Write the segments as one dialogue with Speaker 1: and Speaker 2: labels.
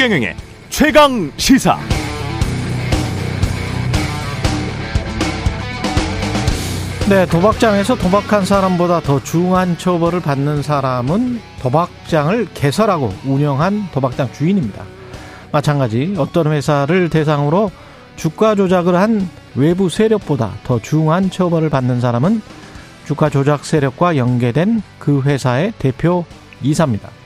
Speaker 1: 최경영의 최강 시사.
Speaker 2: 네, 도박장에서 도박한 사람보다 더 중한 처벌을 받는 사람은 도박장을 개설하고 운영한 도박장 주인입니다. 마찬가지 어떤 회사를 대상으로 주가 조작을 한 외부 세력보다 더 중한 처벌을 받는 사람은 주가 조작 세력과 연계된 그 회사의 대표 이사입니다.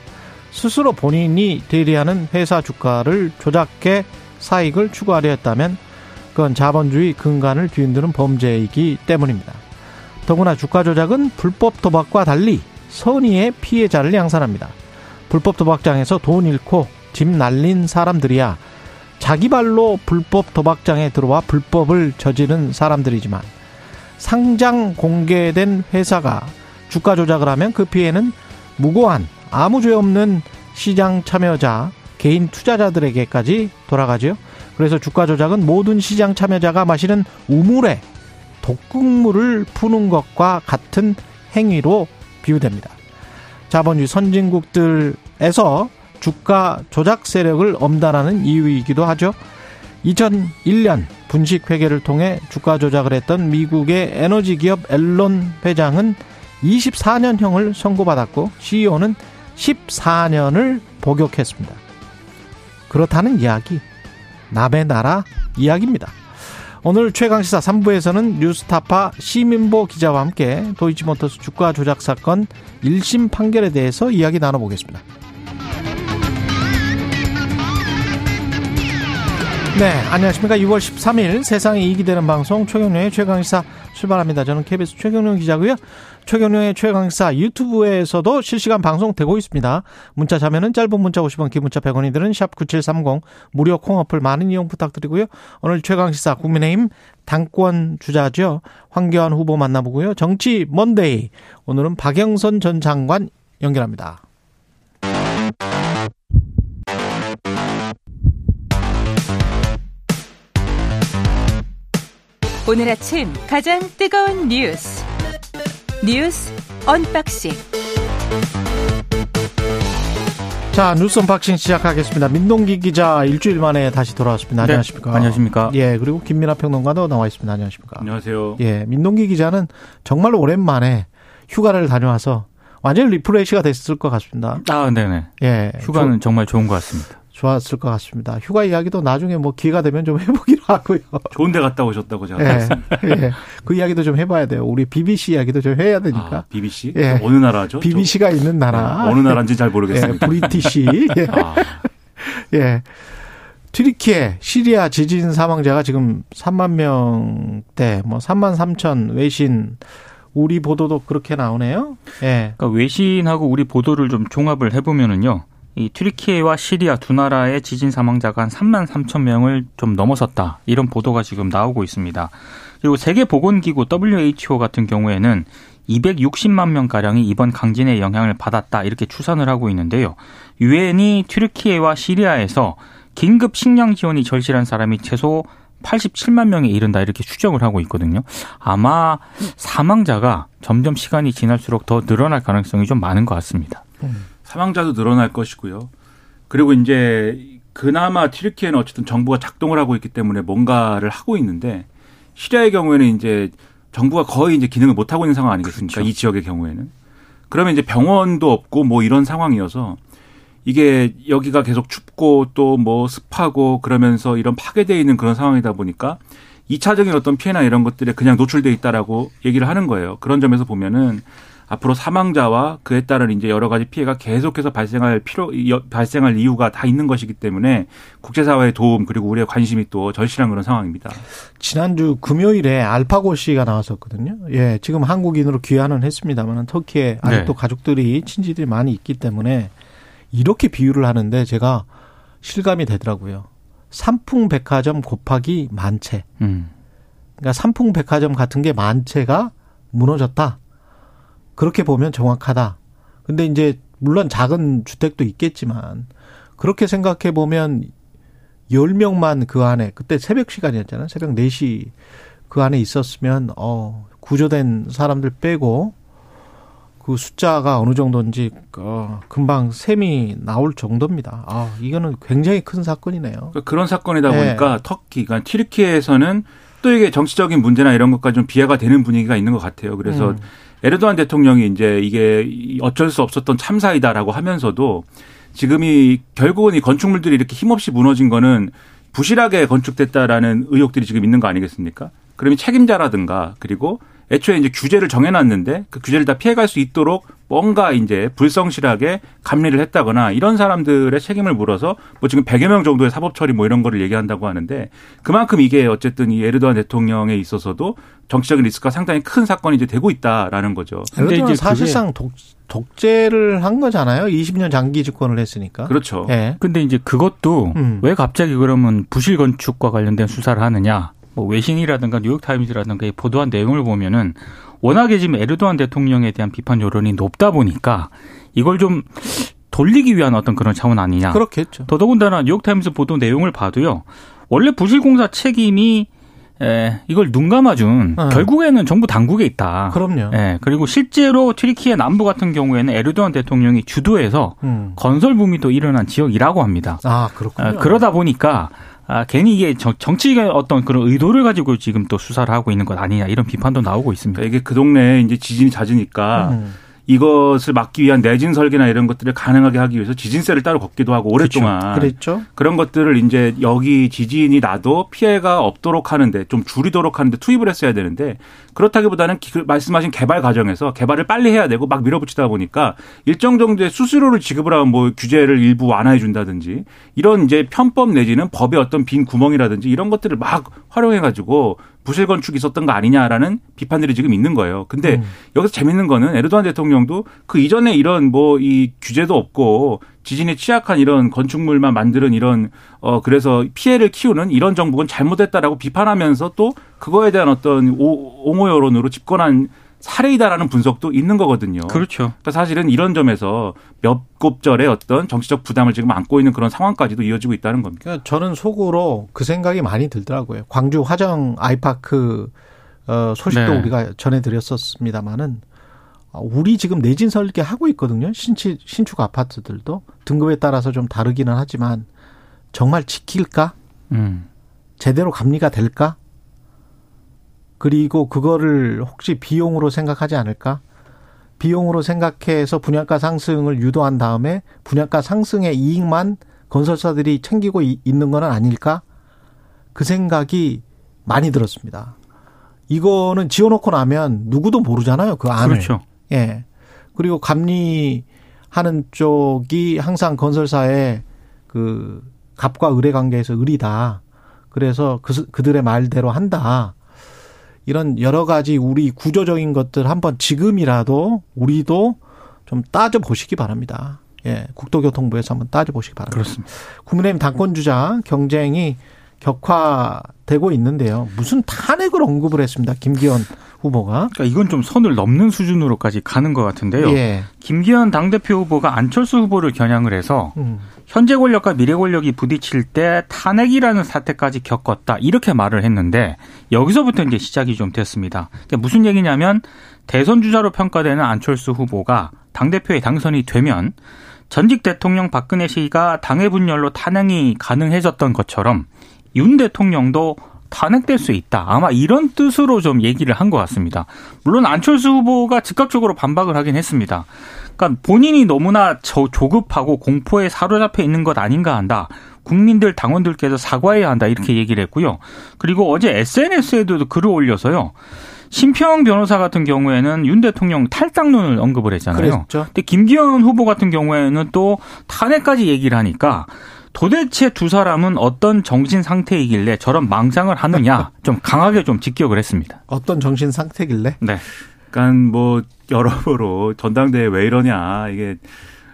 Speaker 2: 스스로 본인이 대리하는 회사 주가를 조작해 사익을 추구하려 했다면 그건 자본주의 근간을 뒤흔드는 범죄이기 때문입니다. 더구나 주가 조작은 불법 도박과 달리 선의의 피해자를 양산합니다. 불법 도박장에서 돈 잃고 집 날린 사람들이야 자기 발로 불법 도박장에 들어와 불법을 저지른 사람들이지만 상장 공개된 회사가 주가 조작을 하면 그 피해는 무고한 아무 죄 없는 시장 참여자 개인 투자자들에게까지 돌아가죠. 그래서 주가 조작은 모든 시장 참여자가 마시는 우물에 독극물을 푸는 것과 같은 행위로 비유됩니다. 자본주의 선진국들에서 주가 조작 세력을 엄단하는 이유이기도 하죠. 2001년 분식 회계를 통해 주가 조작을 했던 미국의 에너지 기업 앨런 회장은 24년형을 선고받았고 CEO는 14년을 복역했습니다. 그렇다는 이야기, 남의 나라 이야기입니다. 오늘 최강시사 3부에서는 뉴스타파 시민보 기자와 함께 도이치모터스 주가 조작 사건 1심 판결에 대해서 이야기 나눠보겠습니다. 네, 안녕하십니까. 6월 13일 세상에 이익이 되는 방송 최경련의 최강시사 출발합니다. 저는 KBS 최경련 기자고요. 최경련의 최강시사 유튜브에서도 실시간 방송되고 있습니다. 문자 자면은 짧은 문자 50원, 긴 문자 100원이 드는 샵 9730 무료 콩 어플 많은 이용 부탁드리고요. 오늘 최강시사 국민의힘 당권 주자죠. 황교안 후보 만나보고요. 정치 먼데이. 오늘은 박영선 전 장관 연결합니다.
Speaker 3: 오늘 아침 가장 뜨거운 뉴스 뉴스 unboxing
Speaker 2: 자 뉴스 unboxing 시작하겠습니다. 민동기 기자 일주일 만에 다시 돌아왔습니다.
Speaker 4: 네,
Speaker 2: 안녕하십니까?
Speaker 4: 안녕하십니까?
Speaker 2: 예 그리고 김민아 평론가도 나와 있습니다. 안녕하십니까?
Speaker 4: 안녕하세요.
Speaker 2: 예 민동기 기자는 정말 오랜만에 휴가를 다녀와서 완전 refresh가 됐을 것 같습니다.
Speaker 4: 아, 네네.
Speaker 2: 예
Speaker 4: 휴가는
Speaker 2: 조-
Speaker 4: 정말 좋은 것 같습니다.
Speaker 2: 좋았을 것 같습니다. 휴가 이야기도 나중에 뭐 기회가 되면 좀 해보기로 하고요.
Speaker 4: 좋은 데 갔다 오셨다고 제가
Speaker 2: 예,
Speaker 4: 들었습니다.
Speaker 2: 예. 그 이야기도 좀 해봐야 돼요. 우리 BBC 이야기도 좀 해야 되니까.
Speaker 4: 아, BBC?
Speaker 2: 예.
Speaker 4: 어느 나라죠?
Speaker 2: BBC가 있는
Speaker 4: 저-
Speaker 2: 나라.
Speaker 4: 네, 어느 나라인지 잘
Speaker 2: 예,
Speaker 4: 모르겠습니다.
Speaker 2: 브리티시. 예.
Speaker 4: 아,
Speaker 2: 예. 튀르키예 시리아 지진 사망자가 지금 3만 명대, 뭐 3만 3천 외신 우리 보도도 그렇게 나오네요. 예.
Speaker 5: 그러니까 외신하고 우리 보도를 좀 종합을 해보면은요. 이 튀르키예와 시리아 두 나라의 지진 사망자가 한 3만 3천 명을 좀 넘어섰다. 이런 보도가 지금 나오고 있습니다. 그리고 세계보건기구 WHO 같은 경우에는 260만 명가량이 이번 강진의 영향을 받았다. 이렇게 추산을 하고 있는데요. 유엔이 튀르키예와 시리아에서 긴급 식량 지원이 절실한 사람이 최소 87만 명에 이른다 이렇게 추정을 하고 있거든요. 아마 사망자가 점점 시간이 지날수록 더 늘어날 가능성이 좀 많은 것 같습니다.
Speaker 4: 사망자도 늘어날 것이고요. 그리고 이제 그나마 튀르키예는 어쨌든 정부가 작동을 하고 있기 때문에 뭔가를 하고 있는데 시리아의 경우에는 이제 정부가 거의 이제 기능을 못 하고 있는 상황 아니겠습니까?
Speaker 5: 그렇죠.
Speaker 4: 이 지역의 경우에는. 그러면 이제 병원도 없고 뭐 이런 상황이어서 이게 여기가 계속 춥고 또 뭐 습하고 그러면서 이런 파괴되어 있는 그런 상황이다 보니까 2차적인 어떤 피해나 이런 것들에 그냥 노출돼 있다라고 얘기를 하는 거예요. 그런 점에서 보면은 앞으로 사망자와 그에 따른 이제 여러 가지 피해가 계속해서 발생할 필요 여- 발생할 이유가 다 있는 것이기 때문에 국제사회의 도움 그리고 우리의 관심이 또 절실한 그런 상황입니다.
Speaker 2: 지난주 금요일에 알파고 씨가 나왔었거든요. 예, 지금 한국인으로 귀환은 했습니다만 터키에 아직도
Speaker 5: 네.
Speaker 2: 가족들이 친지들이 많이 있기 때문에 이렇게 비유를 하는데 제가 실감이 되더라고요. 삼풍 백화점 곱하기 만채.
Speaker 5: 음.
Speaker 2: 그러니까 삼풍 백화점 같은 게 만채가 무너졌다. 그렇게 보면 정확하다. 근데 이제 물론 작은 주택도 있겠지만 그렇게 생각해 보면 10명만 그 안에 그때 새벽 시간이었잖아요. 새벽 4시 그 안에 있었으면 어 구조된 사람들 빼고 그 숫자가 어느 정도인지 어, 금방 셈이 나올 정도입니다. 아, 이거는 굉장히 큰 사건이네요.
Speaker 4: 그러니까 그런 사건이다
Speaker 2: 네.
Speaker 4: 보니까 터키, 그러니까 튀르키예에서는 또 이게 정치적인 문제나 이런 것까지 좀 비하가 되는 분위기가 있는 것 같아요. 그래서
Speaker 2: 음.
Speaker 4: 에르도안 대통령이 이제 이게 어쩔 수 없었던 참사이다라고 하면서도 지금이 결국은 이 건축물들이 이렇게 힘없이 무너진 거는 부실하게 건축됐다라는 의혹들이 지금 있는 거 아니겠습니까? 그러면 책임자라든가 그리고 애초에 이제 규제를 정해놨는데 그 규제를 다 피해갈 수 있도록 뭔가 이제 불성실하게 감리를 했다거나 이런 사람들의 책임을 물어서 뭐 지금 100여 명 정도의 사법 처리 뭐 이런 거를 얘기한다고 하는데 그만큼 이게 어쨌든 이 에르도안 대통령에 있어서도 정치적인 리스크가 상당히 큰 사건이 이제 되고 있다라는 거죠.
Speaker 2: 근데
Speaker 5: 이제
Speaker 2: 사실상 독, 독재를 한 거잖아요. 20년 장기 집권을 했으니까.
Speaker 4: 그렇죠.
Speaker 2: 예.
Speaker 5: 근데 이제 그것도
Speaker 2: 음.
Speaker 5: 왜 갑자기 그러면 부실 건축과 관련된 수사를 하느냐? 뭐 외신이라든가 뉴욕타임즈라든가 이 보도한 내용을 보면은 워낙에 지금 에르도안 대통령에 대한 비판 여론이 높다 보니까 이걸 좀 돌리기 위한 어떤 그런 차원 아니냐.
Speaker 2: 그렇겠죠.
Speaker 5: 더더군다나 뉴욕타임스 보도 내용을 봐도요. 원래 부실공사 책임이 에, 이걸 눈 감아준
Speaker 2: 어.
Speaker 5: 결국에는 정부 당국에 있다.
Speaker 2: 그럼요.
Speaker 5: 예, 그리고 실제로 튀르키예 남부 같은 경우에는 에르도안 대통령이 주도해서
Speaker 2: 음.
Speaker 5: 건설 붐이 또 일어난 지역이라고 합니다.
Speaker 2: 아, 그렇군요.
Speaker 5: 아, 그러다 보니까 아, 괜히 이게 정, 정치의 어떤 그런 의도를 가지고 지금 또 수사를 하고 있는 것 아니냐 이런 비판도 나오고 있습니다.
Speaker 4: 그러니까 이게 그 동네에 이제 지진이 잦으니까
Speaker 2: 음.
Speaker 4: 이것을 막기 위한 내진 설계나 이런 것들을 가능하게 하기 위해서 지진세를 따로 걷기도 하고 오랫동안
Speaker 2: 그랬죠.
Speaker 4: 그런 것들을 이제 여기 지진이 나도 피해가 없도록 하는데 좀 줄이도록 하는데 투입을 했어야 되는데 그렇다기보다는 말씀하신 개발 과정에서 개발을 빨리 해야 되고 막 밀어붙이다 보니까 일정 정도의 수수료를 지급을 하면 뭐 규제를 일부 완화해 준다든지 이런 이제 편법 내지는 법의 어떤 빈 구멍이라든지 이런 것들을 막 활용해 가지고 부실 건축이 있었던 거 아니냐라는 비판들이 지금 있는 거예요. 근데
Speaker 2: 음.
Speaker 4: 여기서 재밌는 거는 에르도안 대통령도 그 이전에 이런 뭐 이 규제도 없고 지진에 취약한 이런 건축물만 만드는 이런 어 그래서 피해를 키우는 이런 정부는 잘못했다라고 비판하면서 또 그거에 대한 어떤 오- 옹호 여론으로 집권한 사례이다라는 분석도 있는 거거든요.
Speaker 5: 그렇죠.
Speaker 4: 그러니까 사실은 이런 점에서 몇 곱절의 어떤 정치적 부담을 지금 안고 있는 그런 상황까지도 이어지고 있다는 겁니다.
Speaker 2: 그러니까 저는 속으로 그 생각이 많이 들더라고요. 광주 화정 아이파크 어, 소식도
Speaker 5: 네.
Speaker 2: 우리가 전해드렸었습니다마는 우리 지금 내진 설계 하고 있거든요. 신축 신축 아파트들도 등급에 따라서 좀 다르기는 하지만 정말 지킬까?
Speaker 5: 음.
Speaker 2: 제대로 감리가 될까? 그리고 그거를 혹시 비용으로 생각하지 않을까? 비용으로 생각해서 분양가 상승을 유도한 다음에 분양가 상승의 이익만 건설사들이 챙기고 이- 있는 건 아닐까? 그 생각이 많이 들었습니다. 이거는 지어놓고 나면 누구도 모르잖아요. 그 안을.
Speaker 5: 그렇죠.
Speaker 2: 예. 그리고 감리하는 쪽이 항상 건설사의 그 갑과 을의 관계에서 을이다. 그래서 그, 그들의 말대로 한다. 이런 여러 가지 우리 구조적인 것들 한번 지금이라도 우리도 좀 따져 보시기 바랍니다. 예. 국토교통부에서 한번 따져 보시기 바랍니다.
Speaker 5: 그렇습니다.
Speaker 2: 국민의힘 당권 주자 경쟁이 격화되고 있는데요. 무슨 탄핵을 언급을 했습니다. 김기현 후보가.
Speaker 5: 그러니까 이건 좀 선을 넘는 수준으로까지 가는 것 같은데요.
Speaker 2: 예.
Speaker 5: 김기현 당대표 후보가 안철수 후보를 겨냥을 해서
Speaker 2: 음.
Speaker 5: 현재 권력과 미래 권력이 부딪힐 때 탄핵이라는 사태까지 겪었다 이렇게 말을 했는데 여기서부터 이제 시작이 좀 됐습니다. 그러니까 무슨 얘기냐면 대선 주자로 평가되는 안철수 후보가 당 대표에 당선이 되면 전직 대통령 박근혜 씨가 당의 분열로 탄핵이 가능해졌던 것처럼 윤 대통령도 탄핵될 수 있다. 아마 이런 뜻으로 좀 얘기를 한 것 같습니다. 물론 안철수 후보가 즉각적으로 반박을 하긴 했습니다. 그러니까 본인이 너무나 저- 조급하고 공포에 사로잡혀 있는 것 아닌가 한다. 국민들 당원들께서 사과해야 한다 이렇게 얘기를 했고요. 그리고 어제 SNS에도 글을 올려서요. 심평 변호사 같은 경우에는 윤 대통령 탈당론을 언급을 했잖아요.
Speaker 2: 그랬죠.
Speaker 5: 근데 김기현 후보 같은 경우에는 또 탄핵까지 얘기를 하니까 도대체 두 사람은 어떤 정신 상태이길래 저런 망상을 하느냐 좀 강하게 좀 직격을 했습니다.
Speaker 2: 어떤 정신 상태길래?
Speaker 5: 네.
Speaker 4: 그러니까 뭐 여러모로 전당대회 왜 이러냐 이게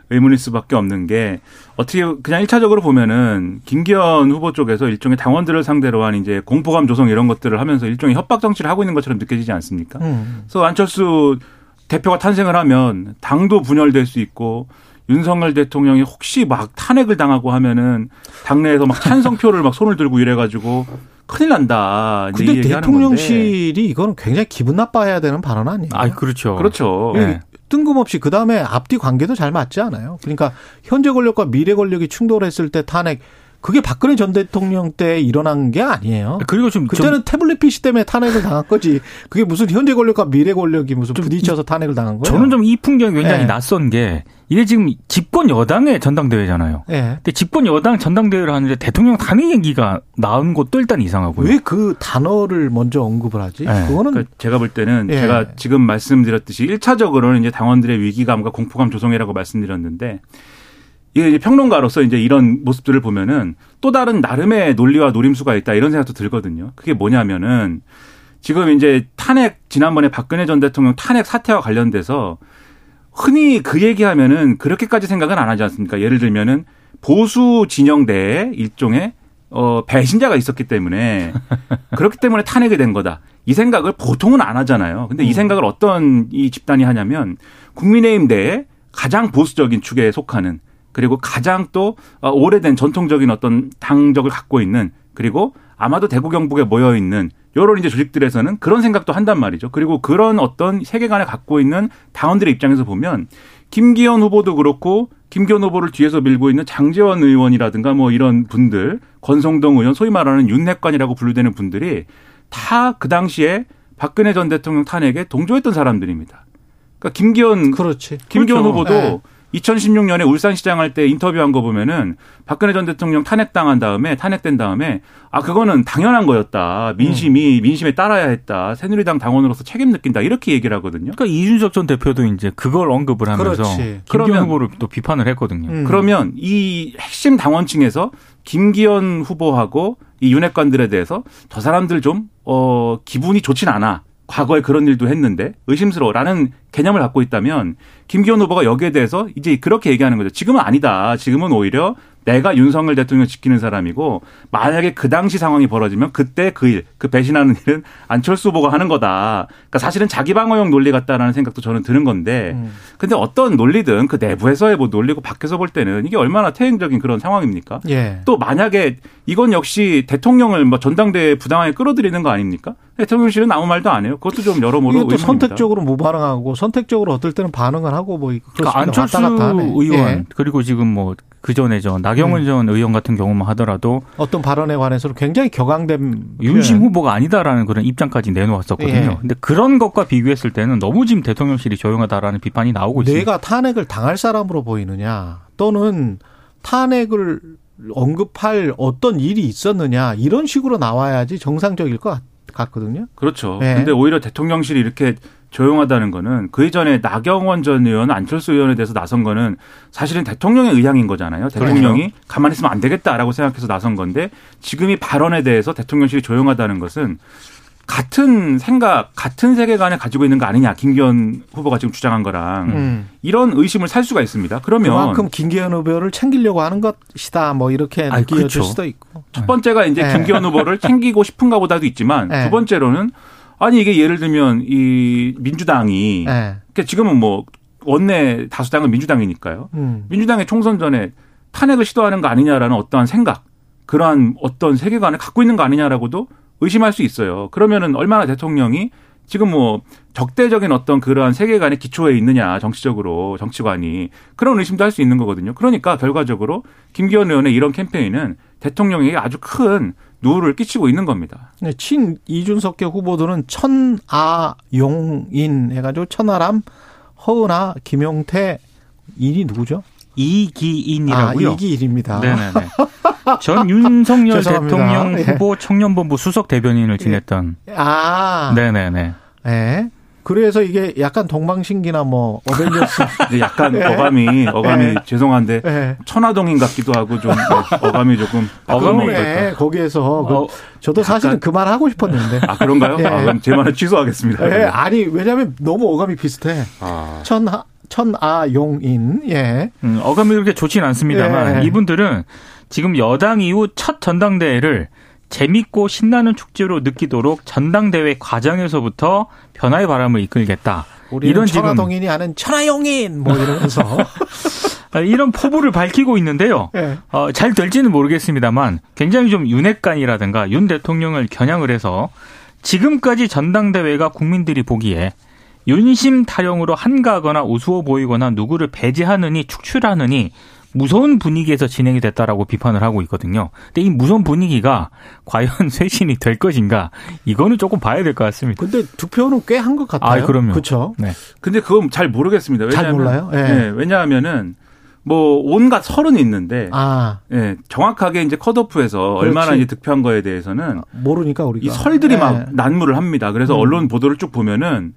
Speaker 4: 의문일 수밖에 없는 게 어떻게 그냥 일차적으로 보면은 김기현 후보 쪽에서 일종의 당원들을 상대로 한 이제 공포감 조성 이런 것들을 하면서 일종의 협박 정치를 하고 있는 것처럼 느껴지지 않습니까?
Speaker 2: 음.
Speaker 4: 그래서 안철수 대표가 탄생을 하면 당도 분열될 수 있고 윤석열 대통령이 혹시 막 탄핵을 당하고 하면은 당내에서 막 찬성표를 막 손을 들고 이래가지고 큰일 난다.
Speaker 2: 근데. 대통령실이 이거는 굉장히 기분 나빠해야 되는 발언 아니에요?
Speaker 5: 아, 그렇죠.
Speaker 4: 그렇죠.
Speaker 2: 이
Speaker 5: 네.
Speaker 2: 뜬금없이 그 다음에 앞뒤 관계도 잘 맞지 않아요. 그러니까 현재 권력과 미래 권력이 충돌했을 때 탄핵 그게 박근혜 전 대통령 때 일어난 게 아니에요.
Speaker 5: 그리고 좀
Speaker 2: 그때는
Speaker 5: 좀
Speaker 2: 태블릿 PC 때문에 탄핵을 당한 거지. 그게 무슨 현재 권력과 미래 권력이 무슨 부딪혀서 탄핵을 당한 거예요?
Speaker 5: 저는 좀 이 풍경이 굉장히
Speaker 2: 네.
Speaker 5: 낯선 게 이게 지금 집권 여당의 전당대회잖아요.
Speaker 2: 예.
Speaker 5: 근데 집권 여당 전당대회를 하는데 대통령 탄핵 얘기가 나온 것도 일단 이상하고요.
Speaker 2: 왜 그 단어를 먼저 언급을 하지?
Speaker 5: 네.
Speaker 2: 그거는
Speaker 4: 그러니까 제가 볼 때는
Speaker 2: 예.
Speaker 4: 제가 지금 말씀드렸듯이 1차적으로는 이제 당원들의 위기감과 공포감 조성이라고 말씀드렸는데 이게 이제 평론가로서 이제 이런 모습들을 보면은 또 다른 나름의 논리와 노림수가 있다 이런 생각도 들거든요. 그게 뭐냐면은 지금 이제 탄핵 지난번에 박근혜 전 대통령 탄핵 사태와 관련돼서 흔히 그 얘기하면은 그렇게까지 생각은 안 하지 않습니까? 예를 들면은 보수 진영 내에 일종의 어 배신자가 있었기 때문에 그렇기 때문에 탄핵이 된 거다. 이 생각을 보통은 안 하잖아요. 근데 이 생각을 어떤 이 집단이 하냐면 국민의힘 내에 가장 보수적인 축에 속하는 그리고 가장 또 어, 오래된 전통적인 어떤 당적을 갖고 있는 그리고 아마도 대구 경북에 모여 있는 여러 이제 조직들에서는 그런 생각도 한단 말이죠. 그리고 그런 어떤 세계관을 갖고 있는 당원들의 입장에서 보면 김기현 후보도 그렇고 김기현 후보를 뒤에서 밀고 있는 장재원 의원이라든가 뭐 이런 분들, 권성동 의원, 소위 말하는 윤핵관이라고 분류되는 분들이 다 그 당시에 박근혜 전 대통령 탄핵에 동조했던 사람들입니다. 그러니까 김기현
Speaker 2: 그렇지.
Speaker 4: 김기현
Speaker 5: 그렇죠.
Speaker 4: 후보도
Speaker 2: 네.
Speaker 4: 2016년에 울산시장 할 때 인터뷰한 거 보면은 박근혜 전 대통령 탄핵당한 다음에 탄핵된 다음에 아 그거는 당연한 거였다 민심이
Speaker 2: 음.
Speaker 4: 민심에 따라야 했다 새누리당 당원으로서 책임 느낀다 이렇게 얘기를 하거든요.
Speaker 5: 그러니까 이준석 전 대표도 이제 그걸 언급을 하면서
Speaker 2: 그렇지.
Speaker 5: 김기현
Speaker 4: 그러면-
Speaker 5: 후보를 또 비판을 했거든요.
Speaker 2: 음.
Speaker 4: 그러면 이 핵심 당원층에서 김기현 후보하고 이 윤핵관들에 대해서 저 사람들 좀 어 기분이 좋진 않아. 과거에 그런 일도 했는데 의심스러워라는 개념을 갖고 있다면 김기현 후보가 여기에 대해서 이제 그렇게 얘기하는 거죠. 지금은 아니다. 지금은 오히려 내가 윤석열 대통령을 지키는 사람이고 만약에 그 당시 상황이 벌어지면 그때 그 일, 그 배신하는 일은 안철수 후보가 하는 거다. 그러니까 사실은 자기 방어용 논리 같다라는 생각도 저는 드는 건데
Speaker 2: 음.
Speaker 4: 근데 어떤 논리든 그 내부에서의 뭐 논리고 밖에서 볼 때는 이게 얼마나 태행적인 그런 상황입니까?
Speaker 2: 예.
Speaker 4: 또 만약에 이건 역시 대통령을 뭐 전당대회 부당하게 끌어들이는 거 아닙니까? 대통령실은 아무 말도 안 해요. 그것도 좀 여러모로
Speaker 2: 또
Speaker 4: 의문입니다.
Speaker 2: 선택적으로 무반응하고 선택적으로 어떨 때는 반응을 하고 뭐
Speaker 5: 그러니까. 안철수. 의원
Speaker 2: 예.
Speaker 5: 그리고 지금 뭐 그 전에 저 나경원
Speaker 2: 음.
Speaker 5: 전 의원 같은 경우만 하더라도
Speaker 2: 어떤 발언에 관해서는 굉장히 격앙된
Speaker 5: 윤심
Speaker 2: 표현.
Speaker 5: 후보가 아니다라는 그런 입장까지 내놓았었거든요.
Speaker 2: 예.
Speaker 5: 근데 그런 것과 비교했을 때는 너무 지금 대통령실이 조용하다라는 비판이 나오고 있습니다.
Speaker 2: 내가 탄핵을 당할 사람으로 보이느냐 또는 탄핵을 언급할 어떤 일이 있었느냐 이런 식으로 나와야지 정상적일 것 같- 같거든요.
Speaker 4: 그렇죠.
Speaker 2: 네.
Speaker 4: 근데 오히려 대통령실이 이렇게 조용하다는 거는 그 이전에 나경원 전 의원, 안철수 의원에 대해서 나선 거는 사실은 대통령의 의향인 거잖아요. 대통령이 가만히 있으면 안 되겠다라고 생각해서 나선 건데 지금 이 발언에 대해서 대통령실이 조용하다는 것은 같은 생각, 같은 세계관을 가지고 있는 거 아니냐. 김기현 후보가 지금 주장한 거랑
Speaker 2: 음.
Speaker 4: 이런 의심을 살 수가 있습니다. 그러면
Speaker 2: 그만큼 김기현 후보를 챙기려고 하는 것이다. 뭐 이렇게 느껴질
Speaker 5: 그렇죠.
Speaker 2: 수도 있고.
Speaker 4: 첫 번째가 이제
Speaker 2: 네.
Speaker 4: 김기현 후보를 챙기고 싶은가 보다도 있지만
Speaker 2: 네.
Speaker 4: 두 번째로는 아니 이게 예를 들면 이 민주당이
Speaker 2: 예.
Speaker 4: 그러니까 지금은 뭐 원내 다수당은 민주당이니까요.
Speaker 2: 음.
Speaker 4: 민주당의 총선 전에 탄핵을 시도하는 거 아니냐라는 어떠한 생각, 그러한 어떤 세계관을 갖고 있는 거 아니냐라고도 의심할 수 있어요. 그러면은 얼마나 대통령이 지금 뭐 적대적인 어떤 그러한 세계관의 기초에 있느냐 정치적으로 정치관이 그런 의심도 할 수 있는 거거든요. 그러니까 결과적으로 김기현 의원의 이런 캠페인은 대통령에게 아주 큰 누를 끼치고 있는 겁니다.
Speaker 2: 네, 친 이준석계 후보들은 천아용인 해가지고 천하람, 허은아, 김용태 인이 누구죠?
Speaker 5: 이기인이라고요.
Speaker 2: 아, 이기일입니다.
Speaker 5: 네네네. 전 윤석열. 대통령
Speaker 2: 예.
Speaker 5: 후보 청년본부 수석 대변인을 지냈던.
Speaker 2: 아,
Speaker 5: 네네네.
Speaker 2: 네. 그래서 이게 약간 동방신기나 뭐 어벤져스.
Speaker 4: 약간 어감이 어감이
Speaker 2: 네.
Speaker 4: 죄송한데
Speaker 2: 네.
Speaker 4: 천화동인 같기도 하고 좀 네, 어감이 조금
Speaker 5: 어감이
Speaker 2: 그러네. 거기에서 그
Speaker 5: 어,
Speaker 2: 저도 사실은 그 말 하고 싶었는데.
Speaker 4: 아 그런가요?
Speaker 2: 예.
Speaker 4: 아, 그럼 제 말을 취소하겠습니다.
Speaker 2: 예, 아니 왜냐하면 너무 어감이 비슷해.
Speaker 4: 아.
Speaker 2: 천하 천아용인 예.
Speaker 5: 음, 어감이 그렇게 좋진 않습니다만
Speaker 2: 예.
Speaker 5: 이분들은 지금 여당 이후 첫 전당대회를 재밌고 신나는 축제로 느끼도록 전당대회 과정에서부터 변화의 바람을 이끌겠다. 이런
Speaker 2: 천하동인이 아는 천하용인 뭐 이러면서
Speaker 5: 아, 이런 포부를 밝히고 있는데요.
Speaker 2: 예.
Speaker 5: 어, 잘 될지는 모르겠습니다만 굉장히 좀 윤핵관이라든가 윤 대통령을 겨냥을 해서 지금까지 전당대회가 국민들이 보기에 윤심 타령으로 한가하거나 우스워 보이거나 누구를 배제하느니 축출하느니 무서운 분위기에서 진행이 됐다라고 비판을 하고 있거든요. 근데 이 무서운 분위기가 과연 쇄신이 될 것인가 이거는 조금 봐야 될 것 같습니다.
Speaker 2: 근데 득표는 꽤 한 것 같아요.
Speaker 5: 아, 그럼요.
Speaker 2: 그렇죠.
Speaker 5: 네.
Speaker 4: 근데 그건 잘 모르겠습니다.
Speaker 2: 잘
Speaker 4: 왜냐하면,
Speaker 2: 몰라요? 예.
Speaker 4: 네, 왜냐하면은 뭐 온갖 설은 있는데
Speaker 2: 아
Speaker 4: 예, 정확하게 이제 컷오프에서 얼마나. 이제 득표한 거에 대해서는
Speaker 2: 모르니까 우리가
Speaker 4: 이 설들이
Speaker 2: 예.
Speaker 4: 막 난무를 합니다. 그래서
Speaker 2: 음.
Speaker 4: 언론 보도를 쭉 보면은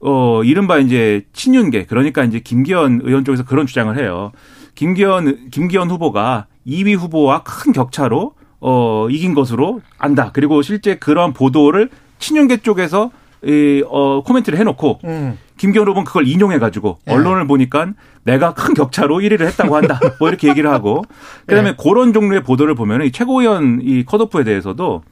Speaker 4: 어 이른바 이제 친윤계 그러니까 이제 김기현 의원 쪽에서 그런 주장을 해요. 김기현 김기현 후보가 2위 후보와 큰 격차로 어 이긴 것으로 안다. 그리고 실제 그런 보도를 친윤계 쪽에서 이, 어, 코멘트를 해놓고
Speaker 2: 음.
Speaker 4: 김기현 후보는 그걸 인용해가지고
Speaker 2: 예.
Speaker 4: 언론을 보니까 내가 큰 격차로 1위를 했다고 한다. 뭐 이렇게 얘기를 하고 그다음에
Speaker 2: 예.
Speaker 4: 그런 종류의 보도를 보면 이 최고위원 이 컷오프에 대해서도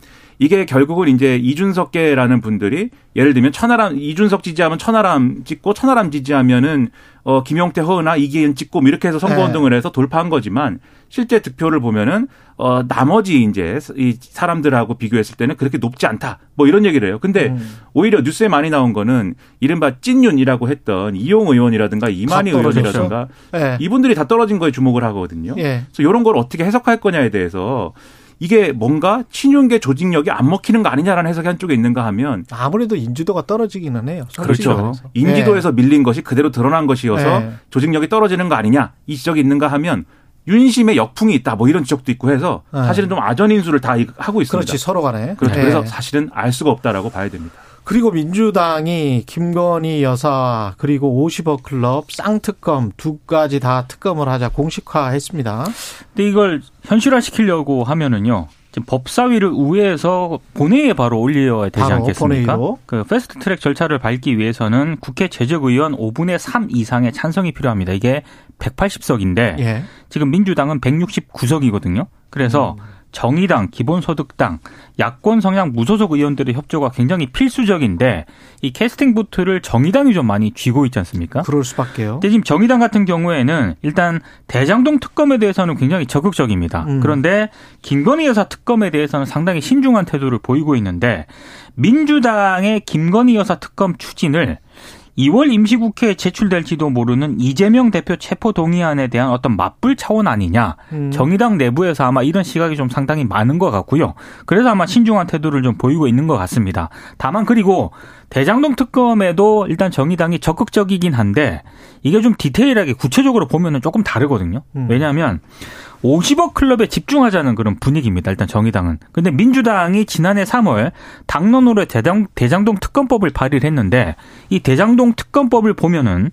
Speaker 4: 이게 결국은 이제 이준석계라는 분들이 예를 들면 천하람 이준석 지지하면 천하람 찍고 천하람 지지하면은 어 김용태 허은아 이기현 찍고 뭐 이렇게 해서 선거
Speaker 2: 네.
Speaker 4: 운동을 해서 돌파한 거지만 실제 득표를 보면은 어 나머지 이제 이 사람들하고 비교했을 때는 그렇게 높지 않다. 뭐 이런 얘기를 해요. 근데
Speaker 2: 음.
Speaker 4: 오히려 뉴스에 많이 나온 거는 이른바 찐윤이라고 했던 이용 의원이라든가 이만희. 의원이라든가
Speaker 2: 예.
Speaker 4: 이분들이 다 떨어진 거에 주목을 하거든요.
Speaker 2: 예.
Speaker 4: 그래서 이런 걸 어떻게 해석할 거냐에 대해서 이게 뭔가 친윤계 조직력이 안 먹히는 거 아니냐라는 해석이 한쪽에 있는가 하면
Speaker 2: 아무래도 인지도가 떨어지기는 해요.
Speaker 4: 그렇죠.
Speaker 2: 말해서.
Speaker 4: 인지도에서 밀린 것이 그대로 드러난 것이어서
Speaker 2: 네.
Speaker 4: 조직력이 떨어지는 거 아니냐 이 지적이 있는가 하면 윤심의 역풍이 있다 뭐 이런 지적도 있고 해서
Speaker 2: 네.
Speaker 4: 사실은 좀 아전 인수를 다 하고 있습니다.
Speaker 2: 그렇지 서로 간에.
Speaker 4: 그렇죠.
Speaker 2: 예.
Speaker 4: 그래서 사실은 알 수가 없다라고 봐야 됩니다.
Speaker 2: 그리고 민주당이 김건희 여사 그리고 50억 클럽 쌍특검 두 가지 다 특검을 하자 공식화했습니다.
Speaker 5: 근데 이걸 현실화 시키려고 하면은요. 지금 법사위를 우회해서 본회의에 바로 올려야 되지 않겠습니까?
Speaker 2: 본회의로.
Speaker 5: 그 fast track 절차를 밟기 위해서는 국회 재적의원 5분의 3 이상의 찬성이 필요합니다. 이게 180석인데
Speaker 2: 예.
Speaker 5: 지금 민주당은 169석이거든요. 그래서
Speaker 2: 음.
Speaker 5: 정의당, 기본소득당, 야권 성향 무소속 의원들의 협조가 굉장히 필수적인데 이 캐스팅 부트를 정의당이 좀 많이 쥐고 있지 않습니까?
Speaker 2: 그럴 수밖에요.
Speaker 5: 근데 지금 정의당 같은 경우에는 일단 대장동 특검에 대해서는 굉장히 적극적입니다.
Speaker 2: 음.
Speaker 5: 그런데 김건희 여사 특검에 대해서는 상당히 신중한 태도를 보이고 있는데 민주당의 김건희 여사 특검 추진을 2월 임시국회에 제출될지도 모르는 이재명 대표 체포 동의안에 대한 어떤 맞불 차원 아니냐.
Speaker 2: 음.
Speaker 5: 정의당 내부에서 아마 이런 시각이 좀 상당히 많은 것 같고요. 그래서 아마 신중한 태도를 좀 보이고 있는 것 같습니다. 다만 그리고 대장동 특검에도 일단 정의당이 적극적이긴 한데 이게 좀 디테일하게 구체적으로 보면은 조금 다르거든요.
Speaker 2: 음.
Speaker 5: 왜냐하면 50억 클럽에 집중하자는 그런 분위기입니다. 일단 정의당은. 근데 민주당이 지난해 3월 당론으로 대장, 대장동 특검법을 발의를 했는데 이 대장동 특검법을 보면은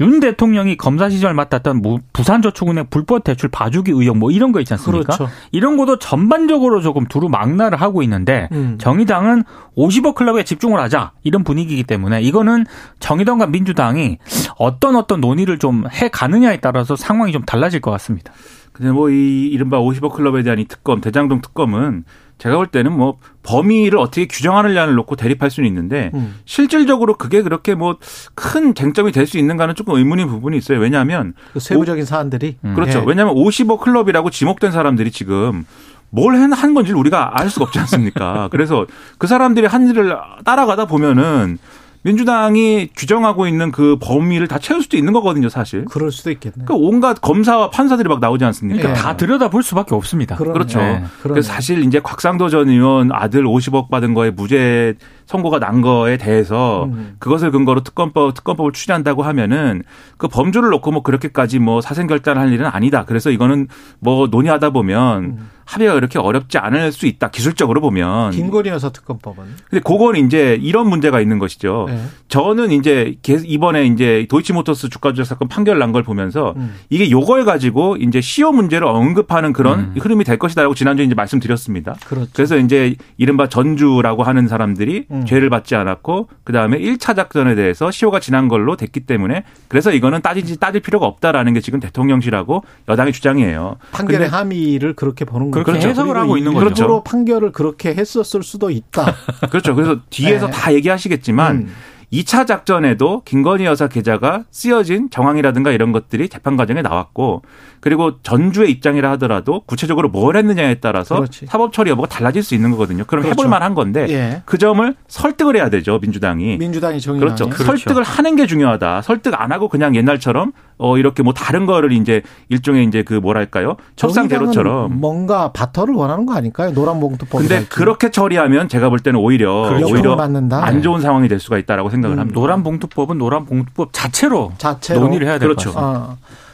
Speaker 5: 윤 대통령이 검사 시절 맡았던 뭐 부산저축은행 불법 대출 봐주기 의혹 뭐 이런 거 있지 않습니까?
Speaker 2: 그렇죠.
Speaker 5: 이런 것도 전반적으로 조금 두루 망라를 하고 있는데
Speaker 2: 음.
Speaker 5: 정의당은 50억 클럽에 집중을 하자 이런 분위기이기 때문에 이거는 정의당과 민주당이 어떤 어떤 논의를 좀 해 가느냐에 따라서 상황이 좀 달라질 것 같습니다.
Speaker 4: 근데 뭐 이 이른바 50억 클럽에 대한 이 특검, 대장동 특검은 제가 볼 때는 뭐 범위를 어떻게 규정하느냐를 놓고 대립할 수는 있는데
Speaker 2: 음.
Speaker 4: 실질적으로 그게 그렇게 뭐 큰 쟁점이 될 수 있는가는 조금 의문인 부분이 있어요. 왜냐하면
Speaker 2: 그 세부적인 사안들이
Speaker 4: 그렇죠.
Speaker 2: 예.
Speaker 4: 왜냐하면 50억 클럽이라고 지목된 사람들이 지금 뭘 한 건지를 우리가 알 수가 없지 않습니까? 그래서 그 사람들이 한 일을 따라가다 보면은 민주당이 규정하고 있는 그 범위를 다 채울 수도 있는 거거든요, 사실.
Speaker 2: 그럴 수도 있겠네.
Speaker 4: 그러니까 온갖 검사와 판사들이 막 나오지 않습니까?
Speaker 5: 그러니까
Speaker 2: 예.
Speaker 5: 다 들여다 볼 수밖에 없습니다.
Speaker 2: 그러네.
Speaker 4: 그렇죠.
Speaker 5: 네.
Speaker 2: 그러네.
Speaker 4: 그래서 사실 이제 곽상도 전 의원 아들 50억 받은 거에 무죄 선고가 난 거에 대해서
Speaker 2: 음.
Speaker 4: 그것을 근거로 특검법 특검법을 추진한다고 하면은 그 범주를 놓고 뭐 그렇게까지 뭐 사생 결단할 일은 아니다. 그래서 이거는 뭐 논의하다 보면
Speaker 2: 음.
Speaker 4: 합의가 그렇게 어렵지 않을 수 있다. 기술적으로 보면.
Speaker 2: 김건희 여사 특검법은
Speaker 4: 근데 그건 이제 이런 문제가 있는 것이죠.
Speaker 2: 예.
Speaker 4: 저는 이제 계- 이번에 이제 도이치모터스 주가 조작 사건 판결 난 걸 보면서
Speaker 2: 음.
Speaker 4: 이게 요걸 가지고 이제 시효 문제를 언급하는 그런
Speaker 5: 음.
Speaker 4: 흐름이 될 것이다라고 지난주에 이제 말씀드렸습니다.
Speaker 2: 그렇죠.
Speaker 4: 그래서 이제 이른바 전주라고 하는 사람들이
Speaker 2: 음.
Speaker 4: 죄를 받지 않았고 그다음에 1차 작전에 대해서 시효가 지난 걸로 됐기 때문에 그래서 이거는 따지지 따질 필요가 없다라는 게 지금 대통령실하고 여당의 주장이에요.
Speaker 2: 판결의 함의를 그렇게 보는 거죠.
Speaker 5: 그렇게 해석을 하고 있는 거죠.
Speaker 2: 일부러 판결을 그렇게 했었을 수도 있다.
Speaker 4: 그렇죠. 그래서 뒤에서
Speaker 2: 네.
Speaker 4: 다 얘기하시겠지만
Speaker 2: 음.
Speaker 4: 2차 작전에도 김건희 여사 계좌가 쓰여진 정황이라든가 이런 것들이 재판 과정에 나왔고 그리고 전주의 입장이라 하더라도 구체적으로 뭘 했느냐에 따라서
Speaker 2: 그렇지.
Speaker 4: 사법 처리 여부가 달라질 수 있는 거거든요. 그럼
Speaker 2: 그렇죠.
Speaker 4: 해볼 만한 건데
Speaker 2: 예.
Speaker 4: 그 점을 설득을 해야 되죠 민주당이.
Speaker 2: 민주당이 정의당이
Speaker 4: 그렇죠. 설득을 하는 게 중요하다. 설득 안 하고 그냥 옛날처럼 어 이렇게 뭐 다른 거를 이제 일종의 이제 그 뭐랄까요 협상대로처럼.
Speaker 2: 뭔가 바터를 원하는 거 아닐까요? 노란 봉투법.
Speaker 4: 근데 그렇게 처리하면 제가 볼 때는 오히려
Speaker 2: 그렇죠.
Speaker 4: 오히려
Speaker 2: 맞는다.
Speaker 4: 안 좋은 상황이 될 수가 있다라고 생각을
Speaker 2: 음,
Speaker 4: 합니다.
Speaker 5: 노란 봉투법은 노란 봉투법 자체로,
Speaker 2: 자체로
Speaker 5: 논의를 해야 될것
Speaker 4: 그렇죠.
Speaker 5: 같습니다.
Speaker 2: 어,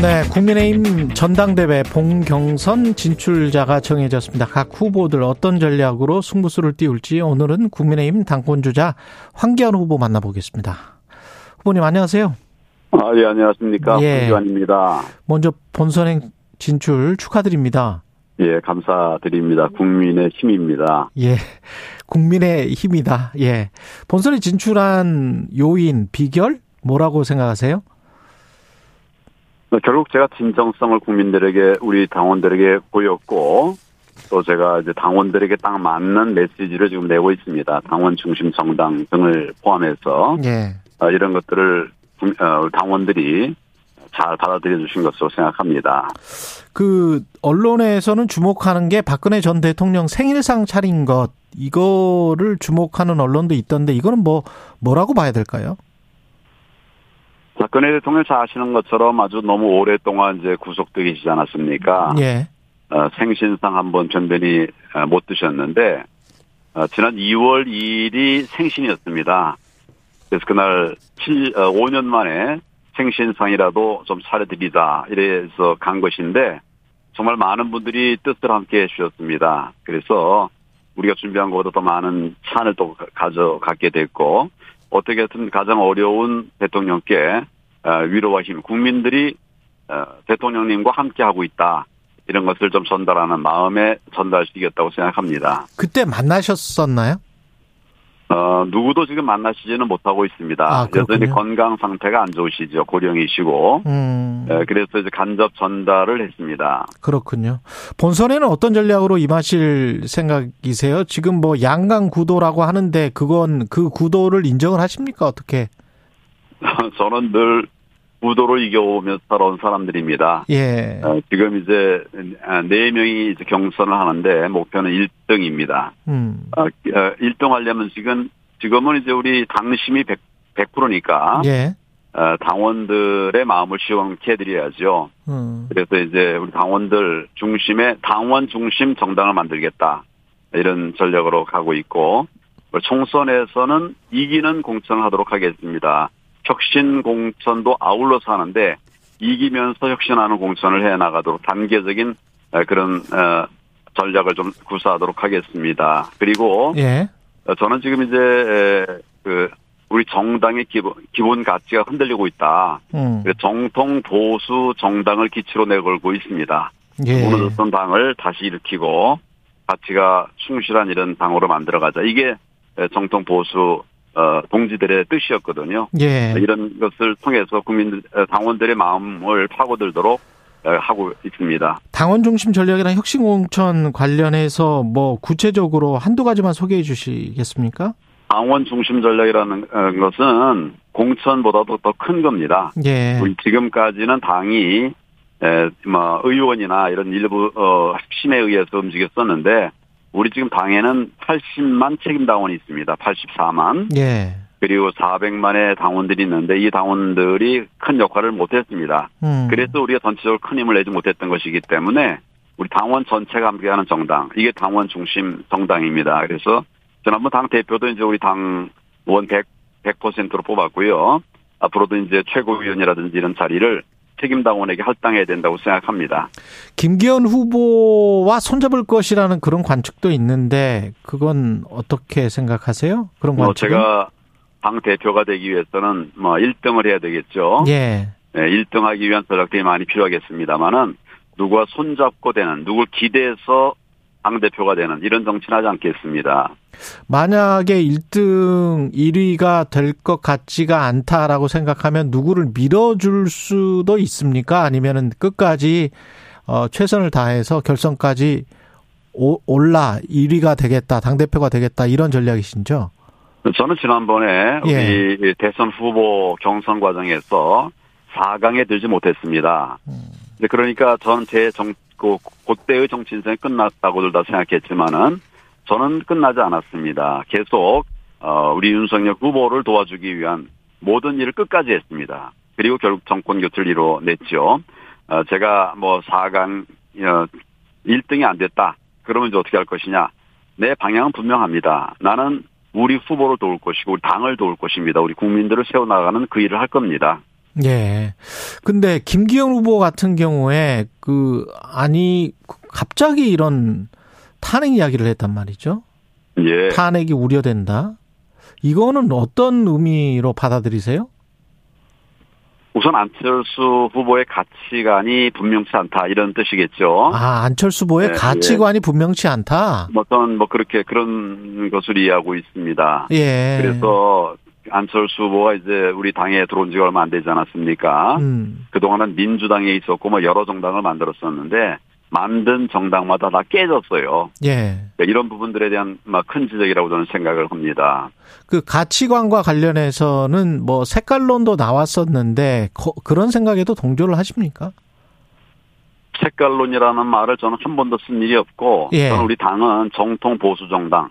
Speaker 2: 네, 국민의힘 전당대회 봉경선 진출자가 정해졌습니다. 각 후보들 어떤 전략으로 승부수를 띄울지 오늘은 국민의힘 당권주자 황기안 후보 만나보겠습니다. 후보님 안녕하세요.
Speaker 6: 아, 예, 안녕하십니까.
Speaker 2: 예.
Speaker 6: 황기환입니다.
Speaker 2: 먼저 본선행 진출 축하드립니다.
Speaker 6: 예, 감사드립니다. 국민의 힘입니다.
Speaker 2: 예. 국민의 힘이다. 예. 본선에 진출한 요인, 비결 뭐라고 생각하세요?
Speaker 6: 결국 제가 진정성을 국민들에게, 우리 당원들에게 보였고, 또 제가 이제 당원들에게 딱 맞는 메시지를 지금 내고 있습니다. 당원 중심 정당 등을 포함해서
Speaker 2: 예.
Speaker 6: 어, 이런 것들을 국- 어, 당원들이 잘 받아들여 주신 것으로 생각합니다.
Speaker 2: 그 언론에서는 주목하는 게 박근혜 전 대통령 생일상 차린 것 이거를 주목하는 언론도 있던데 이거는 뭐 뭐라고 봐야 될까요?
Speaker 6: 박근혜 대통령 잘 아시는 것처럼 아주 너무 오랫동안 이제 구속되어 계시지 않았습니까?
Speaker 2: 예.
Speaker 6: 어, 생신상 한번 변변히 어, 못 드셨는데 어, 지난 2월 2일이 생신이었습니다. 그래서 그날 7, 5년 만에 생신상이라도 좀 차려드리자 이래서 간 것인데 정말 많은 분들이 뜻을 함께 해주셨습니다. 그래서 우리가 준비한 것보다 더 많은 찬을 또 가- 가져가게 됐고 어떻게든 가장 어려운 대통령께 어, 위로와 힘 국민들이 어, 대통령님과 함께 하고 있다. 이런 것을 좀 전달하는 마음의 전달식이었다고 생각합니다.
Speaker 2: 그때 만나셨었나요?
Speaker 6: 어, 누구도 지금 만나시지는 못하고 있습니다.
Speaker 2: 아.
Speaker 6: 여전히 건강 상태가 안 좋으시죠. 고령이시고.
Speaker 2: 음.
Speaker 6: 에, 그래서 이제 간접 전달을 했습니다.
Speaker 2: 그렇군요. 본선에는 어떤 전략으로 임하실 생각이세요? 지금 뭐 양강 구도라고 하는데 그건 그 구도를 인정을 하십니까? 어떻게?
Speaker 6: 저는 늘 구도로 이겨오면서 살아온 사람들입니다.
Speaker 2: 예.
Speaker 6: 어, 지금 이제 네 명이 이제 경선을 하는데 목표는 1등입니다.
Speaker 2: 음.
Speaker 6: 어, 1등 하려면 지금 지금은 이제 우리 당심이 100, 100%니까
Speaker 2: 예.
Speaker 6: 어, 당원들의 마음을 시원케 해드려야죠.
Speaker 2: 음.
Speaker 6: 그래서 이제 우리 당원들 중심의 당원 중심 정당을 만들겠다 이런 전략으로 가고 있고 총선에서는 이기는 공천을 하도록 하겠습니다. 혁신 공천도 아울러서 하는데 이기면서 혁신하는 공천을 해 나가도록 단계적인 어, 그런 어, 전략을 좀 구사하도록 하겠습니다. 그리고
Speaker 2: 예.
Speaker 6: 어, 저는 지금 이제 에, 그 우리 정당의 기본 기본 가치가 흔들리고 있다.
Speaker 2: 음.
Speaker 6: 정통 보수 정당을 기치로 내걸고 있습니다.
Speaker 2: 예.
Speaker 6: 무너졌던 당을 다시 일으키고 가치가 충실한 이런 당으로 만들어가자. 이게 정통 보수 어, 동지들의 뜻이었거든요.
Speaker 2: 예.
Speaker 6: 이런 것을 통해서 국민들 어, 당원들의 마음을 파고들도록 어, 하고 있습니다.
Speaker 2: 당원 중심 전략이랑 혁신 공천 관련해서 뭐 구체적으로 한두 가지만 소개해 주시겠습니까?
Speaker 6: 당원 중심 전략이라는 어, 것은 공천보다도 더 큰 겁니다.
Speaker 2: 예.
Speaker 6: 우리 지금까지는 당이 에, 뭐 의원이나 이런 일부 어, 핵심에 의해서 움직였었는데 우리 지금 당에는 80만 책임 당원이 있습니다. 84만
Speaker 2: 예.
Speaker 6: 그리고 400만의 당원들이 있는데 이 당원들이 큰 역할을 못했습니다.
Speaker 2: 음.
Speaker 6: 그래서 우리가 전체적으로 큰 힘을 내지 못했던 것이기 때문에 우리 당원 전체가 함께하는 정당 이게 당원 중심 정당입니다. 그래서 지난번 당 대표도 이제 우리 당원 100 100%로 뽑았고요. 앞으로도 이제 최고위원이라든지 이런 자리를 책임 당원에게 할당해야 된다고 생각합니다.
Speaker 2: 김기현 후보와 손잡을 것이라는 그런 관측도 있는데 그건 어떻게 생각하세요? 그런
Speaker 6: 뭐
Speaker 2: 관측?
Speaker 6: 제가 당 대표가 되기 위해서는 뭐 1등을 해야 되겠죠.
Speaker 2: 예.
Speaker 6: 1등하기 위한 전략들이 많이 필요하겠습니다만은 누구와 손잡고 되는 누굴 기대해서 당 대표가 되는 이런 정치는 하지 않겠습니다.
Speaker 2: 만약에 1등 1위가 될 것 같지가 않다라고 생각하면 누구를 밀어줄 수도 있습니까? 아니면은 끝까지 어, 최선을 다해서 결선까지 오, 올라 1위가 되겠다, 당 대표가 되겠다 이런 전략이신죠?
Speaker 6: 저는 지난번에
Speaker 2: 예.
Speaker 6: 우리 대선 후보 경선 과정에서 4강에 들지 못했습니다. 이제 그러니까 저는 제 정, 그, 그때의 정치 인생이 끝났다고들 다 생각했지만은 저는 끝나지 않았습니다. 계속, 어, 우리 윤석열 후보를 도와주기 위한 모든 일을 끝까지 했습니다. 그리고 결국 정권 교체를 이뤄냈죠. 어, 제가 뭐 4강, 어, 1등이 안 됐다. 그러면 이제 어떻게 할 것이냐. 내 방향은 분명합니다. 나는 우리 후보를 도울 것이고, 우리 당을 도울 것입니다. 우리 국민들을 세워나가는 그 일을 할 겁니다.
Speaker 2: 예. 근데 김기현 후보 같은 경우에 그 아니 갑자기 이런 탄핵 이야기를 했단 말이죠.
Speaker 6: 예.
Speaker 2: 탄핵이 우려된다. 이거는 어떤 의미로 받아들이세요?
Speaker 6: 우선 안철수 후보의 가치관이 분명치 않다 이런 뜻이겠죠.
Speaker 2: 아, 안철수 후보의
Speaker 6: 네,
Speaker 2: 가치관이 분명치 않다.
Speaker 6: 뭐 어떤 뭐 그렇게 그런 것을 이해하고 있습니다.
Speaker 2: 예.
Speaker 6: 그래서 안철수 후보가 이제 우리 당에 들어온 지가 얼마 안 되지 않았습니까?
Speaker 2: 음.
Speaker 6: 그동안은 민주당에 있었고 뭐 여러 정당을 만들었었는데 만든 정당마다 다 깨졌어요.
Speaker 2: 예.
Speaker 6: 그러니까 이런 부분들에 대한 막큰 지적이라고 저는 생각을 합니다.
Speaker 2: 그 가치관과 관련해서는 뭐 색깔론도 나왔었는데 거- 그런 생각에도 동조를 하십니까?
Speaker 6: 색깔론이라는 말을 저는 한 번도 쓴 일이 없고
Speaker 2: 예.
Speaker 6: 저는 우리 당은 정통 보수 정당,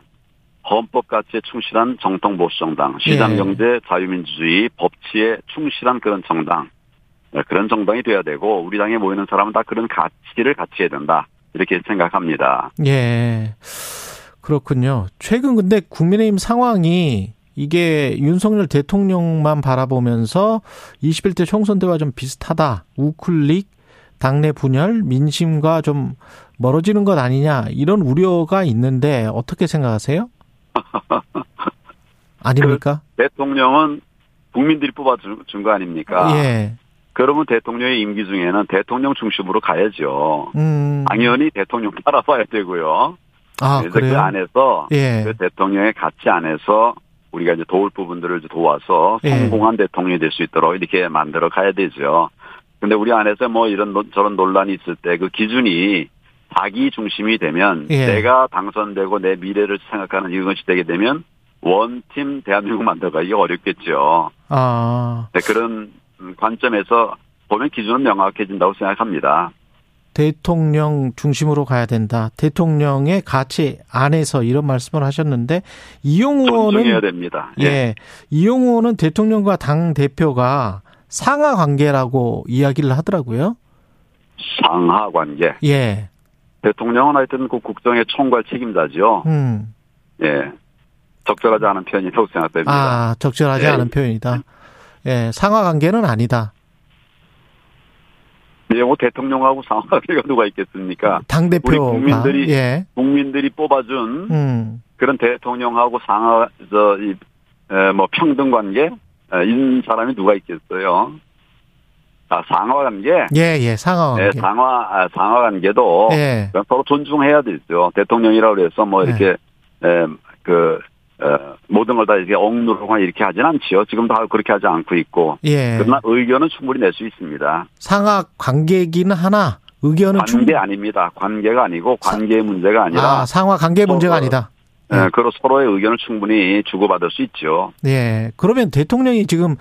Speaker 6: 헌법 가치에 충실한 정통 보수 정당, 시장
Speaker 2: 예.
Speaker 6: 경제 자유민주주의 법치에 충실한 그런 정당, 네, 그런 정당이 돼야 되고 우리 당에 모이는 사람은 다 그런 가치를 갖춰야 된다 이렇게 생각합니다.
Speaker 2: 예. 그렇군요. 최근 근데 국민의힘 상황이 이게 윤석열 대통령만 바라보면서 21대 총선 때와 좀 비슷하다. 우클릭, 당내 분열, 민심과 좀 멀어지는 것 아니냐 이런 우려가 있는데 어떻게 생각하세요? 아닙니까?
Speaker 6: 대통령은 국민들이 뽑아준 거 아닙니까?
Speaker 2: 예.
Speaker 6: 그러면 대통령의 임기 중에는 대통령 중심으로 가야죠.
Speaker 2: 음.
Speaker 6: 당연히 대통령 따라봐야 되고요.
Speaker 2: 아,
Speaker 6: 그래서 그
Speaker 2: 그래요?
Speaker 6: 안에서
Speaker 2: 예.
Speaker 6: 그 대통령의 가치 안에서 우리가 이제 도울 부분들을 도와서
Speaker 2: 예.
Speaker 6: 성공한 대통령이 될 수 있도록 이렇게 만들어 가야 되죠. 근데 우리 안에서 뭐 이런 논- 저런 논란이 있을 때 그 기준이 자기 중심이 되면
Speaker 2: 예.
Speaker 6: 내가 당선되고 내 미래를 생각하는 이것이 되게 되면 원팀 대한민국 만들어가기 어렵겠죠.
Speaker 2: 아,
Speaker 6: 네, 그런 관점에서 보면 기준은 명확해진다고 생각합니다.
Speaker 2: 대통령 중심으로 가야 된다. 대통령의 가치 안에서 이런 말씀을 하셨는데 이용
Speaker 6: 존중해야
Speaker 2: 의원은
Speaker 6: 됩니다.
Speaker 2: 예. 이용 의원은 대통령과 당 대표가 상하 관계라고 이야기를 하더라고요.
Speaker 6: 상하 관계.
Speaker 2: 예.
Speaker 6: 대통령은 하여튼 그 국정의 총괄 책임자죠.
Speaker 2: 음.
Speaker 6: 예. 적절하지 않은 표현이라고 생각됩니다.
Speaker 2: 아, 적절하지
Speaker 6: 예.
Speaker 2: 않은 표현이다. 예, 상하 관계는 아니다.
Speaker 6: 예, 뭐 대통령하고 상하 관계가 누가 있겠습니까?
Speaker 2: 당 대표가
Speaker 6: 국민들이-
Speaker 2: 예.
Speaker 6: 국민들이 뽑아준
Speaker 2: 음.
Speaker 6: 그런 대통령하고 상하 저이 뭐 평등 관계 에, 있는 사람이 누가 있겠어요? 아, 상하 관계.
Speaker 2: 예, 예, 상하
Speaker 6: 예,
Speaker 2: 관계.
Speaker 6: 상하 아, 상하 관계도
Speaker 2: 예.
Speaker 6: 서로 존중해야 되죠. 대통령이라고 그래서 뭐
Speaker 2: 네.
Speaker 6: 이렇게 에, 그 어, 모든 걸 다 이렇게 억누르거나 이렇게 하진 않지요. 지금 다 그렇게 하지 않고 있고.
Speaker 2: 예.
Speaker 6: 그러나 의견은 충분히 낼 수 있습니다.
Speaker 2: 상하 관계기는 하나 의견은 충
Speaker 6: 관계 아닙니다. 관계가 아니고 관계의 문제가 아니라
Speaker 2: 아, 상하 관계 문제가
Speaker 6: 어,
Speaker 2: 아니다.
Speaker 6: 예, 그로 서로의 의견을 충분히 주고받을 수 있죠.
Speaker 2: 예. 그러면 대통령이 지금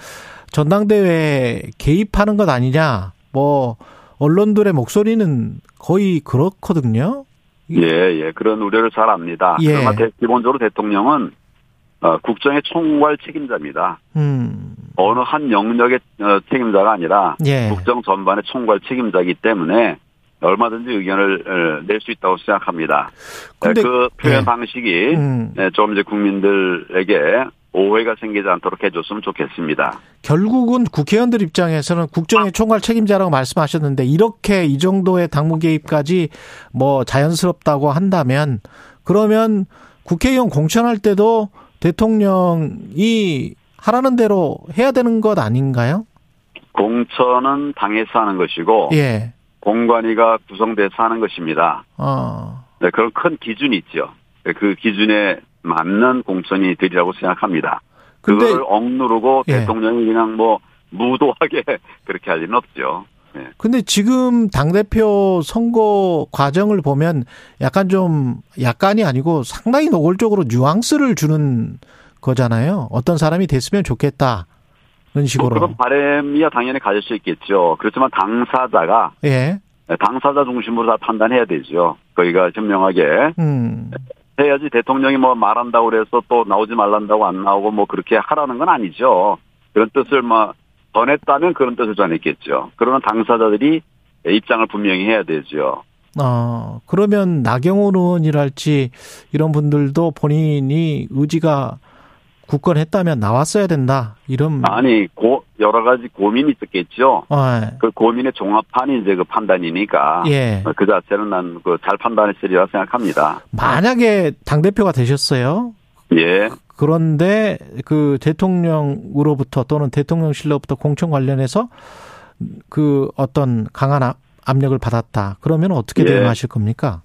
Speaker 2: 전당대회에 개입하는 것 아니냐? 뭐 언론들의 목소리는 거의 그렇거든요.
Speaker 6: 예, 예. 그런 우려를 잘 압니다.
Speaker 2: 예.
Speaker 6: 그러나 대- 기본적으로 대통령은 어, 국정의 총괄 책임자입니다.
Speaker 2: 음.
Speaker 6: 어느 한 영역의 어, 책임자가 아니라
Speaker 2: 예.
Speaker 6: 국정 전반의 총괄 책임자이기 때문에 얼마든지 의견을 낼 수 있다고 생각합니다.
Speaker 2: 근데-
Speaker 6: 그 표현
Speaker 2: 예.
Speaker 6: 방식이
Speaker 2: 음.
Speaker 6: 네, 좀 이제 국민들에게 오해가 생기지 않도록 해줬으면 좋겠습니다.
Speaker 2: 결국은 국회의원들 입장에서는 국정의 총괄 책임자라고 말씀하셨는데 이렇게 이 정도의 당무 개입까지 뭐 자연스럽다고 한다면 그러면 국회의원 공천할 때도 대통령이 하라는 대로 해야 되는 것 아닌가요?
Speaker 6: 공천은 당에서 하는 것이고
Speaker 2: 예.
Speaker 6: 공관위가 구성돼서 하는 것입니다.
Speaker 2: 어.
Speaker 6: 네, 그런 큰 기준이 있죠. 네, 그 기준에 맞는 공천이 되리라고 생각합니다. 그걸 억누르고
Speaker 2: 예.
Speaker 6: 대통령이 그냥 뭐 무도하게 그렇게 할 리는 없죠. 네.
Speaker 2: 근데 지금 당대표 선거 과정을 보면 약간 좀 약간이 아니고 상당히 노골적으로 뉘앙스를 주는 거잖아요. 어떤 사람이 됐으면 좋겠다. 그런
Speaker 6: 뭐
Speaker 2: 식으로.
Speaker 6: 그런 바람이야 당연히 가질 수 있겠죠. 그렇지만 당사자가
Speaker 2: 예.
Speaker 6: 당사자 중심으로 다 판단해야 되죠. 거기가 현명하게
Speaker 2: 음.
Speaker 6: 해야지 대통령이 뭐 말한다고 그래서 또 나오지 말란다고 안 나오고 뭐 그렇게 하라는 건 아니죠. 그런 뜻을 뭐 전했다면 그런 뜻을 전했겠죠. 그러나 당사자들이 입장을 분명히 해야 되죠.
Speaker 2: 어, 그러면 나경원 의원이랄지 이런 분들도 본인이 의지가 굳건했다면 나왔어야 된다. 이런
Speaker 6: 아니 고 여러 가지 고민이 있었겠죠.
Speaker 2: 어,
Speaker 6: 그 고민의 종합판이 이제 그 판단이니까
Speaker 2: 예.
Speaker 6: 그 자체는 난 그 잘 판단했으리라 생각합니다.
Speaker 2: 만약에 당 대표가 되셨어요.
Speaker 6: 예.
Speaker 2: 그런데 그 대통령으로부터 또는 대통령실로부터 공천 관련해서 그 어떤 강한 압- 압력을 받았다. 그러면 어떻게
Speaker 6: 예.
Speaker 2: 대응하실 겁니까?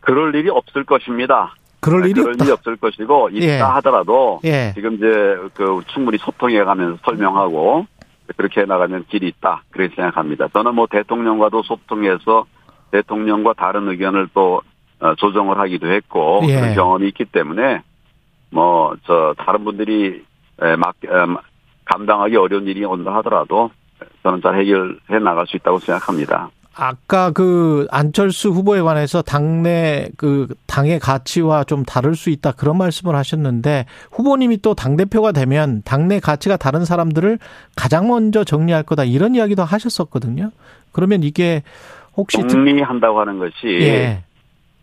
Speaker 6: 그럴 일이 없을 것입니다.
Speaker 2: 그럴 일이
Speaker 6: 그럴
Speaker 2: 없다.
Speaker 6: 일이 없을 것이고 있다
Speaker 2: 예.
Speaker 6: 하더라도
Speaker 2: 예.
Speaker 6: 지금 이제 그 충분히 소통해 가면서 설명하고 그렇게 나가면 길이 있다 그렇게 생각합니다. 저는 뭐 대통령과도 소통해서 대통령과 다른 의견을 또 어, 조정을 하기도 했고
Speaker 2: 예.
Speaker 6: 그런 경험이 있기 때문에 뭐 저 다른 분들이 에, 막 에, 감당하기 어려운 일이 온다 하더라도 저는 잘 해결해 나갈 수 있다고 생각합니다.
Speaker 2: 아까 그 안철수 후보에 관해서 당내 그 당의 가치와 좀 다를 수 있다 그런 말씀을 하셨는데 후보님이 또 당 대표가 되면 당내 가치가 다른 사람들을 가장 먼저 정리할 거다 이런 이야기도 하셨었거든요. 그러면 이게 혹시 특-
Speaker 6: 정리한다고 하는 것이
Speaker 2: 예.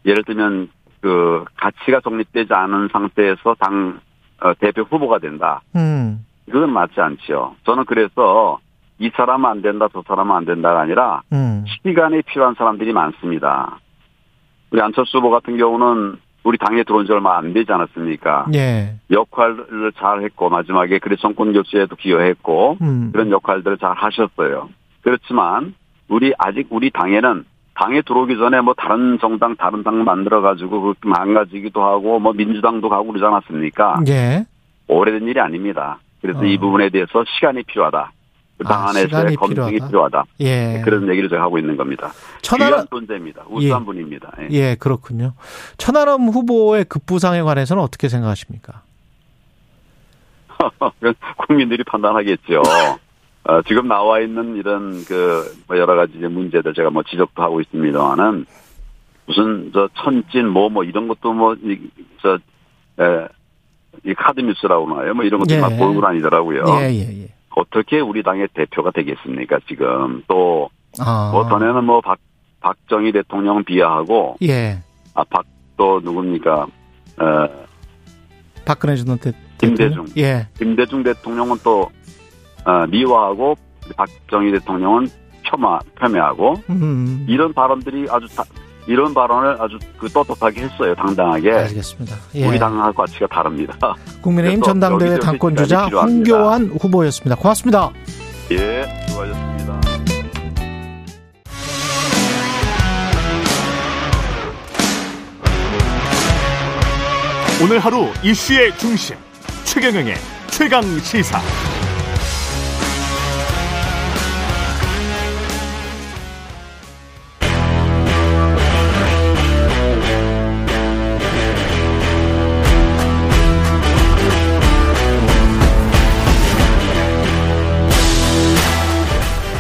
Speaker 6: 예를 들면 그 가치가 정립되지 않은 상태에서 당 어, 대표 후보가 된다.
Speaker 2: 음.
Speaker 6: 그건 맞지 않죠. 저는 그래서 이 사람은 안 된다, 저 사람은 안 된다가 아니라
Speaker 2: 음.
Speaker 6: 시간이 필요한 사람들이 많습니다. 우리 안철수 후보 같은 경우는 우리 당에 들어온 지 얼마 안 되지 않았습니까?
Speaker 2: 예.
Speaker 6: 역할을 잘 했고 마지막에 그래 정권 교체에도 기여했고
Speaker 2: 음.
Speaker 6: 그런 역할들을 잘 하셨어요. 그렇지만 우리 아직 우리 당에는 당에 들어오기 전에 뭐 다른 정당 다른 당 만들어 가지고 그 망가지기도 하고 뭐 민주당도 가고 그러지 않았습니까?
Speaker 2: 예.
Speaker 6: 오래된 일이 아닙니다. 그래서
Speaker 2: 어.
Speaker 6: 이 부분에 대해서 시간이 필요하다. 그
Speaker 2: 아,
Speaker 6: 당 안에서의 검증이
Speaker 2: 필요하다.
Speaker 6: 필요하다.
Speaker 2: 예.
Speaker 6: 그런 얘기를 제가 하고 있는 겁니다.
Speaker 2: 천하람
Speaker 6: 존재입니다. 우수한
Speaker 2: 예.
Speaker 6: 분입니다. 예.
Speaker 2: 예, 그렇군요. 천하람 후보의 급부상에 관해서는 어떻게 생각하십니까?
Speaker 6: 국민들이 판단하겠죠. 어, 지금 나와 있는 이런 그 뭐 여러 가지 문제들 제가 뭐 지적도 하고 있습니다만은 무슨 저 천진 뭐뭐 이런 것도 뭐저 이 카드 뉴스라고 나요. 뭐 이런 것도
Speaker 2: 예.
Speaker 6: 막 보고 다니더라고요.
Speaker 2: 예, 예, 예.
Speaker 6: 어떻게 우리 당의 대표가 되겠습니까? 지금 또
Speaker 2: 아.
Speaker 6: 뭐 전에는 뭐 박, 박정희 대통령 비하하고
Speaker 2: 예.
Speaker 6: 아 박 또 누굽니까? 어,
Speaker 2: 박근혜 전 대,
Speaker 6: 김대중.
Speaker 2: 대통령? 예.
Speaker 6: 김대중 대통령은 또 어, 미화하고 박정희 대통령은 폄하 폄훼하고
Speaker 2: 음.
Speaker 6: 이런 발언들이 아주 다, 이런 발언을 아주 그 떳떳하게 했어요 당당하게
Speaker 2: 알겠습니다. 예.
Speaker 6: 우리 당하고 가치가 다릅니다.
Speaker 2: 국민의힘 전당대회 당권주자. 황교안 후보였습니다. 고맙습니다.
Speaker 6: 예, 수고하셨습니다.
Speaker 1: 오늘 하루 이슈의 중심 최경영의 최강 시사.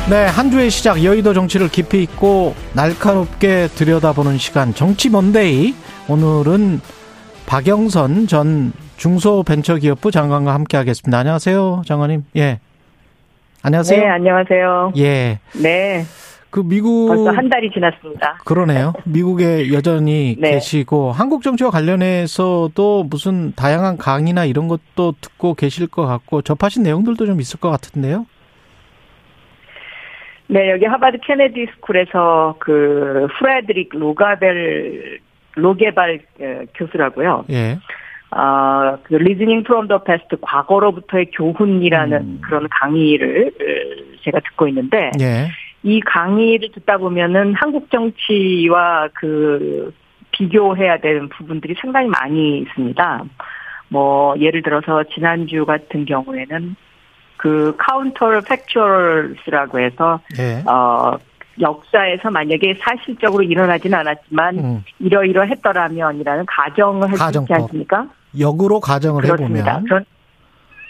Speaker 2: 네, 한 주의 시작 여의도 정치를 깊이 있고 날카롭게 들여다보는 시간 정치 먼데이 오늘은 박영선 전 중소벤처기업부 장관과 함께 하겠습니다. 안녕하세요, 장관님. 예. 안녕하세요.
Speaker 7: 네, 안녕하세요.
Speaker 2: 예.
Speaker 7: 네,
Speaker 2: 그 미국
Speaker 7: 벌써 한 달이 지났습니다.
Speaker 2: 그러네요. 미국에 여전히
Speaker 7: 네.
Speaker 2: 계시고 한국 정치와 관련해서도 무슨 다양한 강의나 이런 것도 듣고 계실 것 같고 접하신 내용들도 좀 있을 것 같은데요.
Speaker 7: 네, 여기 하버드 케네디 스쿨에서 그 프레드릭 로게발 로게발 어, 교수라고요.
Speaker 2: 예.
Speaker 7: 어, 그 Reasoning from the Past 과거로부터의 교훈이라는
Speaker 2: 음.
Speaker 7: 그런 강의를 어, 제가 듣고 있는데
Speaker 2: 예.
Speaker 7: 이 강의를 듣다 보면은 한국 정치와 그 비교해야 되는 부분들이 상당히 많이 있습니다. 뭐 예를 들어서 지난주 같은 경우에는 그 counterfactuals라고 해서
Speaker 2: 예.
Speaker 7: 어 역사에서 만약에 사실적으로 일어나지는 않았지만
Speaker 2: 음.
Speaker 7: 이러이러 했더라면이라는 가정을 할 수 있지. 않습니까?
Speaker 2: 역으로 가정을
Speaker 7: 그렇습니다.
Speaker 2: 해보면.
Speaker 7: 그런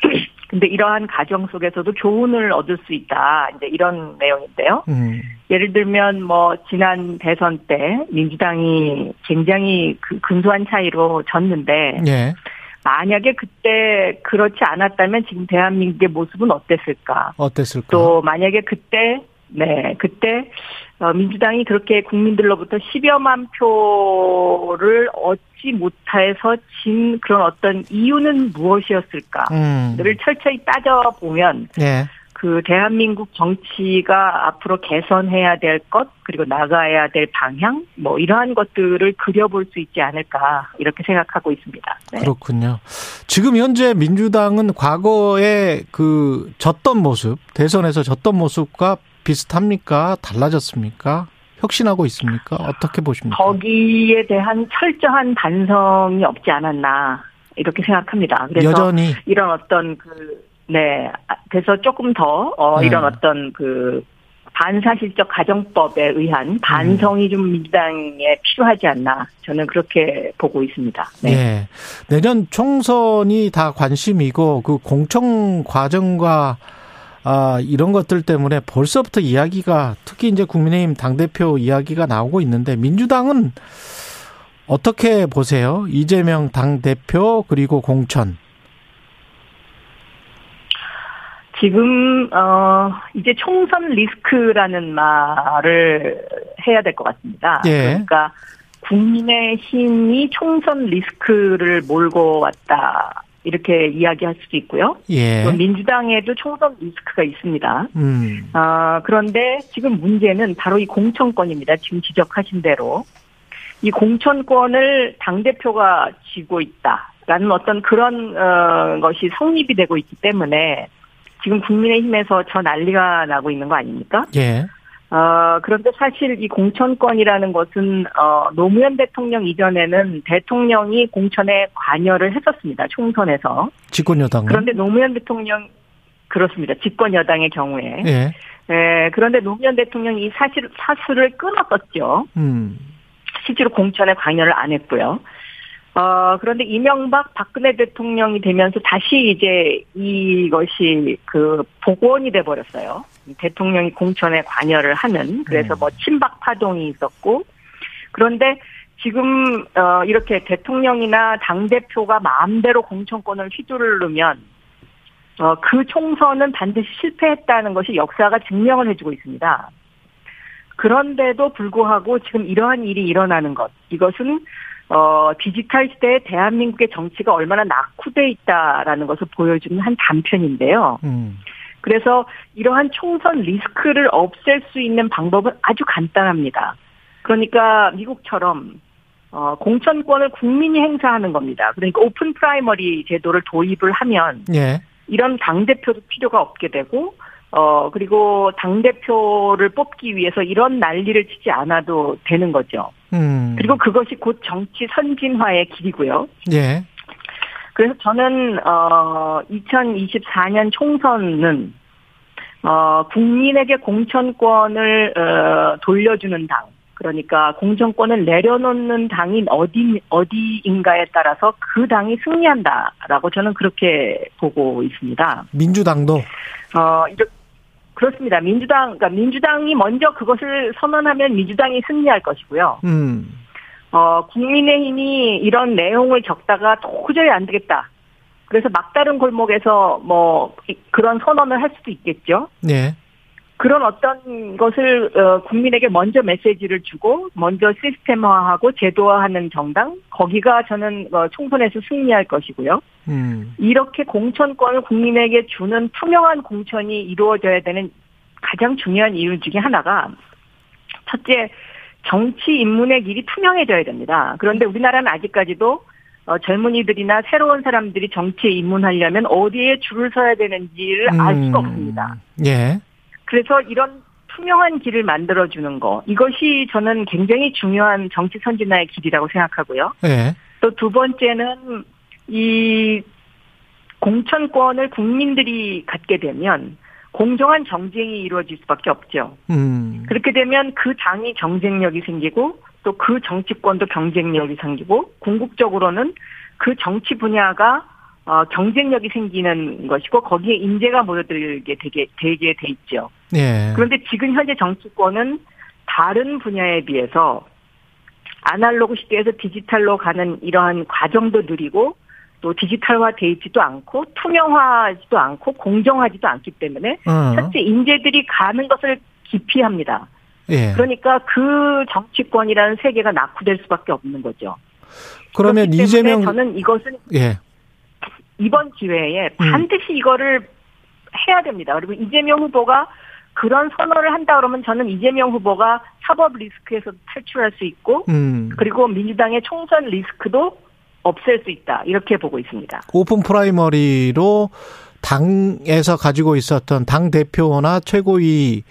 Speaker 7: 근데 이러한 가정 속에서도 교훈을 얻을 수 있다. 이제 이런 내용인데요.
Speaker 2: 음.
Speaker 7: 예를 들면 뭐 지난 대선 때 민주당이 굉장히 그 근소한 차이로 졌는데
Speaker 2: 예.
Speaker 7: 만약에 그때 그렇지 않았다면 지금 대한민국의 모습은 어땠을까?
Speaker 2: 어땠을까?
Speaker 7: 또 만약에 그때 네 그때 어, 민주당이 그렇게 국민들로부터 10여만 표를 얻지 못해서 진 그런 어떤 이유는 무엇이었을까를
Speaker 2: 음.
Speaker 7: 철저히 따져 보면
Speaker 2: 예.
Speaker 7: 그 대한민국 정치가 앞으로 개선해야 될 것 그리고 나가야 될 방향 뭐 이러한 것들을 그려볼 수 있지 않을까 이렇게 생각하고 있습니다. 네.
Speaker 2: 그렇군요. 지금 현재 민주당은 과거에 그 졌던 모습, 대선에서 졌던 모습과 비슷합니까? 달라졌습니까? 혁신하고 있습니까? 어떻게 보십니까?
Speaker 7: 거기에 대한 철저한 반성이 없지 않았나 이렇게 생각합니다. 그래서
Speaker 2: 여전히
Speaker 7: 이런 어떤 그, 네. 아, 그래서 조금 더, 어,
Speaker 2: 네.
Speaker 7: 이런 어떤 그, 반사실적 가정법에 의한 반성이 좀 민주당에 필요하지 않나. 저는 그렇게 보고 있습니다. 네.
Speaker 2: 예. 내년 총선이 다 관심이고 그 공청 과정과 아, 이런 것들 때문에 벌써부터 이야기가 특히 이제 국민의힘 당대표 이야기가 나오고 있는데 민주당은 어떻게 보세요? 이재명 당대표 그리고 공천.
Speaker 7: 지금, 어, 이제 총선 리스크라는 말을 해야 될 것 같습니다.
Speaker 2: 예.
Speaker 7: 그러니까 국민의 힘이 총선 리스크를 몰고 왔다. 이렇게 이야기할 수도 있고요.
Speaker 2: 예.
Speaker 7: 또 민주당에도 총선 리스크가 있습니다.
Speaker 2: 음.
Speaker 7: 아, 그런데 지금 문제는 바로 이 공천권입니다. 지금 지적하신 대로. 이 공천권을 당대표가 쥐고 있다라는 어떤 그런, 어, 것이 성립이 되고 있기 때문에 지금 국민의힘에서 저 난리가 나고 있는 거 아닙니까?
Speaker 2: 예.
Speaker 7: 어, 그런데 사실 이 공천권이라는 것은, 어, 노무현 대통령 이전에는 대통령이 공천에 관여를 했었습니다. 총선에서.
Speaker 2: 집권 여당은
Speaker 7: 그런데 노무현 대통령, 그렇습니다. 집권 여당의 경우에.
Speaker 2: 예.
Speaker 7: 예, 그런데 노무현 대통령이 이 사실, 사수를 끊었었죠.
Speaker 2: 음.
Speaker 7: 실제로 공천에 관여를 안 했고요. 어, 그런데 이명박 박근혜 대통령이 되면서 다시 이제 이것이 그 복원이 돼 버렸어요. 대통령이 공천에 관여를 하는 그래서
Speaker 2: 음.
Speaker 7: 뭐 친박 파동이 있었고 그런데 지금 어 이렇게 대통령이나 당 대표가 마음대로 공천권을 휘두르면 어그 총선은 반드시 실패했다는 것이 역사가 증명을 해주고 있습니다. 그런데도 불구하고 지금 이러한 일이 일어나는 것 이것은 어, 디지털 시대에 대한민국의 정치가 얼마나 낙후돼 있다라는 것을 보여주는 한 단편인데요.
Speaker 2: 음.
Speaker 7: 그래서 이러한 총선 리스크를 없앨 수 있는 방법은 아주 간단합니다. 그러니까 미국처럼 어, 공천권을 국민이 행사하는 겁니다. 그러니까 open primary 제도를 도입을 하면
Speaker 2: 예.
Speaker 7: 이런 당 대표도 필요가 없게 되고 어, 그리고 당대표를 뽑기 위해서 이런 난리를 치지 않아도 되는 거죠.
Speaker 2: 음.
Speaker 7: 그리고 그것이 곧 정치 선진화의 길이고요.
Speaker 2: 예.
Speaker 7: 그래서 저는 어 2024년 총선은 어 국민에게 공천권을 어 돌려주는 당 그러니까 공천권을 내려놓는 당인 어디 어디인가에 따라서 그 당이 승리한다라고 저는 그렇게 보고 있습니다.
Speaker 2: 민주당도
Speaker 7: 어 이렇 그렇습니다. 민주당 그러니까 민주당이 먼저 그것을 선언하면 민주당이 승리할 것이고요.
Speaker 2: 음.
Speaker 7: 어, 국민의힘이 이런 내용을 적다가 도저히 안 되겠다. 그래서 막다른 골목에서 뭐 이- 그런 선언을 할 수도 있겠죠.
Speaker 2: 예.
Speaker 7: 그런 어떤 것을 어, 국민에게 먼저 메시지를 주고 먼저 시스템화하고 제도화하는 정당 거기가 저는 어, 총선에서 승리할 것이고요.
Speaker 2: 음.
Speaker 7: 이렇게 공천권을 국민에게 주는 투명한 공천이 이루어져야 되는 가장 중요한 이유 중에 하나가 첫째 정치 인문의 길이 투명해져야 됩니다. 그런데 우리나라는 아직까지도 어, 젊은이들이나 새로운 사람들이 정치에 입문하려면 어디에 줄을 서야 되는지를 알 수가
Speaker 2: 음.
Speaker 7: 없습니다.
Speaker 2: 예.
Speaker 7: 그래서 이런 투명한 길을 만들어주는 거 이것이 저는 굉장히 중요한 정치 선진화의 길이라고 생각하고요.
Speaker 2: 예.
Speaker 7: 또두 번째는 이 공천권을 국민들이 갖게 되면 공정한 정쟁이 이루어질 수밖에 없죠.
Speaker 2: 음.
Speaker 7: 그렇게 되면 그 당이 경쟁력이 생기고 또 그 정치권도 경쟁력이 생기고 궁극적으로는 그 정치 분야가 어, 경쟁력이 생기는 것이고 거기에 인재가 모여들게 되게 되게 돼 있죠.
Speaker 2: 예.
Speaker 7: 그런데 지금 현재 정치권은 다른 분야에 비해서 아날로그 시대에서 디지털로 가는 이러한 과정도 느리고 또 디지털화 돼 있지도 않고 투명하지도 않고 공정하지도 않기 때문에
Speaker 2: 어.
Speaker 7: 첫째 인재들이 가는 것을 기피합니다.
Speaker 2: 예.
Speaker 7: 그러니까 그 정치권이라는 세계가 낙후될 수밖에 없는 거죠.
Speaker 2: 그러면 이재명
Speaker 7: 저는 이것은
Speaker 2: 예.
Speaker 7: 이번 기회에
Speaker 2: 음.
Speaker 7: 반드시 이거를 해야 됩니다. 그리고 이재명 후보가 그런 선언을 한다 그러면 저는 이재명 후보가 사법 리스크에서 탈출할 수 있고
Speaker 2: 음.
Speaker 7: 그리고 민주당의 총선 리스크도 없앨 수 있다 이렇게 보고 있습니다.
Speaker 2: open primary로 당에서 가지고 있었던 당 대표나 최고위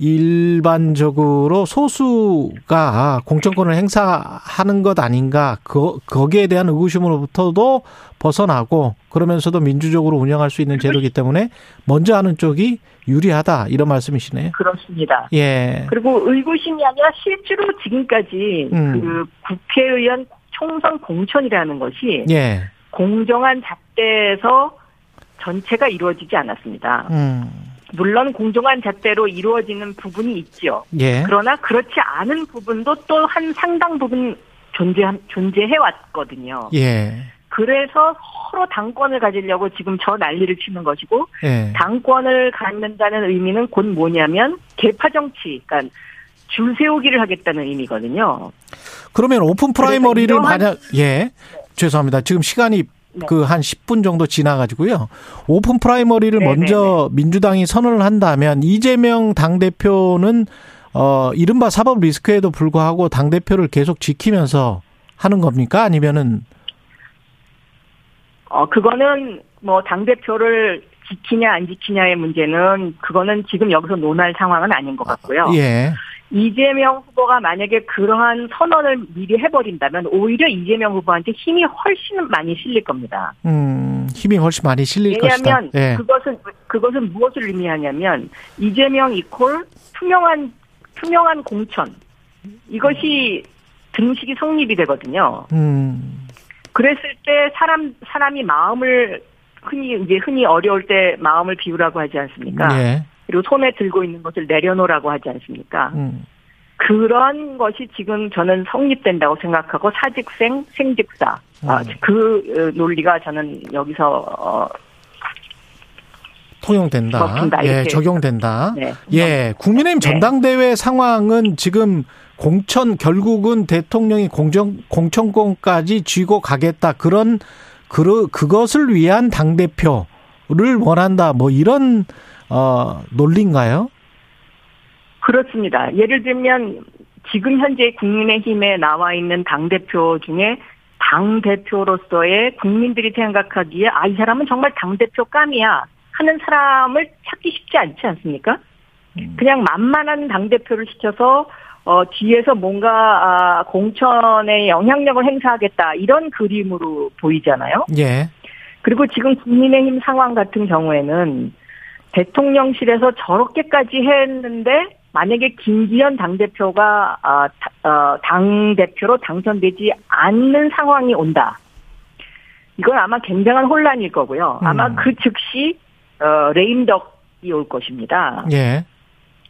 Speaker 2: 일반적으로 소수가 공천권을 행사하는 것 아닌가 그 거기에 대한 의구심으로부터도 벗어나고 그러면서도 민주적으로 운영할 수 있는 제도이기 때문에 먼저 하는 쪽이 유리하다 이런 말씀이시네요.
Speaker 7: 그렇습니다.
Speaker 2: 예.
Speaker 7: 그리고 의구심이 아니라 실제로 지금까지
Speaker 2: 음.
Speaker 7: 그 국회의원 총선 공천이라는 것이
Speaker 2: 예.
Speaker 7: 공정한 잣대에서 전체가 이루어지지 않았습니다.
Speaker 2: 음.
Speaker 7: 물론 공정한 잣대로 이루어지는 부분이 있죠.
Speaker 2: 예.
Speaker 7: 그러나 그렇지 않은 부분도 또 한 상당 부분 존재 존재해 왔거든요.
Speaker 2: 예.
Speaker 7: 그래서 서로 당권을 가지려고 지금 저 난리를 치는 것이고
Speaker 2: 예.
Speaker 7: 당권을 갖는다는 의미는 곧 뭐냐면 개파 정치, 그러니까 줄 세우기를 하겠다는 의미거든요.
Speaker 2: 그러면 open primary를 만약 예 죄송합니다. 지금 시간이
Speaker 7: 네.
Speaker 2: 그 한 10분 정도 지나가지고요. open primary를
Speaker 7: 네,
Speaker 2: 먼저 민주당이 선언을 한다면 이재명 당 대표는 어 이른바 사법 리스크에도 불구하고 당 대표를 계속 지키면서 하는 겁니까? 아니면은
Speaker 7: 어 그거는 뭐 당 대표를 지키냐 안 지키냐의 문제는 그거는 지금 여기서 논할 상황은 아닌 것 같고요.
Speaker 2: 예.
Speaker 7: 이재명 후보가 만약에 그러한 선언을 미리 해버린다면 오히려 이재명 후보한테 힘이 훨씬 많이 실릴 겁니다.
Speaker 2: 음, 힘이 훨씬 많이 실릴
Speaker 7: 왜냐하면
Speaker 2: 것이다. 예.
Speaker 7: 그것은 그것은 무엇을 의미하냐면 이재명 이콜 투명한 투명한 공천 이것이 등식이 성립이 되거든요.
Speaker 2: 음.
Speaker 7: 그랬을 때 사람 사람이 마음을 흔히 이제 흔히 어려울 때 마음을 비우라고 하지 않습니까?
Speaker 2: 예.
Speaker 7: 그리고 손에 들고 있는 것을 내려놓으라고 하지 않습니까?
Speaker 2: 음.
Speaker 7: 그런 것이 지금 저는 성립된다고 생각하고 사직생 생직사 아,
Speaker 2: 음.
Speaker 7: 그 어, 논리가 저는 여기서 어,
Speaker 2: 통용된다.
Speaker 7: 그렇습니다.
Speaker 2: 예. 적용된다.
Speaker 7: 네.
Speaker 2: 예, 국민의힘
Speaker 7: 네.
Speaker 2: 전당대회 상황은 지금 공천 결국은 대통령이 공정 공천권까지 쥐고 가겠다 그런 그 그것을 위한 당 대표를 원한다 뭐 이런 어 논리인가요?
Speaker 7: 그렇습니다. 예를 들면 지금 현재 국민의힘에 나와 있는 당 대표 중에 당 대표로서의 국민들이 생각하기에 아 이 사람은 정말 당 대표 감이야 하는 사람을 찾기 쉽지 않지 않습니까? 그냥 만만한 당 대표를 시켜서 어 뒤에서 뭔가 아, 공천에 영향력을 행사하겠다 이런 그림으로 보이잖아요.
Speaker 2: 예.
Speaker 7: 그리고 지금 국민의힘 상황 같은 경우에는 대통령실에서 저렇게까지 했는데 만약에 김기현 당대표가 아, 다- 어, 당대표로 당선되지 않는 상황이 온다. 이건 아마 굉장한 혼란일 거고요. 아마
Speaker 2: 음.
Speaker 7: 그 즉시 어, 레임덕이 올 것입니다.
Speaker 2: 예.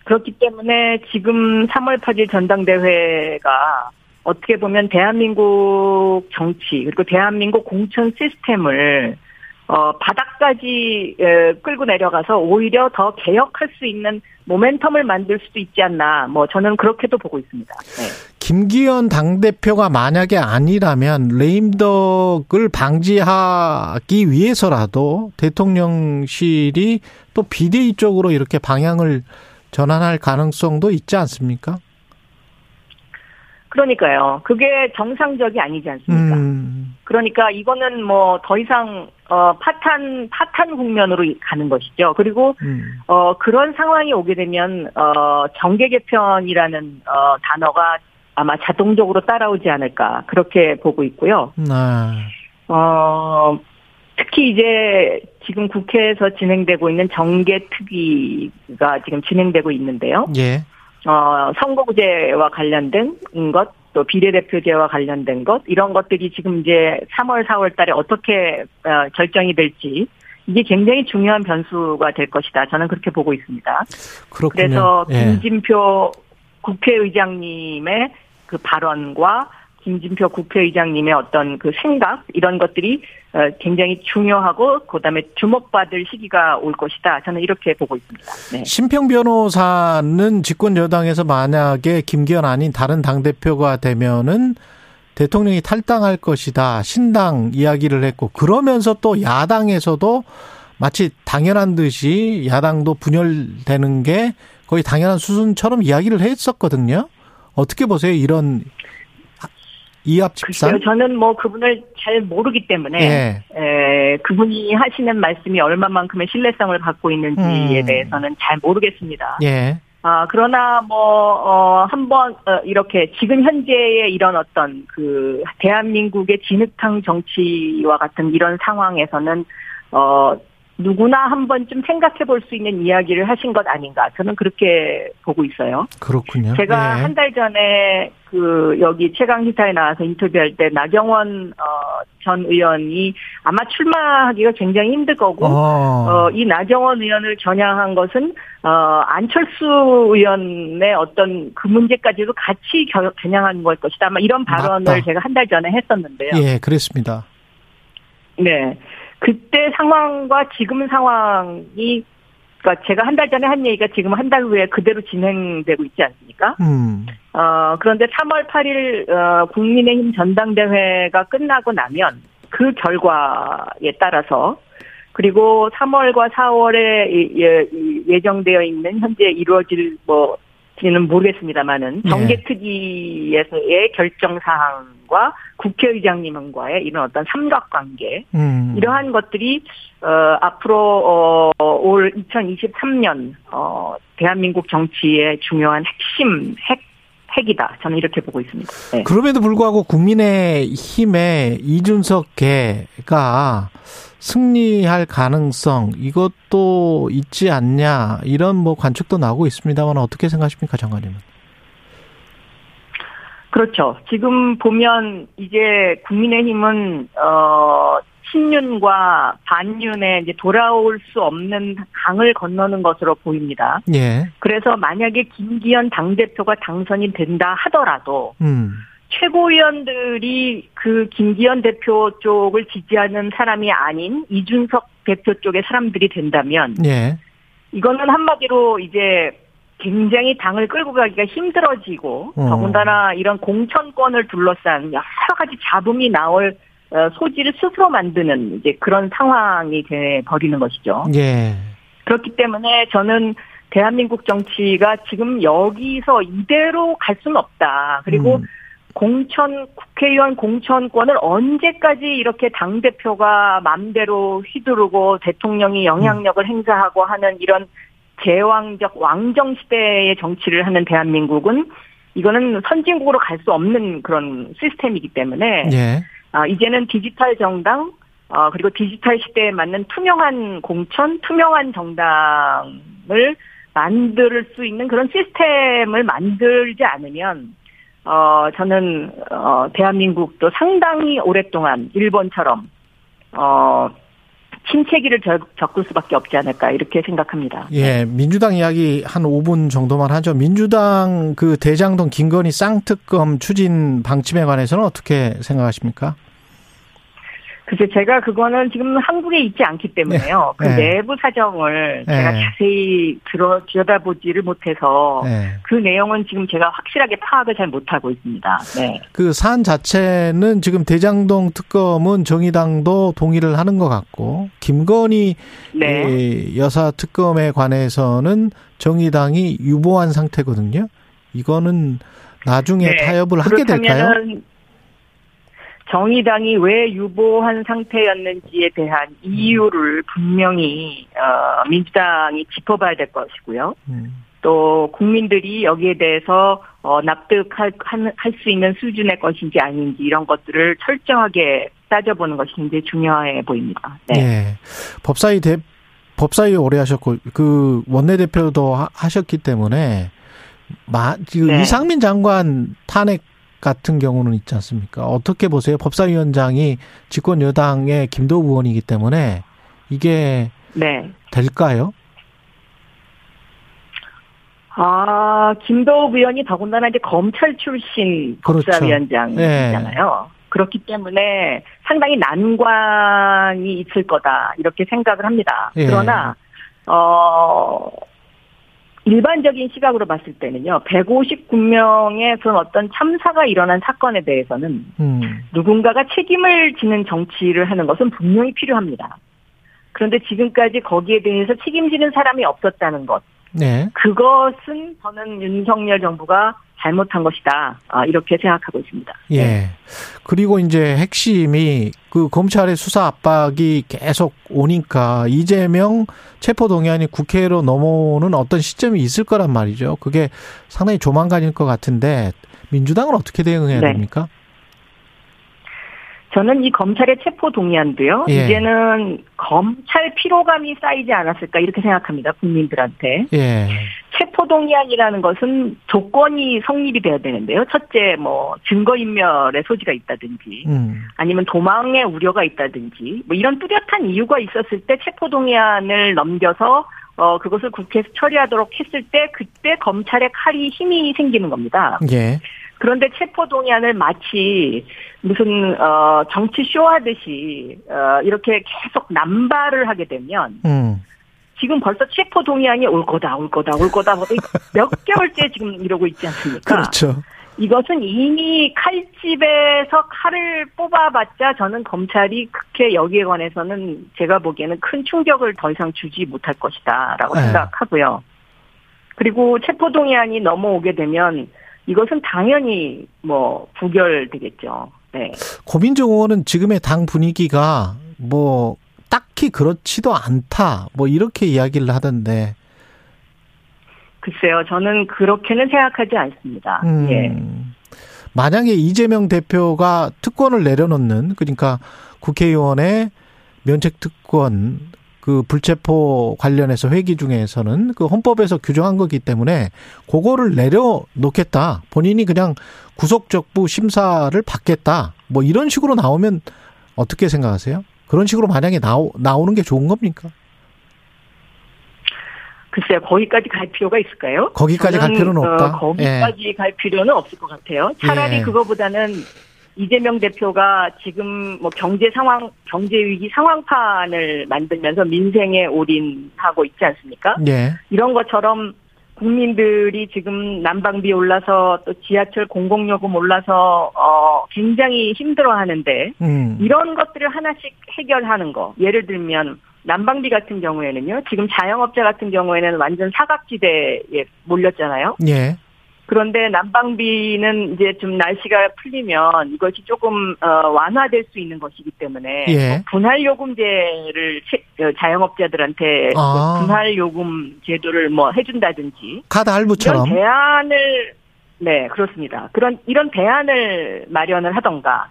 Speaker 7: 그렇기 때문에 지금 3월 8일 전당대회가 어떻게 보면 대한민국 정치 그리고 대한민국 공천 시스템을 어, 바닥까지 에, 끌고 내려가서 오히려 더 개혁할 수 있는 모멘텀을 만들 수도 있지 않나. 뭐 저는 그렇게도 보고 있습니다. 네.
Speaker 2: 김기현 당 대표가 만약에 아니라면 레임덕을 방지하기 위해서라도 대통령실이 또 비대위 쪽으로 이렇게 방향을 전환할 가능성도 있지 않습니까?
Speaker 7: 그러니까요. 그게 정상적이 아니지 않습니까?
Speaker 2: 음,
Speaker 7: 그러니까 이거는 뭐 더 이상 어 파탄 파탄 국면으로 가는 것이죠. 그리고
Speaker 2: 음.
Speaker 7: 어 그런 상황이 오게 되면 어 정계 개편이라는 어 단어가 아마 자동적으로 따라오지 않을까 그렇게 보고 있고요.
Speaker 2: 네.
Speaker 7: 어 특히 이제 지금 국회에서 진행되고 있는 정계 특위가 지금 진행되고 있는데요.
Speaker 2: 예.
Speaker 7: 어, 선거구제와 관련된 것, 또 비례대표제와 관련된 것, 이런 것들이 지금 이제 3월, 4월 달에 어떻게 어, 결정이 될지, 이게 굉장히 중요한 변수가 될 것이다. 저는 그렇게 보고 있습니다.
Speaker 2: 그렇군요.
Speaker 7: 그래서
Speaker 2: 예.
Speaker 7: 김진표 국회의장님의 그 발언과 김진표 국회의장님의 어떤 그 생각, 이런 것들이 어, 굉장히 중요하고, 그 다음에 주목받을 시기가 올 것이다. 저는 이렇게 보고 있습니다. 네.
Speaker 2: 심평 변호사는 집권 여당에서 만약에 김기현 아닌 다른 당 대표가 되면은 대통령이 탈당할 것이다 신당 이야기를 했고 그러면서 또 야당에서도 마치 당연한 듯이 야당도 분열되는 게 거의 당연한 수순처럼 이야기를 했었거든요. 어떻게 보세요 이런 이합?
Speaker 7: 글쎄요, 저는 뭐 그분을 잘 모르기 때문에
Speaker 2: 예.
Speaker 7: 에, 그분이 하시는 말씀이 얼마만큼의 신뢰성을 갖고 있는지에
Speaker 2: 음.
Speaker 7: 대해서는 잘 모르겠습니다.
Speaker 2: 예.
Speaker 7: 아 그러나 뭐 어, 한번 어, 이렇게 지금 현재의 이런 어떤 그 대한민국의 진흙탕 정치와 같은 이런 상황에서는 어 누구나 한 번쯤 생각해 볼 수 있는 이야기를 하신 것 아닌가 저는 그렇게 보고 있어요.
Speaker 2: 그렇군요.
Speaker 7: 제가
Speaker 2: 예.
Speaker 7: 한달 전에 그 여기 최강 시사에 나와서 인터뷰할 때 나경원 어, 전 의원이 아마 출마하기가 굉장히 힘들 거고
Speaker 2: 어.
Speaker 7: 어, 이 나경원 의원을 겨냥한 것은 어, 안철수 의원의 어떤 그 문제까지도 같이 겨, 겨냥한 걸 것이다. 아마 이런 발언을
Speaker 2: 맞다.
Speaker 7: 제가 한 달 전에 했었는데요.
Speaker 2: 예, 그랬습니다.
Speaker 7: 네. 그때 상황과 지금 상황이 그러니까 제가 한 달 전에 한 얘기가 지금 한 달 후에 그대로 진행되고 있지 않습니까?
Speaker 2: 음.
Speaker 7: 어, 그런데 3월 8일, 어, 국민의힘 전당대회가 끝나고 나면 그 결과에 따라서 그리고 3월과 4월에 예, 정되어 있는 현재 이루어질 뭐, 지는 모르겠습니다만은
Speaker 2: 네.
Speaker 7: 정계특위에서의 결정 사항과 국회의장님과의 이런 어떤 삼각관계
Speaker 2: 음.
Speaker 7: 이러한 것들이 어, 앞으로 어, 올 2023년 어, 대한민국 정치의 중요한 핵심 핵 핵이다. 저는 이렇게 보고 있습니다. 네.
Speaker 2: 그럼에도 불구하고 국민의힘의 이준석 개가 승리할 가능성 이것도 있지 않냐 이런 뭐 관측도 나오고 있습니다만 어떻게 생각하십니까 장관님은?
Speaker 7: 그렇죠. 지금 보면 이제 국민의힘은 어 친윤과 반윤에 이제 돌아올 수 없는 강을 건너는 것으로 보입니다.
Speaker 2: 예.
Speaker 7: 그래서 만약에 김기현 당대표가 당선이 된다 하더라도
Speaker 2: 음.
Speaker 7: 최고위원들이 그 김기현 대표 쪽을 지지하는 사람이 아닌 이준석 대표 쪽의 사람들이 된다면
Speaker 2: 예.
Speaker 7: 이거는 한마디로 이제 굉장히 당을 끌고 가기가 힘들어지고
Speaker 2: 어.
Speaker 7: 더군다나 이런 공천권을 둘러싼 여러 가지 잡음이 나올 어, 소지를 스스로 만드는 이제 그런 상황이 돼 버리는 것이죠.
Speaker 2: 예.
Speaker 7: 그렇기 때문에 저는 대한민국 정치가 지금 여기서 이대로 갈 수는 없다. 그리고
Speaker 2: 음.
Speaker 7: 공천 국회의원 공천권을 언제까지 이렇게 당 대표가 맘대로 휘두르고 대통령이 영향력을 행사하고 하는 이런 제왕적 왕정 시대의 정치를 하는 대한민국은 이거는 선진국으로 갈 수 없는 그런 시스템이기 때문에
Speaker 2: 예.
Speaker 7: 아, 이제는 디지털 정당 어, 그리고 디지털 시대에 맞는 투명한 공천, 투명한 정당을 만들 수 있는 그런 시스템을 만들지 않으면 어, 저는 어, 대한민국도 상당히 오랫동안 일본처럼 어, 침체기를 적- 겪을 수밖에 없지 않을까 이렇게 생각합니다.
Speaker 2: 예, 민주당 이야기 한 5분 정도만 하죠. 민주당 그 대장동 김건희 쌍특검 추진 방침에 관해서는 어떻게 생각하십니까?
Speaker 7: 글쎄 제가 그거는 지금 한국에 있지 않기 때문에요. 그
Speaker 2: 네.
Speaker 7: 내부 사정을 제가
Speaker 2: 네.
Speaker 7: 자세히 들어 들여다보지를 못해서
Speaker 2: 예.
Speaker 7: 그 내용은 지금 제가 확실하게 파악을 잘 못하고 있습니다. 네.
Speaker 2: 그 사안 자체는 지금 대장동 특검은 정의당도 동의를 하는 것 같고 김건희
Speaker 7: 네.
Speaker 2: 예, 여사 특검에 관해서는 정의당이 유보한 상태거든요. 이거는 나중에
Speaker 7: 네.
Speaker 2: 타협을 하게 될까요?
Speaker 7: 정의당이 왜 유보한 상태였는지에 대한 이유를 분명히 어, 민주당이 짚어봐야 될 것이고요.
Speaker 2: 음.
Speaker 7: 또 국민들이 여기에 대해서 어, 납득할 할 수 있는 수준의 것인지 아닌지 이런 것들을 철저하게 따져보는 것이 굉장히 중요해 보입니다. 네.
Speaker 2: 예. 법사위 대 법사위 오래 하셨고 그 원내대표도 하- 하셨기 때문에 마, 그
Speaker 7: 네.
Speaker 2: 이상민 장관 탄핵 같은 경우는 있지 않습니까? 어떻게 보세요? 법사위원장이 집권 여당의 김도우 의원이기 때문에 이게
Speaker 7: 네.
Speaker 2: 될까요?
Speaker 7: 아, 김도욱 의원이 더군다나 이제 검찰 출신
Speaker 2: 그렇죠.
Speaker 7: 법사위원장이잖아요. 그렇기 때문에 상당히 난관이 있을 거다 이렇게 생각을 합니다.
Speaker 2: 예.
Speaker 7: 그러나 어 일반적인 시각으로 봤을 때는요, 159명의 그런 어떤 참사가 일어난 사건에 대해서는
Speaker 2: 음.
Speaker 7: 누군가가 책임을 지는 정치를 하는 것은 분명히 필요합니다. 그런데 지금까지 거기에 대해서 책임지는 사람이 없었다는 것,
Speaker 2: 네.
Speaker 7: 그것은 저는 윤석열 정부가 잘못한 것이다. 아, 이렇게 생각하고 있습니다.
Speaker 2: 예. 그리고 이제 핵심이 그 검찰의 수사 압박이 계속 오니까 이재명 체포 동의안이 국회로 넘어오는 어떤 시점이 있을 거란 말이죠. 그게 상당히 조만간일 것 같은데 민주당은 어떻게 대응해야
Speaker 7: 네.
Speaker 2: 됩니까?
Speaker 7: 저는 이 검찰의 체포 동의안도요.
Speaker 2: 예.
Speaker 7: 이제는 검찰 피로감이 쌓이지 않았을까 이렇게 생각합니다. 국민들한테.
Speaker 2: 예.
Speaker 7: 체포 동의안이라는 것은 조건이 성립이 돼야 되는데요. 첫째, 뭐 증거 인멸의 소지가 있다든지,
Speaker 2: 음.
Speaker 7: 아니면 도망의 우려가 있다든지, 뭐 이런 뚜렷한 이유가 있었을 때 체포 동의안을 넘겨서 어 그것을 국회에서 처리하도록 했을 때 그때 검찰의 칼이 힘이 생기는 겁니다.
Speaker 2: 예.
Speaker 7: 그런데 체포 동의안을 마치 무슨 어 정치 쇼 하듯이 어 이렇게 계속 남발을 하게 되면
Speaker 2: 음.
Speaker 7: 지금 벌써 체포 동의안이 올 거다, 올 거다, 올 거다. 뭐몇 개월째 지금 이러고 있지 않습니까?
Speaker 2: 그렇죠.
Speaker 7: 이것은 이미 칼집에서 칼을 뽑아봤자 저는 검찰이 그렇게 여기에 관해서는 제가 보기에는 큰 충격을 더 이상 주지 못할 것이다라고
Speaker 2: 네.
Speaker 7: 생각하고요. 그리고 체포동의안이 넘어오게 되면 이것은 당연히 뭐 부결되겠죠. 네.
Speaker 2: 고민정 의원은 지금의 당 분위기가 뭐 딱히 그렇지도 않다. 뭐 이렇게 이야기를 하던데.
Speaker 7: 글쎄요, 저는 그렇게는 생각하지 않습니다.
Speaker 2: 음.
Speaker 7: 예.
Speaker 2: 만약에 이재명 대표가 특권을 내려놓는 그러니까 국회의원의 면책 특권 그 불체포 관련해서 회기 중에서는 그 헌법에서 규정한 거기 때문에 그거를 내려놓겠다. 본인이 그냥 구속적부 심사를 받겠다. 뭐 이런 식으로 나오면 어떻게 생각하세요? 그런 식으로 만약에 나오, 나오는 게 좋은 겁니까?
Speaker 7: 글쎄요, 거기까지 갈 필요가 있을까요?
Speaker 2: 거기까지 갈 필요는 없다?
Speaker 7: 어, 거기까지 갈 필요는 없을 것 같아요. 차라리
Speaker 2: 예.
Speaker 7: 그거보다는 이재명 대표가 지금 뭐 경제 상황, 경제 위기 상황판을 만들면서 민생에 올인하고 있지 않습니까?
Speaker 2: 예.
Speaker 7: 이런 것처럼 국민들이 지금 난방비 올라서 또 지하철 공공요금 올라서 어 굉장히 힘들어하는데
Speaker 2: 음.
Speaker 7: 이런 것들을 하나씩 해결하는 거. 예를 들면 난방비 같은 경우에는요. 지금 자영업자 같은 경우에는 완전 사각지대에 몰렸잖아요.
Speaker 2: 예.
Speaker 7: 그런데 난방비는 이제 좀 날씨가 풀리면 이것이 조금 어, 완화될 수 있는 것이기 때문에
Speaker 2: 예.
Speaker 7: 뭐 분할 요금제를 채- 어, 자영업자들한테
Speaker 2: 아.
Speaker 7: 그 분할 요금 제도를 뭐 해준다든지
Speaker 2: 카드
Speaker 7: 이런
Speaker 2: 할부처럼.
Speaker 7: 대안을 네 그렇습니다. 그런 이런 대안을 마련을 하던가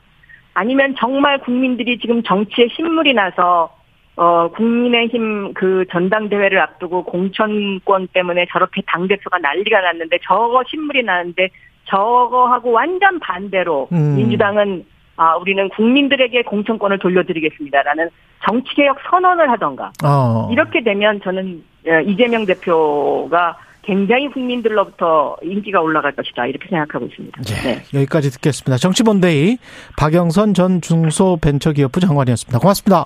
Speaker 7: 아니면 정말 국민들이 지금 정치에 신물이 나서 어 국민의힘 그 전당대회를 앞두고 공천권 때문에 저렇게 당 대표가 난리가 났는데 저거 신물이 나는데 저거하고 완전 반대로
Speaker 2: 음.
Speaker 7: 민주당은 아 우리는 국민들에게 공천권을 돌려드리겠습니다라는 정치개혁 선언을 하던가
Speaker 2: 어.
Speaker 7: 이렇게 되면 저는 어, 이재명 대표가 굉장히 국민들로부터 인기가 올라갈 것이다 이렇게 생각하고 있습니다. 네.
Speaker 2: 여기까지 듣겠습니다. 정치본데이 박영선 전 중소벤처기업부 장관이었습니다. 고맙습니다.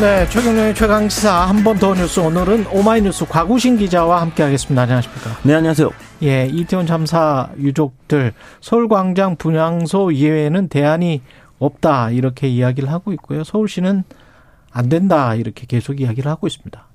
Speaker 2: 네, 최경영의 최강 시사 한 번 더 뉴스 오늘은 오마이뉴스 과구신 기자와 함께하겠습니다. 안녕하십니까?
Speaker 8: 네, 안녕하세요.
Speaker 2: 예, 이태원 참사 유족들 서울광장 분향소 이외에는 대안이 없다 이렇게 이야기를 하고 있고요. 서울시는 안 된다 이렇게 계속 이야기를 하고 있습니다.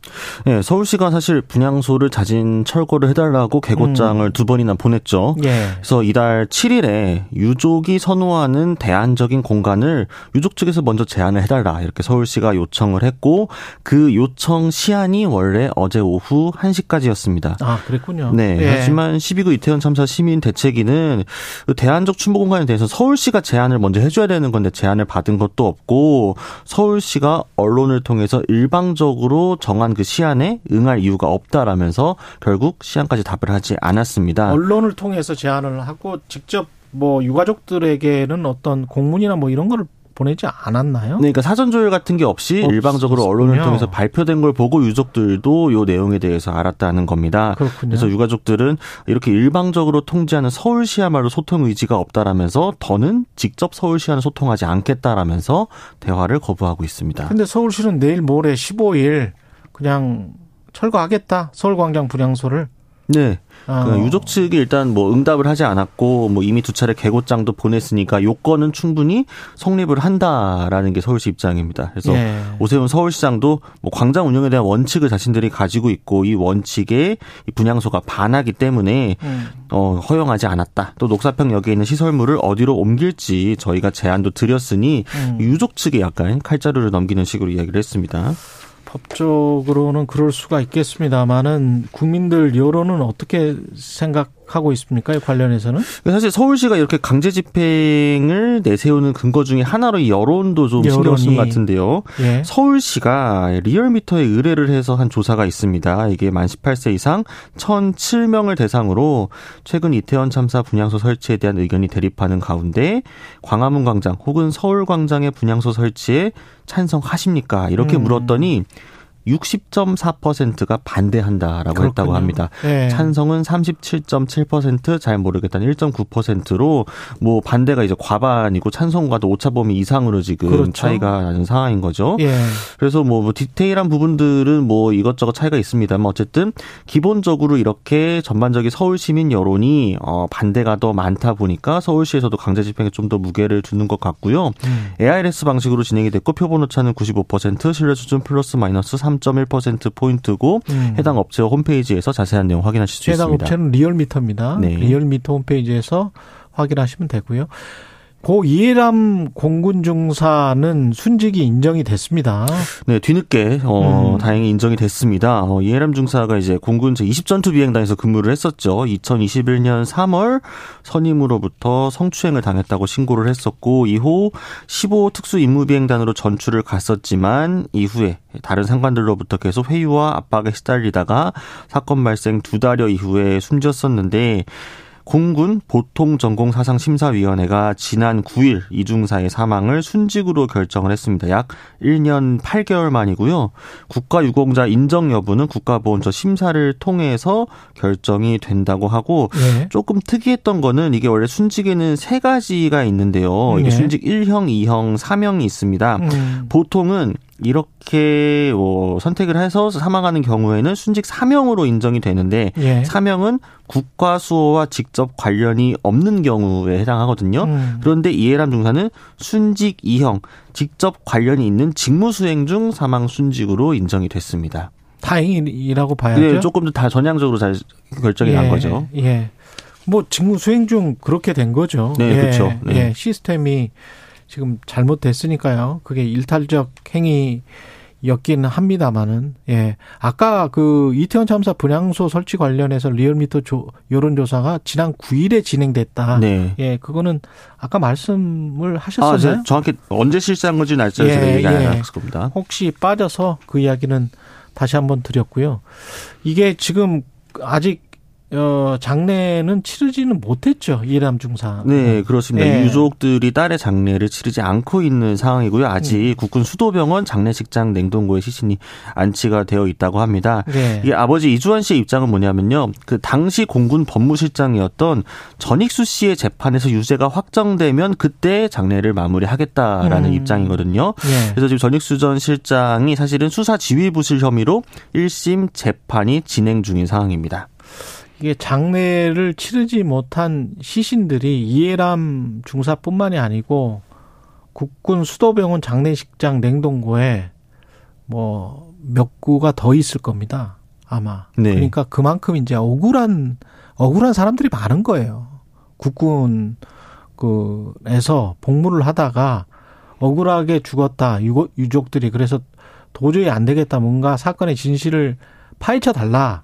Speaker 8: 네, 서울시가 사실 분향소를 자진 철거를 해달라고 개고장을 음. 두 번이나 보냈죠. 예. 그래서 이달 7일에 유족이 선호하는 대안적인 공간을 유족 측에서 먼저 제안을 해달라 이렇게 서울시가 요청을 했고 그 요청 시한이 원래 어제 오후 1시까지였습니다.
Speaker 2: 아 그랬군요.
Speaker 8: 네. 예. 하지만 12구 이태원 참사 시민 대책위는 그 대안적 추모 공간에 대해서 서울시가 제안을 먼저 해줘야 되는 건데 제안을 받은 것도 없고 서울시가 언론을 통해서 일방적으로 정한 그 시안에 응할 이유가 없다라면서 결국 시안까지 답을 하지 않았습니다.
Speaker 2: 언론을 통해서 제안을 하고 직접 뭐 유가족들에게는 어떤 공문이나 뭐 이런 거를 보내지 않았나요?
Speaker 8: 네, 그러니까 사전 조율 같은 게 없이 없었군요. 일방적으로 언론을 통해서 발표된 걸 보고 유족들도 요 내용에 대해서 알았다는 겁니다.
Speaker 2: 그렇군요.
Speaker 8: 그래서 유가족들은 이렇게 일방적으로 통지하는 서울시야말로 소통 의지가 없다라면서 더는 직접 서울시와는 소통하지 않겠다라면서 대화를 거부하고 있습니다.
Speaker 2: 근데 서울시는 내일 모레 15일 그냥 철거하겠다. 서울광장 분향소를.
Speaker 8: 네. 어. 그 유족 측이 일단 뭐 응답을 하지 않았고 뭐 이미 두 차례 개고장도 보냈으니까 요건은 충분히 성립을 한다라는 게 서울시 입장입니다. 그래서 예. 오세훈 서울시장도 뭐 광장 운영에 대한 원칙을 자신들이 가지고 있고 이 원칙에 이 분향소가 반하기 때문에 음. 어 허용하지 않았다. 또 녹사평역에 있는 시설물을 어디로 옮길지 저희가 제안도 드렸으니 음. 유족 측에 약간 칼자루를 넘기는 식으로 이야기를 했습니다.
Speaker 2: 법적으로는 그럴 수가 있겠습니다만은 국민들 여론은 어떻게 생각 하고 있습니까? 관련해서는?
Speaker 8: 사실 서울시가 이렇게 강제 집행을 내세우는 근거 중에 하나로 이 여론도 좀 신경 쓴 것 같은데요. 예. 서울시가 리얼미터에 의뢰를 해서 한 조사가 있습니다. 이게 만 18세 이상 1,007명을 대상으로 최근 이태원 참사 분향소 설치에 대한 의견이 대립하는 가운데 광화문 광장 혹은 서울 광장의 분향소 설치에 찬성하십니까? 이렇게 음. 물었더니 60.4%가 반대한다라고 그렇군요. 했다고 합니다. 네. 찬성은 37.7%, 잘 모르겠다는 1.9%로 뭐 반대가 이제 과반이고 찬성과도 오차 범위 이상으로 지금 그렇죠. 차이가 나는 상황인 거죠. 예. 그래서 뭐, 뭐 디테일한 부분들은 뭐 이것저것 차이가 있습니다만 어쨌든 기본적으로 이렇게 전반적인 서울 시민 여론이 어 반대가 더 많다 보니까 서울시에서도 강제 집행에 좀 더 무게를 두는 것 같고요. 음. ARS 방식으로 진행이 됐고 표본 오차는 95%, 신뢰 수준 플러스 마이너스 3 3.1%포인트고 음. 해당 업체 홈페이지에서 자세한 내용 확인하실 수
Speaker 2: 해당
Speaker 8: 있습니다.
Speaker 2: 해당 업체는 리얼미터입니다. 네. 리얼미터 홈페이지에서 확인하시면 되고요. 고 이해람 공군 중사는 순직이 인정이 됐습니다.
Speaker 8: 네, 뒤늦게 어 음. 다행히 인정이 됐습니다. 어, 이해람 중사가 이제 공군 제 20 전투 비행단에서 근무를 했었죠. 2021년 3월 선임으로부터 성추행을 당했다고 신고를 했었고 이후 15 특수 임무 비행단으로 전출을 갔었지만 이후에 다른 상관들로부터 계속 회유와 압박에 시달리다가 사건 발생 두 달여 이후에 숨졌었는데 공군 보통전공사상심사위원회가 지난 9일 이중사의 사망을 순직으로 결정을 했습니다. 약 1년 8개월 만이고요. 국가유공자 인정 여부는 국가보훈처 심사를 통해서 결정이 된다고 하고 네. 조금 특이했던 거는 이게 원래 순직에는 세 가지가 있는데요. 이게 네. 순직 1형, 2형, 3형이 있습니다. 음. 보통은 이렇게 뭐 선택을 해서 사망하는 경우에는 순직 사명으로 인정이 되는데 예. 사명은 국가 수호와 직접 관련이 없는 경우에 해당하거든요. 음. 그런데 이해람 중사는 순직 이형 직접 관련이 있는 직무 수행 중 사망 순직으로 인정이 됐습니다.
Speaker 2: 다행이라고 봐야죠. 네,
Speaker 8: 조금 더 다 전향적으로 잘 결정이
Speaker 2: 예.
Speaker 8: 난 거죠.
Speaker 2: 예. 뭐 직무 수행 중 그렇게 된 거죠.
Speaker 8: 네,
Speaker 2: 예.
Speaker 8: 그렇죠. 네.
Speaker 2: 예. 시스템이 지금 잘못됐으니까요. 그게 일탈적 행위였기는 합니다만은 예 아까 그 이태원 참사 분향소 설치 관련해서 리얼미터 조, 여론조사가 지난 9일에 진행됐다. 네. 예 그거는 아까 말씀을 하셨었나요?
Speaker 8: 아, 정확히 언제 실시한 건지 날짜를 예, 얘기 안 예. 했을 겁니다.
Speaker 2: 혹시 빠져서 그 이야기는 다시 한번 드렸고요. 이게 지금 아직 어, 장례는 치르지는 못했죠. 이해람 중사.
Speaker 8: 네, 그렇습니다.
Speaker 2: 예.
Speaker 8: 유족들이 딸의 장례를 치르지 않고 있는 상황이고요. 아직
Speaker 2: 음.
Speaker 8: 국군 수도병원 장례식장 냉동고에 시신이 안치가 되어 있다고 합니다.
Speaker 2: 네.
Speaker 8: 이게 아버지 이주환 씨의 입장은 뭐냐면요. 그 당시 공군 법무실장이었던 전익수 씨의 재판에서 유죄가 확정되면 그때 장례를 마무리하겠다라는
Speaker 2: 음.
Speaker 8: 입장이거든요.
Speaker 2: 예.
Speaker 8: 그래서 지금 전익수 전 실장이 사실은 수사 지휘부실 혐의로 1심 재판이 진행 중인 상황입니다.
Speaker 2: 이게 장례를 치르지 못한 시신들이 이해람 중사뿐만이 아니고 국군 수도병원 장례식장 냉동고에 뭐 몇 구가 더 있을 겁니다. 아마.
Speaker 8: 네.
Speaker 2: 그러니까 그만큼 이제 억울한 억울한 사람들이 많은 거예요. 국군 그에서 복무를 하다가 억울하게 죽었다. 유족들이 그래서 도저히 안 되겠다. 뭔가 사건의 진실을 파헤쳐 달라.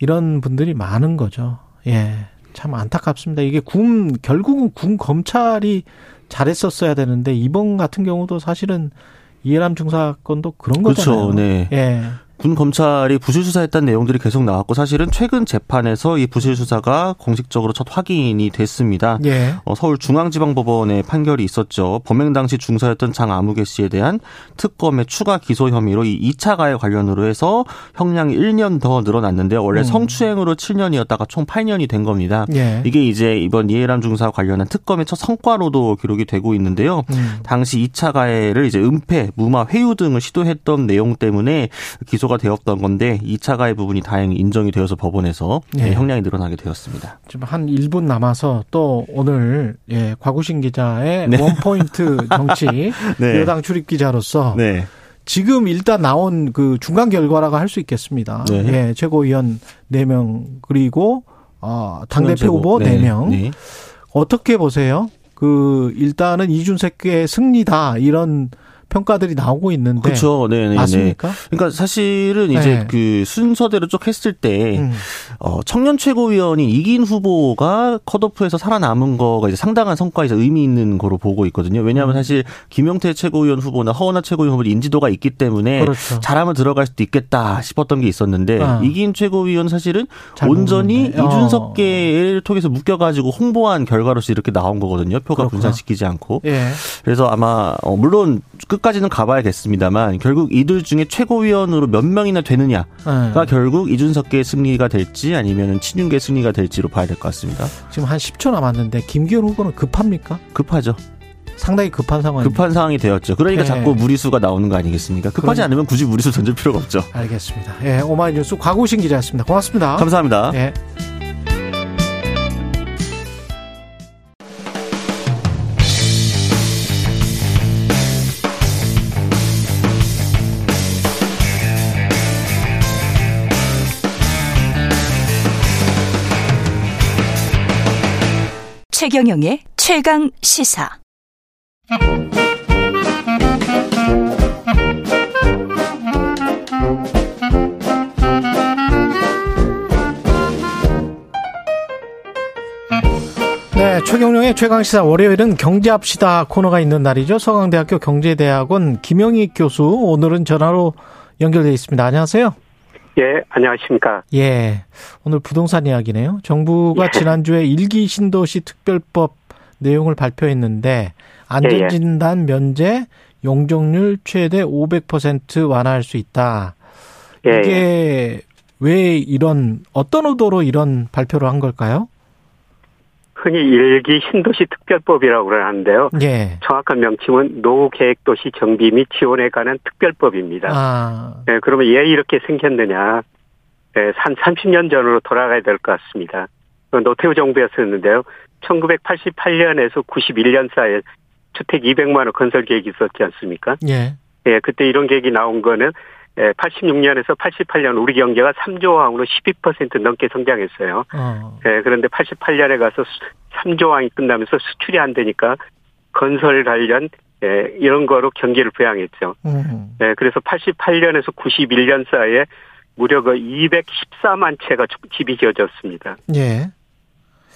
Speaker 2: 이런 분들이 많은 거죠. 예. 참 안타깝습니다. 이게 군, 결국은 군 검찰이 잘했었어야 되는데, 이번 같은 경우도 사실은 이해람 중사건도 그런 거잖아요.
Speaker 8: 그렇죠. 네.
Speaker 2: 예.
Speaker 8: 군 검찰이 부실 수사했다는 내용들이 계속 나왔고 사실은 최근 재판에서 이 부실 수사가 공식적으로 첫 확인이 됐습니다.
Speaker 2: 예.
Speaker 8: 어, 서울중앙지방법원의 판결이 있었죠. 범행 당시 중사였던 장아무개 씨에 대한 특검의 추가 기소 혐의로 이 2차 가해 관련으로 해서 형량이 1년 더 늘어났는데 원래
Speaker 2: 음.
Speaker 8: 성추행으로 7년이었다가 총 8년이 된 겁니다.
Speaker 2: 예.
Speaker 8: 이게 이제 이번 이해람 중사 관련한 특검의 첫 성과로도 기록이 되고 있는데요.
Speaker 2: 음.
Speaker 8: 당시 2차 가해를 이제 은폐, 무마, 회유 등을 시도했던 내용 때문에 기소 가 되었던 건데 2차 가해 부분이 다행히 인정이 되어서 법원에서
Speaker 2: 예.
Speaker 8: 네, 형량이 늘어나게 되었습니다.
Speaker 2: 지금 한 1분 남아서 또 오늘, 예, 과구신 기자의
Speaker 8: 네.
Speaker 2: 원포인트 정치,
Speaker 8: 네.
Speaker 2: 여당 출입 기자로서
Speaker 8: 네.
Speaker 2: 지금 일단 나온 그 중간 결과라고 할 수 있겠습니다.
Speaker 8: 네.
Speaker 2: 예, 최고위원 4명 그리고 어, 당대표. 후보
Speaker 8: 네.
Speaker 2: 4명.
Speaker 8: 네.
Speaker 2: 어떻게 보세요? 그 일단은 이준석의 승리다 이런 평가들이 나오고 있는데
Speaker 8: 그렇죠. 네, 네, 네.
Speaker 2: 맞습니까?
Speaker 8: 그러니까 사실은 이제
Speaker 2: 네.
Speaker 8: 그 순서대로 쭉 했을 때
Speaker 2: 음.
Speaker 8: 어, 청년 최고위원이 이긴 후보가 컷오프에서 살아남은 거가 이제 상당한 성과이자 의미 있는 거로 보고 있거든요.
Speaker 2: 음.
Speaker 8: 왜냐하면 사실 김용태 최고위원 후보나 허원하 최고위원 후보 인지도가 있기 때문에
Speaker 2: 그렇죠.
Speaker 8: 잘하면 들어갈 수도 있겠다 싶었던 게 있었는데
Speaker 2: 아.
Speaker 8: 이긴 최고위원 사실은
Speaker 2: 잘
Speaker 8: 온전히.
Speaker 2: 어.
Speaker 8: 이준석계를 통해서 묶여가지고 홍보한 결과로서 이렇게 나온 거거든요. 표가
Speaker 2: 그렇구나.
Speaker 8: 분산시키지 않고.
Speaker 2: 예.
Speaker 8: 그래서 아마 어, 물론 끝 까지는 가봐야겠습니다만 결국 이들 중에 최고위원으로 몇 명이나 되느냐가
Speaker 2: 예.
Speaker 8: 결국 이준석계의 승리가 될지 아니면 친윤계 승리가 될지로 봐야 될 것 같습니다.
Speaker 2: 지금 한 10초 남았는데 김기현 후보는 급합니까?
Speaker 8: 급하죠.
Speaker 2: 상당히 급한 상황입니다.
Speaker 8: 급한 상황이 되었죠. 그러니까
Speaker 2: 네.
Speaker 8: 자꾸 무리수가 나오는 거 아니겠습니까? 급하지
Speaker 2: 그럼-
Speaker 8: 않으면 굳이 무리수 던질 필요가 없죠.
Speaker 2: 알겠습니다. 예, 오마이뉴스 과구신 기자였습니다. 고맙습니다.
Speaker 8: 감사합니다.
Speaker 2: 예.
Speaker 9: 최경영의 최강 시사.
Speaker 2: 네, 최경룡의 최강시사 월요일은 경제합시다 코너가 있는 날이죠. 서강대학교 경제대학원 김영희 교수 오늘은 전화로 연결돼 있습니다. 안녕하세요.
Speaker 10: 예, 안녕하십니까.
Speaker 2: 예, 오늘 부동산 이야기네요. 정부가
Speaker 10: 예.
Speaker 2: 지난주에 일기 신도시 특별법 내용을 발표했는데 안전진단 면제 용적률 최대 500% 완화할 수 있다.
Speaker 10: 예,
Speaker 2: 이게 왜 이런 어떤 의도로 이런 발표를 한 걸까요?
Speaker 10: 흔히 일기 신도시 특별법이라고 그러는데요.
Speaker 2: 예.
Speaker 10: 정확한 명칭은 노계획도시 정비 및 지원에 관한 특별법입니다.
Speaker 2: 아,
Speaker 10: 예, 그러면 왜 이렇게 생겼느냐? 예, 한 30년 전으로 돌아가야 될 것 같습니다. 그 노태우 정부였었는데요. 1988년에서 91년 사이에 주택 200만 원 건설 계획이 있었지 않습니까?
Speaker 2: 예.
Speaker 10: 예, 그때 이런 계획이 나온 거는 예, 86년에서 88년 우리 경제가 3조 원으로 12% 넘게 성장했어요.
Speaker 2: 어.
Speaker 10: 예, 그런데 88년에 가서 3조 원이 끝나면서 수출이 안 되니까 건설 관련 예, 이런 거로 경기를 부양했죠.
Speaker 2: 음.
Speaker 10: 예, 그래서 88년에서 91년 사이에 무려 그 214만 채가 집이 지어졌습니다.
Speaker 2: 예.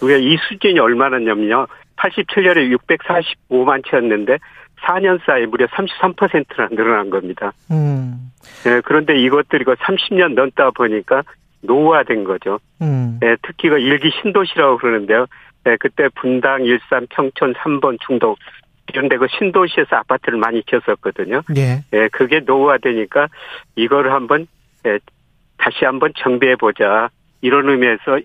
Speaker 10: 우리가 이 수준이 얼마나냐면요. 87년에 645만 채였는데 4년 사이에 무려 33%나 늘어난 겁니다.
Speaker 2: 음.
Speaker 10: 예, 그런데 이것들이 그 30년 넘다 보니까 노후화된 거죠.
Speaker 2: 음.
Speaker 10: 예, 특히 그 일기 신도시라고 그러는데요. 예, 그때 분당, 일산, 평촌, 3번, 중동 이런 데그 신도시에서 아파트를 많이 지었었거든요.
Speaker 2: 예.
Speaker 10: 예, 그게 노후화되니까 이거를 한번 예, 다시 한번 정비해 보자 이런 의미에서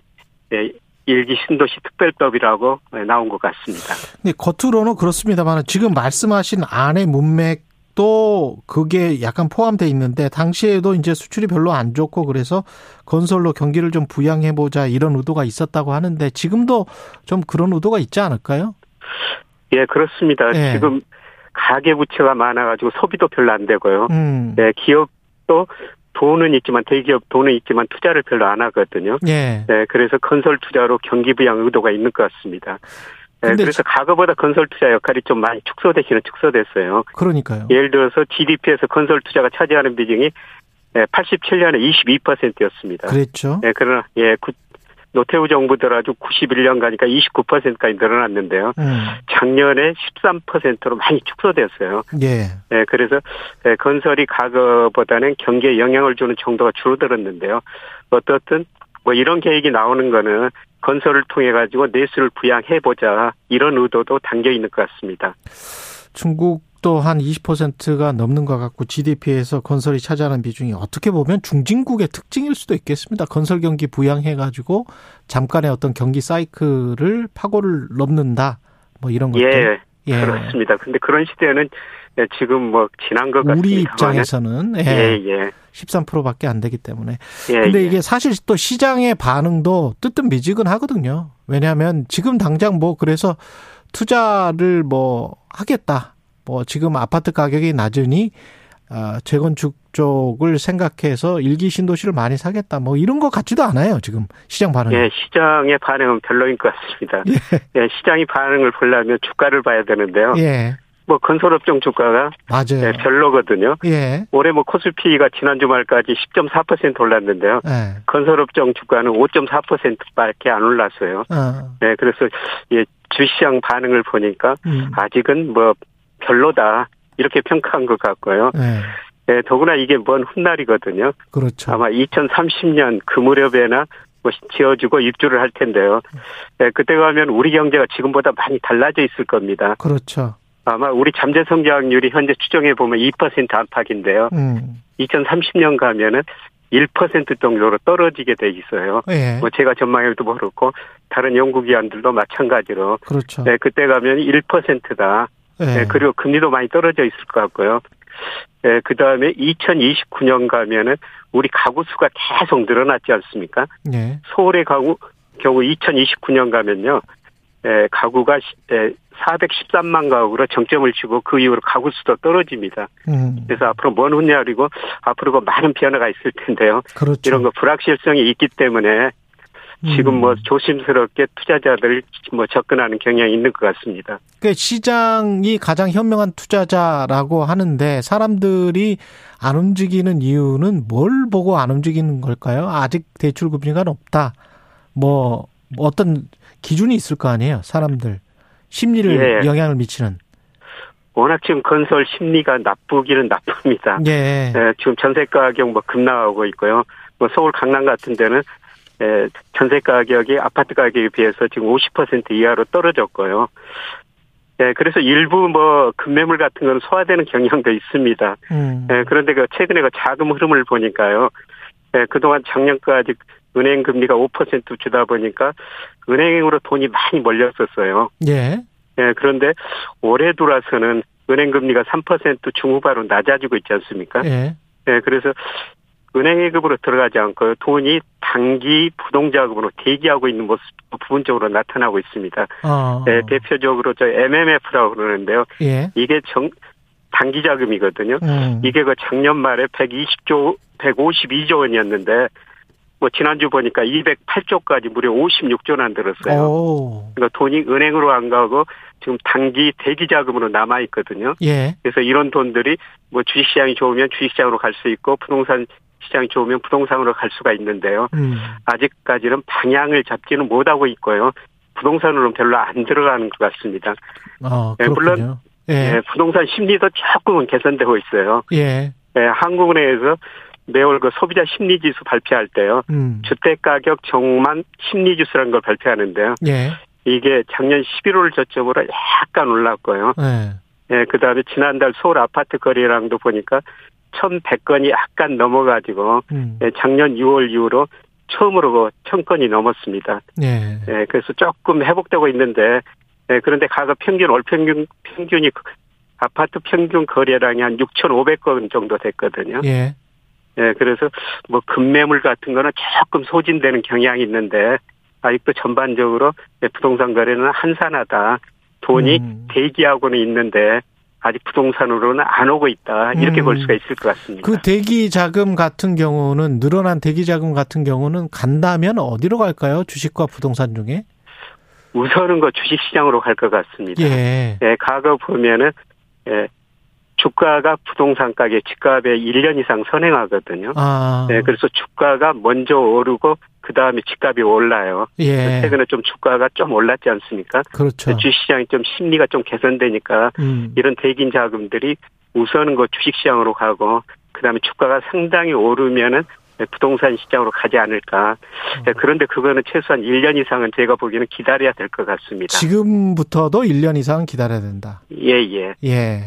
Speaker 10: 예, 일기 신도시 특별법이라고 예, 나온 것 같습니다.
Speaker 2: 근데 겉으로는 그렇습니다만 지금 말씀하신 안의 문맥도 그게 약간 포함돼 있는데 당시에도 이제 수출이 별로 안 좋고 그래서 건설로 경기를 좀 부양해 보자 이런 의도가 있었다고 하는데 지금도 좀 그런 의도가 있지 않을까요?
Speaker 10: 예, 그렇습니다.
Speaker 2: 예.
Speaker 10: 지금 가계 부채가 많아가지고 소비도 별로 안 되고요.
Speaker 2: 음.
Speaker 10: 네, 기업도 돈은 있지만 대기업 돈은 있지만 투자를 별로 안 하거든요.
Speaker 2: 예.
Speaker 10: 네, 그래서 건설 투자로 경기 부양 의도가 있는 것 같습니다. 네, 그래서 과거보다 건설 투자 역할이 좀 많이 축소되기는 축소됐어요.
Speaker 2: 그러니까요.
Speaker 10: 예를 들어서 GDP에서 건설 투자가 차지하는 비중이 87년에 22%였습니다.
Speaker 2: 그랬죠.
Speaker 10: 예, 그러나 예, 구- 노태우 정부 들어가지고 91년 가니까 29%까지 늘어났는데요.
Speaker 2: 음.
Speaker 10: 작년에 13%로 많이 축소됐어요.
Speaker 2: 예.
Speaker 10: 예, 그래서 예, 건설이 과거보다는 경기에 영향을 주는 정도가 줄어들었는데요. 어떻든 뭐 이런 계획이 나오는 거는 건설을 통해 가지고 내수를 부양해 보자 이런 의도도 담겨 있는 것 같습니다.
Speaker 2: 중국 도 한 20%가 넘는 것 같고 GDP에서 건설이 차지하는 비중이 어떻게 보면 중진국의 특징일 수도 있겠습니다. 건설 경기 부양해 가지고 잠깐의 어떤 경기 사이클을 파고를 넘는다. 뭐 이런 것들.
Speaker 10: 예, 그렇습니다. 근데 그런 시대는 예, 지금 뭐 지난 것 같습니다.
Speaker 2: 우리 입장에서는 예,
Speaker 10: 예, 예.
Speaker 2: 13%밖에 안 되기 때문에.
Speaker 10: 예,
Speaker 2: 근데
Speaker 10: 예.
Speaker 2: 이게 사실 또 시장의 반응도 뜨뜻미지근하거든요. 왜냐하면 지금 당장 뭐 그래서 투자를 뭐 하겠다. 뭐 지금 아파트 가격이 낮으니 아, 재건축 쪽을 생각해서 일기 신도시를 많이 사겠다. 뭐 이런 것 같지도 않아요. 지금 시장 반응이.
Speaker 10: 예, 시장의 반응은 별로인 것 같습니다. 예, 시장이 반응을 보려면 주가를 봐야 되는데요.
Speaker 2: 예.
Speaker 10: 뭐 건설업종 주가가
Speaker 2: 맞아요.
Speaker 10: 예, 별로거든요.
Speaker 2: 예.
Speaker 10: 올해 뭐 코스피가 지난 주말까지 10.4% 올랐는데요.
Speaker 2: 예.
Speaker 10: 건설업종 주가는 5.4%밖에 안 올랐어요.
Speaker 2: 어.
Speaker 10: 네, 그래서 예, 주시장 반응을 보니까
Speaker 2: 음.
Speaker 10: 아직은 뭐 별로다 이렇게 평가한 것 같고요.
Speaker 2: 예.
Speaker 10: 네, 더구나 이게 먼 훗날이거든요.
Speaker 2: 그렇죠.
Speaker 10: 아마 2030년 그 무렵에나 뭐 지어주고 입주를 할 텐데요. 네, 그때 가면 우리 경제가 지금보다 많이 달라져 있을 겁니다.
Speaker 2: 그렇죠.
Speaker 10: 아마 우리 잠재 성장률이 현재 추정해 보면 2% 안팎인데요.
Speaker 2: 음.
Speaker 10: 2030년 가면은 1% 정도로 떨어지게 돼 있어요.
Speaker 2: 예.
Speaker 10: 뭐 제가 전망해도 모르고 다른 연구기관들도 마찬가지로.
Speaker 2: 그렇죠.
Speaker 10: 네, 그때 가면 1%다.
Speaker 2: 예.
Speaker 10: 네, 그리고 금리도 많이 떨어져 있을 것 같고요. 네, 그 다음에 2029년 가면은 우리 가구 수가 계속 늘어났지 않습니까?
Speaker 2: 예.
Speaker 10: 서울의 가구 경우 2029년 가면요. 에, 가구가 시- 에, 413만 가구로 정점을 치고 그 이후로 가구 수도 떨어집니다.
Speaker 2: 음.
Speaker 10: 그래서 앞으로 먼 훗날이고 앞으로 그 많은 변화가 있을 텐데요.
Speaker 2: 그렇죠.
Speaker 10: 이런 거 불확실성이 있기 때문에 지금
Speaker 2: 음.
Speaker 10: 뭐 조심스럽게 투자자들 뭐 접근하는 경향이 있는 것 같습니다.
Speaker 2: 그 시장이 가장 현명한 투자자라고 하는데 사람들이 안 움직이는 이유는 뭘 보고 안 움직이는 걸까요? 아직 대출 금리가 높다. 뭐 어떤 기준이 있을 거 아니에요? 사람들 심리를
Speaker 10: 예.
Speaker 2: 영향을 미치는.
Speaker 10: 워낙 지금 건설 심리가 나쁘기는 나쁩니다.
Speaker 2: 예.
Speaker 10: 예, 지금 전세 가격 뭐 급락하고 있고요. 뭐 서울 강남 같은 데는 예, 전세 가격이 아파트 가격에 비해서 지금 50% 이하로 떨어졌고요. 예, 그래서 일부 뭐 급매물 같은 건 소화되는 경향도 있습니다.
Speaker 2: 음.
Speaker 10: 예, 그런데 그 최근에 그 자금 흐름을 보니까요. 예, 그동안 작년까지 은행 금리가 5% 주다 보니까 은행으로 돈이 많이 몰렸었어요.
Speaker 2: 예.
Speaker 10: 예, 그런데 올해 들어와서는 은행 금리가 3% 중후반으로 낮아지고 있지 않습니까?
Speaker 2: 예.
Speaker 10: 예, 그래서 은행예급으로 들어가지 않고 돈이 단기 부동자금으로 대기하고 있는 모습 부분적으로 나타나고 있습니다.
Speaker 2: 어.
Speaker 10: 예, 대표적으로 저 MMF라고 그러는데요.
Speaker 2: 예.
Speaker 10: 이게 정 단기 자금이거든요.
Speaker 2: 음.
Speaker 10: 이게 그 작년 말에 120조 152조 원이었는데 뭐 지난주 보니까 208조까지 무려 56조 원 들었어요.
Speaker 2: 오.
Speaker 10: 그러니까 돈이 은행으로 안 가고 지금 단기 대기 자금으로 남아 있거든요.
Speaker 2: 예.
Speaker 10: 그래서 이런 돈들이 뭐 주식시장이 좋으면 주식시장으로 갈 수 있고 부동산 시장이 좋으면 부동산으로 갈 수가 있는데요.
Speaker 2: 음.
Speaker 10: 아직까지는 방향을 잡지는 못하고 있고요. 부동산으로는 별로 안 들어가는 것 같습니다.
Speaker 2: 어,
Speaker 10: 예,
Speaker 2: 그렇군요.
Speaker 10: 물론
Speaker 2: 예.
Speaker 10: 예, 부동산 심리도 조금은 개선되고 있어요.
Speaker 2: 예.
Speaker 10: 예, 한국은행에서 매월 그 소비자 심리지수 발표할 때요.
Speaker 2: 음.
Speaker 10: 주택 가격 정만 심리지수라는 걸 발표하는데요.
Speaker 2: 예.
Speaker 10: 이게 작년 11월 저점으로 약간 올랐고요.
Speaker 2: 예.
Speaker 10: 예, 그 다음에 지난달 서울 아파트 거래량도 보니까 1,100건이 약간 넘어가지고,
Speaker 2: 음.
Speaker 10: 예, 작년 6월 이후로 처음으로 그 1,000건이 넘었습니다.
Speaker 2: 예.
Speaker 10: 예, 그래서 조금 회복되고 있는데, 예, 그런데 가격 평균, 월 평균, 평균이 그 아파트 평균 거래량이 한 6,500건 정도 됐거든요.
Speaker 2: 예.
Speaker 10: 예, 그래서 뭐 급매물 같은 거는 조금 소진되는 경향이 있는데, 아직도 전반적으로 예, 부동산 거래는 한산하다. 돈이
Speaker 2: 음.
Speaker 10: 대기하고는 있는데, 아직 부동산으로는 안 오고 있다. 이렇게
Speaker 2: 음.
Speaker 10: 볼 수가 있을 것 같습니다.
Speaker 2: 그 대기 자금 같은 경우는 늘어난 대기 자금 같은 경우는 간다면 어디로 갈까요? 주식과 부동산 중에?
Speaker 10: 우선은 그 주식 시장으로 갈 것 같습니다.
Speaker 2: 예.
Speaker 10: 예, 과거 보면은, 예, 주가가 부동산 가격, 집값에 1년 이상 선행하거든요.
Speaker 2: 아.
Speaker 10: 네, 그래서 주가가 먼저 오르고, 그 다음에 집값이 올라요.
Speaker 2: 예.
Speaker 10: 최근에 좀 주가가 좀 올랐지 않습니까?
Speaker 2: 그렇죠.
Speaker 10: 주식시장이 좀 심리가 좀 개선되니까,
Speaker 2: 음.
Speaker 10: 이런 대긴 자금들이 우선은 그 주식시장으로 가고, 그 다음에 주가가 상당히 오르면은 부동산 시장으로 가지 않을까. 네, 그런데 그거는 최소한 1년 이상은 제가 보기에는 기다려야 될 것 같습니다.
Speaker 2: 지금부터도 1년 이상 기다려야 된다.
Speaker 10: 예, 예.
Speaker 2: 예.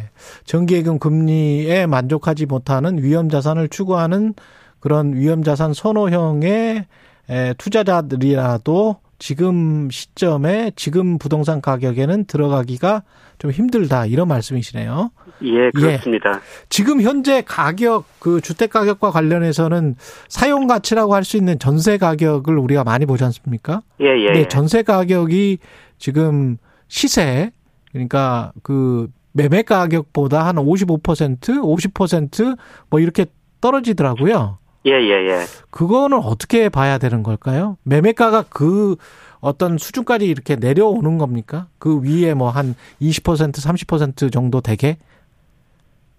Speaker 2: 정기예금 금리에 만족하지 못하는 위험 자산을 추구하는 그런 위험 자산 선호형의 에, 투자자들이라도 지금 시점에 지금 부동산 가격에는 들어가기가 좀 힘들다 이런 말씀이시네요.
Speaker 10: 예, 그렇습니다.
Speaker 2: 지금 현재 가격 그 주택 가격과 관련해서는 사용 가치라고 할 수 있는 전세 가격을 우리가 많이 보지 않습니까?
Speaker 10: 예, 예.
Speaker 2: 근데
Speaker 10: 예.
Speaker 2: 전세 가격이 지금 시세 그러니까 그 매매 가격보다 한 55%, 50%뭐 이렇게 떨어지더라고요.
Speaker 10: 예, 예, 예.
Speaker 2: 그거는 어떻게 봐야 되는 걸까요? 매매가가 그 어떤 수준까지 이렇게 내려오는 겁니까? 그 위에 뭐 한 20%, 30% 정도 되게?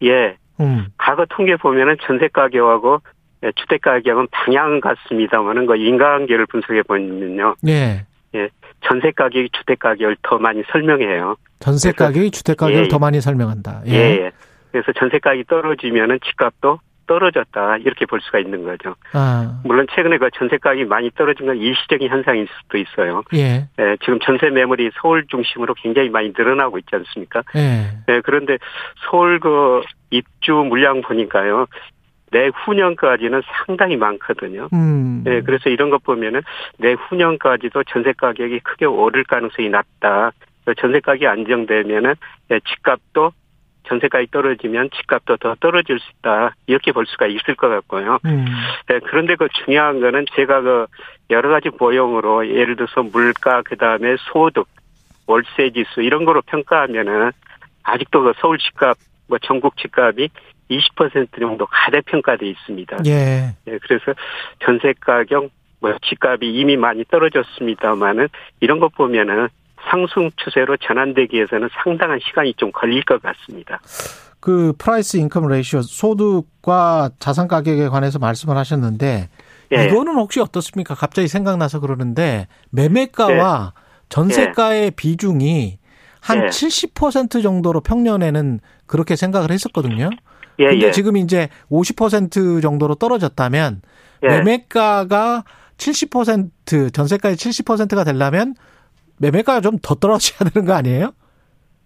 Speaker 10: 예.
Speaker 2: 음.
Speaker 10: 과거 통계 보면은 전세 가격하고 예, 주택 가격은 방향 같습니다만은 그 인과관계를 분석해 보면요.
Speaker 2: 예.
Speaker 10: 예. 전세 가격이 주택 가격을 더 많이 설명해요.
Speaker 2: 전세 가격이 주택 가격을
Speaker 10: 예,
Speaker 2: 더
Speaker 10: 예.
Speaker 2: 많이 설명한다.
Speaker 10: 예. 예. 그래서 전세 가격이 떨어지면은 집값도 떨어졌다. 이렇게 볼 수가 있는 거죠.
Speaker 2: 아.
Speaker 10: 물론 최근에 그 전세 가격이 많이 떨어진 건 일시적인 현상일 수도 있어요.
Speaker 2: 예.
Speaker 10: 예, 지금 전세 매물이 서울 중심으로 굉장히 많이 늘어나고 있지 않습니까?
Speaker 2: 예.
Speaker 10: 예, 그런데 서울 그 입주 물량 보니까요. 내후년까지는 상당히 많거든요.
Speaker 2: 음.
Speaker 10: 예, 그래서 이런 것 보면은 내후년까지도 전세 가격이 크게 오를 가능성이 낮다. 전세 가격이 안정되면은 예, 집값도 전세 가격이 떨어지면 집값도 더 떨어질 수 있다. 이렇게 볼 수가 있을 것 같고요.
Speaker 2: 음.
Speaker 10: 네, 그런데 그 중요한 거는 제가 그 여러 가지 보형으로 예를 들어서 물가 그 다음에 소득, 월세 지수 이런 거로 평가하면은 아직도 그 서울 집값 뭐 전국 집값이 20% 정도 과대평가돼 있습니다.
Speaker 2: 예.
Speaker 10: 예, 그래서 전세 가격 뭐 집값이 이미 많이 떨어졌습니다만은 이런 것 보면은 상승 추세로 전환되기 위해서는 상당한 시간이 좀 걸릴 것 같습니다.
Speaker 2: 그 price income ratio 소득과 자산 가격에 관해서 말씀을 하셨는데
Speaker 10: 예.
Speaker 2: 이거는 혹시 어떻습니까? 갑자기 생각나서 그러는데 매매가와 전세가의 비중이 한
Speaker 10: 예.
Speaker 2: 70% 정도로 평년에는 그렇게 생각을 했었거든요.
Speaker 10: 예,
Speaker 2: 근데
Speaker 10: 예.
Speaker 2: 지금 이제 50% 정도로 떨어졌다면
Speaker 10: 예.
Speaker 2: 매매가가 70% 전세가의 70%가 되려면 매매가가 좀 더 떨어져야 되는 거 아니에요?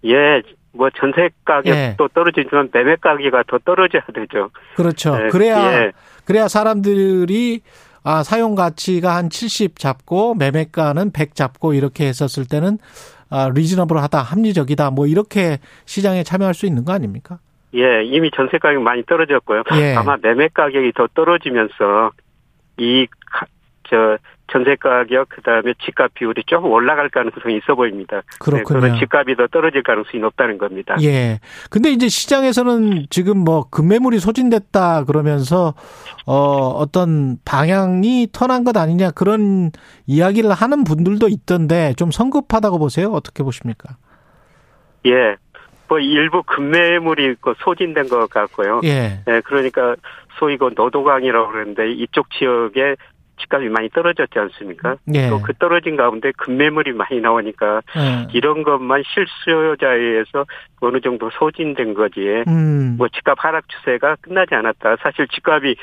Speaker 10: 예, 뭐 전세 가격도
Speaker 2: 예.
Speaker 10: 떨어지지만 매매 가격이 더 떨어져야 되죠.
Speaker 2: 그렇죠.
Speaker 10: 예,
Speaker 2: 그래야
Speaker 10: 예.
Speaker 2: 그래야 사람들이 아 사용 가치가 한 70 잡고 매매가는 100 잡고 이렇게 했었을 때는 아 리즈너블하다, 합리적이다. 뭐 이렇게 시장에 참여할 수 있는 거 아닙니까?
Speaker 10: 예, 이미 전세 가격이 많이 떨어졌고요.
Speaker 2: 예.
Speaker 10: 아마 매매 가격이 더 떨어지면서 이 저 전세 가격 그다음에 집값 비율이 조금 올라갈 가능성이 있어 보입니다.
Speaker 2: 그렇군요.
Speaker 10: 네, 집값이 더 떨어질 가능성이 높다는 겁니다.
Speaker 2: 예. 근데 이제 시장에서는 지금 뭐 급매물이 소진됐다 그러면서 어 어떤 방향이 턴한 것 아니냐 그런 이야기를 하는 분들도 있던데 좀 성급하다고 보세요. 어떻게 보십니까?
Speaker 10: 예. 뭐 일부 급매물이 그 소진된 것 같고요.
Speaker 2: 예.
Speaker 10: 예, 그러니까 소위 그 노도강이라고 그러는데 이쪽 지역에 집값이 많이 떨어졌지 않습니까?
Speaker 2: 예.
Speaker 10: 또그 떨어진 가운데 급매물이 많이 나오니까
Speaker 2: 예.
Speaker 10: 이런 것만 실수요자에 의해서 어느 정도 소진된 거지.
Speaker 2: 음.
Speaker 10: 뭐 집값 하락 추세가 끝나지 않았다. 사실 집값이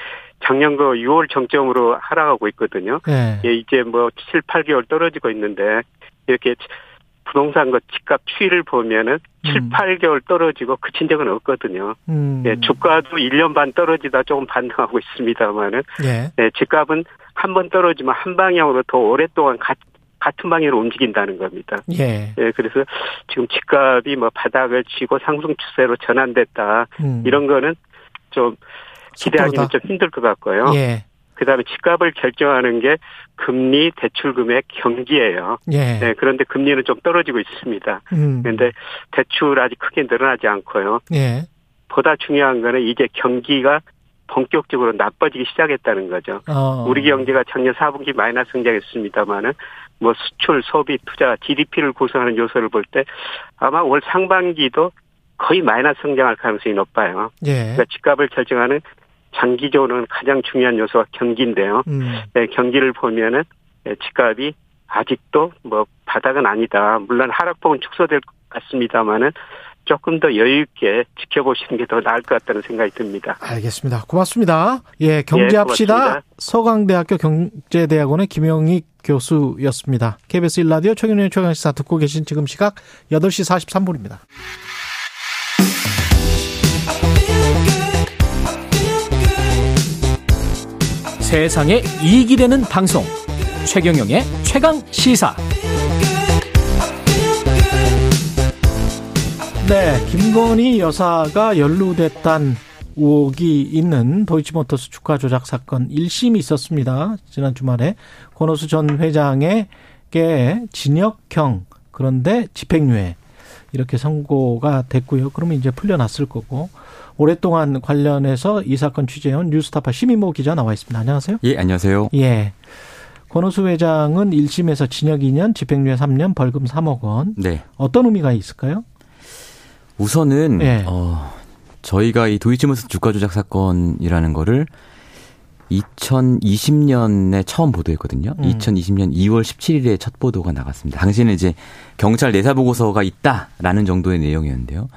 Speaker 10: 작년 그 6월 정점으로 하락하고 있거든요.
Speaker 2: 예.
Speaker 10: 예, 이제 뭐 7, 8개월 떨어지고 있는데 이렇게 부동산 그 집값 추이를 보면은 7,
Speaker 2: 음.
Speaker 10: 8개월 떨어지고 그친 적은 없거든요.
Speaker 2: 음.
Speaker 10: 예, 주가도 1년 반 떨어지다 조금 반등하고 있습니다만은
Speaker 2: 예.
Speaker 10: 예, 집값은 한 번 떨어지면 한 방향으로 더 오랫동안 가- 같은 방향으로 움직인다는 겁니다.
Speaker 2: 예.
Speaker 10: 예, 그래서 지금 집값이 뭐 바닥을 치고 상승 추세로 전환됐다.
Speaker 2: 음.
Speaker 10: 이런 거는 좀 기대하기는. 좀 힘들 것 같고요.
Speaker 2: 예.
Speaker 10: 그다음에 집값을 결정하는 게 금리, 대출 금액, 경기예요.
Speaker 2: 예.
Speaker 10: 네, 그런데 금리는 좀 떨어지고 있습니다.
Speaker 2: 음.
Speaker 10: 그런데 대출 아직 크게 늘어나지 않고요.
Speaker 2: 예.
Speaker 10: 보다 중요한 거는 이제 경기가 본격적으로 나빠지기 시작했다는 거죠.
Speaker 2: 어.
Speaker 10: 우리 경제가 작년 4분기 마이너스 성장했습니다만은 뭐 수출, 소비, 투자, GDP를 구성하는 요소를 볼 때 아마 올 상반기도 거의 마이너스 성장할 가능성이 높아요.
Speaker 2: 예.
Speaker 10: 그러니까 집값을 결정하는 장기적으로는 가장 중요한 요소가 경기인데요.
Speaker 2: 음.
Speaker 10: 네, 경기를 보면은 네, 집값이 아직도 뭐 바닥은 아니다. 물론 하락폭은 축소될 것 같습니다만은 조금 더 여유 있게 지켜보시는 게 더 나을 것 같다는 생각이 듭니다.
Speaker 2: 알겠습니다. 고맙습니다. 예, 경제합시다.
Speaker 10: 고맙습니다.
Speaker 2: 서강대학교 경제대학원의 김영익 교수였습니다. KBS 1라디오 최경련의 최강시사 듣고 계신 지금 시각 8시 43분입니다.
Speaker 11: 세상에 이익이 되는 방송 최경영의 최강 시사
Speaker 2: 네, 김건희 여사가 연루됐단 의혹이 있는 도이치모터스 주가 조작 사건 1심이 있었습니다. 지난 주말에 권오수 전 회장에게 징역형 그런데 집행유예 이렇게 선고가 됐고요. 그러면 이제 풀려났을 거고 오랫동안 관련해서 이 사건 취재해온 뉴스타파 시민모 기자 나와 있습니다. 안녕하세요.
Speaker 12: 예, 안녕하세요.
Speaker 2: 예. 권오수 회장은 1심에서 징역 2년, 집행유예 3년, 벌금 3억 원.
Speaker 12: 네.
Speaker 2: 어떤 의미가 있을까요?
Speaker 12: 우선은
Speaker 2: 예.
Speaker 12: 어, 저희가 이 도이치모터스 주가 조작 사건이라는 거를 2020년에 처음 보도했거든요.
Speaker 2: 음.
Speaker 12: 2020년 2월 17일에 첫 보도가 나갔습니다. 당시에는 이제 경찰 내사 보고서가 있다라는 정도의 내용이었는데요.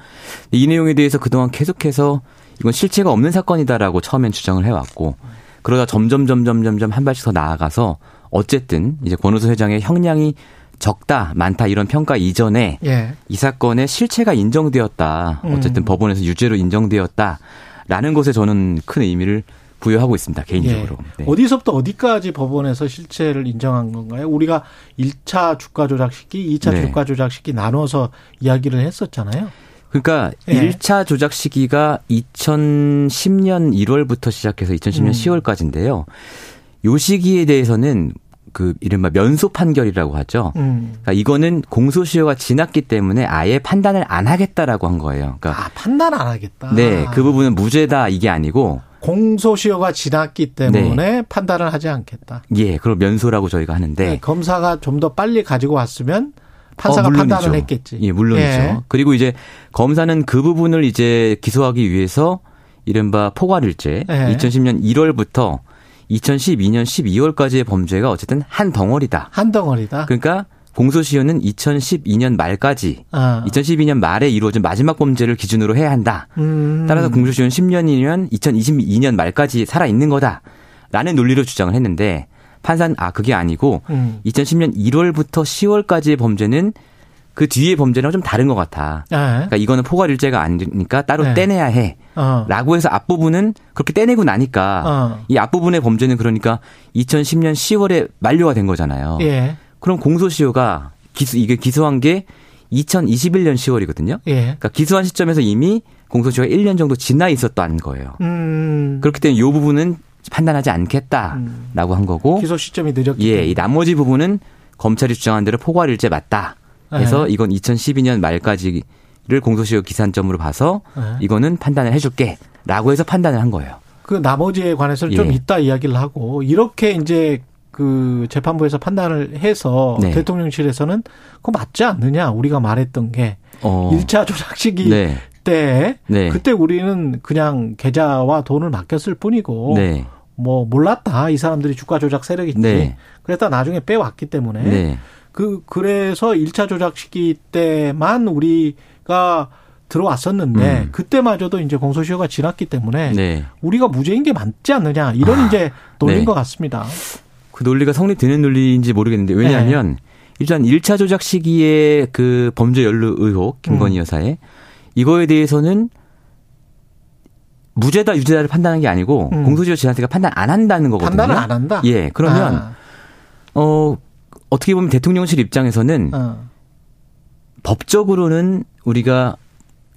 Speaker 12: 이 내용에 대해서 그동안 계속해서 이건 실체가 없는 사건이다라고 처음엔 주장을 해왔고 그러다 점점 점점 점점 한 발씩 더 나아가서 어쨌든 이제 권오수 회장의 형량이 적다, 많다 이런 평가 이전에
Speaker 2: 예.
Speaker 12: 이 사건의 실체가 인정되었다. 어쨌든
Speaker 2: 음.
Speaker 12: 법원에서 유죄로 인정되었다라는 것에 저는 큰 의미를 부여하고 있습니다. 개인적으로.
Speaker 2: 예.
Speaker 12: 네.
Speaker 2: 어디서부터 어디까지 법원에서 실체를 인정한 건가요? 우리가 1차 주가 조작 시기, 2차
Speaker 12: 네.
Speaker 2: 주가 조작 시기 나눠서 이야기를 했었잖아요.
Speaker 12: 그러니까
Speaker 2: 예.
Speaker 12: 1차 조작 시기가 2010년 1월부터 시작해서 2010년
Speaker 2: 음.
Speaker 12: 10월까지인데요. 요 시기에 대해서는 그 이른바 면소 판결이라고 하죠.
Speaker 2: 음.
Speaker 12: 그러니까 이거는 공소시효가 지났기 때문에 아예 판단을 안 하겠다라고 한 거예요. 그러니까
Speaker 2: 아, 판단 안 하겠다.
Speaker 12: 네, 그 부분은 무죄다 이게 아니고
Speaker 2: 공소시효가 지났기 때문에 판단을 하지 않겠다.
Speaker 12: 예, 그걸 면소라고 저희가 하는데
Speaker 2: 네, 검사가 좀 더 빨리 가지고 왔으면 판사가
Speaker 12: 어.
Speaker 2: 판단을 했겠지.
Speaker 12: 예, 물론이죠.
Speaker 2: 예.
Speaker 12: 그리고 이제 검사는 그 부분을 이제 기소하기 위해서 이른바 포괄일제
Speaker 2: 예.
Speaker 12: 2010년 1월부터 2012년 12월까지의 범죄가 어쨌든 한 덩어리다.
Speaker 2: 한 덩어리다.
Speaker 12: 그러니까 공소시효는 2012년 말까지
Speaker 2: 아.
Speaker 12: 2012년 말에 이루어진 마지막 범죄를 기준으로 해야 한다.
Speaker 2: 음.
Speaker 12: 따라서 공소시효는 10년이면 2022년 말까지 살아 있는 거다. 라는 논리로 주장을 했는데 판사는 아 그게 아니고
Speaker 2: 음.
Speaker 12: 2010년 1월부터 10월까지의 범죄는 그 뒤의 범죄랑 좀 다른 것 같아.
Speaker 2: 예.
Speaker 12: 그러니까 이거는 포괄일제가 아니니까 따로
Speaker 2: 네.
Speaker 12: 떼내야 해.
Speaker 2: 어.
Speaker 12: 라고 해서 앞부분은 그렇게 떼내고 나니까
Speaker 2: 어.
Speaker 12: 이 앞부분의 범죄는 그러니까 2010년 10월에 만료가 된 거잖아요.
Speaker 2: 예.
Speaker 12: 그럼 공소시효가 기소 이게 기소한 게 2021년 10월이거든요.
Speaker 2: 예.
Speaker 12: 그러니까 기소한 시점에서 이미 공소시효가 1년 정도 지나 있었다는 거예요.
Speaker 2: 음.
Speaker 12: 그렇기 때문에 이 부분은 판단하지 않겠다라고 한 거고
Speaker 2: 기소 시점이 늦었기
Speaker 12: 예,
Speaker 2: 때문에.
Speaker 12: 이 나머지 부분은 검찰이 주장한 대로 포괄일제 맞다. 해서
Speaker 2: 네.
Speaker 12: 이건 2012년 말까지를 공소시효 기산점으로 봐서
Speaker 2: 네.
Speaker 12: 이거는 판단을 해줄게라고 해서 판단을 한 거예요.
Speaker 2: 그 나머지에 관해서는 좀
Speaker 12: 예.
Speaker 2: 이따 이야기를 하고 이렇게 이제 그 재판부에서 판단을 해서
Speaker 12: 네.
Speaker 2: 대통령실에서는 그거 맞지 않느냐 우리가 말했던 게
Speaker 12: 어.
Speaker 2: 일 1차 조작 시기
Speaker 12: 네.
Speaker 2: 때
Speaker 12: 네.
Speaker 2: 그때 우리는 그냥 계좌와 돈을 맡겼을 뿐이고
Speaker 12: 네.
Speaker 2: 뭐 몰랐다 이 사람들이 주가 조작 세력인지
Speaker 12: 네.
Speaker 2: 그랬다 나중에 빼왔기 때문에
Speaker 12: 네.
Speaker 2: 그 그래서 1차 조작 시기 때만 우리가 들어왔었는데
Speaker 12: 음.
Speaker 2: 그때마저도 이제 공소시효가 지났기 때문에
Speaker 12: 네.
Speaker 2: 우리가 무죄인 게 맞지 않느냐 이런
Speaker 12: 아,
Speaker 2: 이제 논리인
Speaker 12: 네.
Speaker 2: 것 같습니다.
Speaker 12: 그 논리가 성립되는 논리인지 모르겠는데 왜냐하면
Speaker 2: 네.
Speaker 12: 일단 1차 조작 시기에 그 범죄 연루 의혹 김건희
Speaker 2: 음.
Speaker 12: 여사의 이거에 대해서는 무죄다 유죄다를 판단한 게 아니고
Speaker 2: 음.
Speaker 12: 공소시효 지난 때가 판단 안 한다는 거거든요.
Speaker 2: 판단을 안 한다.
Speaker 12: 예. 그러면
Speaker 2: 아,
Speaker 12: 어 어떻게 보면 대통령실 입장에서는
Speaker 2: 어.
Speaker 12: 법적으로는 우리가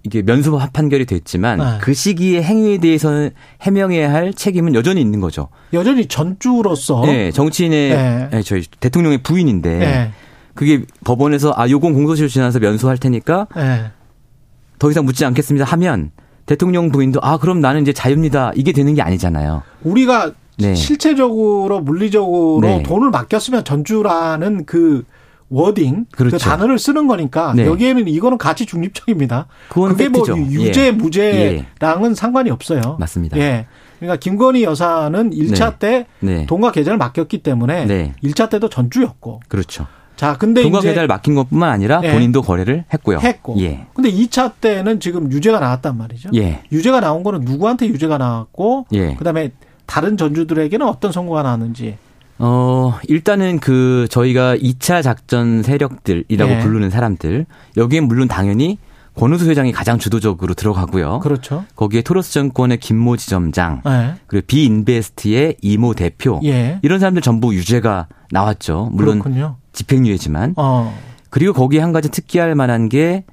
Speaker 12: 이게 면소 판결이 됐지만
Speaker 2: 네.
Speaker 12: 그 시기의 행위에 대해서는 해명해야 할 책임은 여전히 있는 거죠.
Speaker 2: 여전히 전주로서
Speaker 12: 네, 정치인의
Speaker 2: 네.
Speaker 12: 아니, 저희 대통령의 부인인데
Speaker 2: 네.
Speaker 12: 그게 법원에서 아 요건 공소시효 지나서 면소할 테니까
Speaker 2: 네.
Speaker 12: 더 이상 묻지 않겠습니다 하면 대통령 부인도 아 그럼 나는 이제 자유입니다 이게 되는 게 아니잖아요.
Speaker 2: 우리가
Speaker 12: 네.
Speaker 2: 실체적으로 물리적으로
Speaker 12: 네.
Speaker 2: 돈을 맡겼으면 전주라는 그 워딩 그
Speaker 12: 그렇죠.
Speaker 2: 단어를 쓰는 거니까
Speaker 12: 네.
Speaker 2: 여기에는 이거는 가치 중립적입니다.
Speaker 12: 그건
Speaker 2: 그게 뭐
Speaker 12: 팩트죠.
Speaker 2: 유죄
Speaker 12: 예.
Speaker 2: 무죄랑은 상관이 없어요.
Speaker 12: 맞습니다.
Speaker 2: 예. 그러니까 김건희 여사는 1차
Speaker 12: 네.
Speaker 2: 때
Speaker 12: 네.
Speaker 2: 돈과 계좌를 맡겼기 때문에
Speaker 12: 네.
Speaker 2: 1차 때도 전주였고.
Speaker 12: 그렇죠.
Speaker 2: 자, 근데
Speaker 12: 돈과 계좌를 맡긴 것뿐만 아니라
Speaker 2: 예.
Speaker 12: 본인도 거래를 했고요.
Speaker 2: 했고.
Speaker 12: 예.
Speaker 2: 근데 2차 때는 지금 유죄가 나왔단 말이죠.
Speaker 12: 예.
Speaker 2: 유죄가 나온 거는 누구한테 유죄가 나왔고
Speaker 12: 예.
Speaker 2: 그다음에 다른 전주들에게는 어떤 선고가 나왔는지.
Speaker 12: 어, 일단은 그 저희가 2차 작전 세력들이라고
Speaker 2: 예.
Speaker 12: 부르는 사람들 여기엔 물론 당연히 권우수 회장이 가장 주도적으로 들어가고요.
Speaker 2: 그렇죠.
Speaker 12: 거기에 토로스 정권의 김모 지점장,
Speaker 2: 예.
Speaker 12: 그리고 비인베스트의 이모 대표
Speaker 2: 예.
Speaker 12: 이런 사람들 전부 유죄가 나왔죠. 물론
Speaker 2: 그렇군요.
Speaker 12: 집행유예지만.
Speaker 2: 어.
Speaker 12: 그리고 거기에 한 가지 특기할 만한 게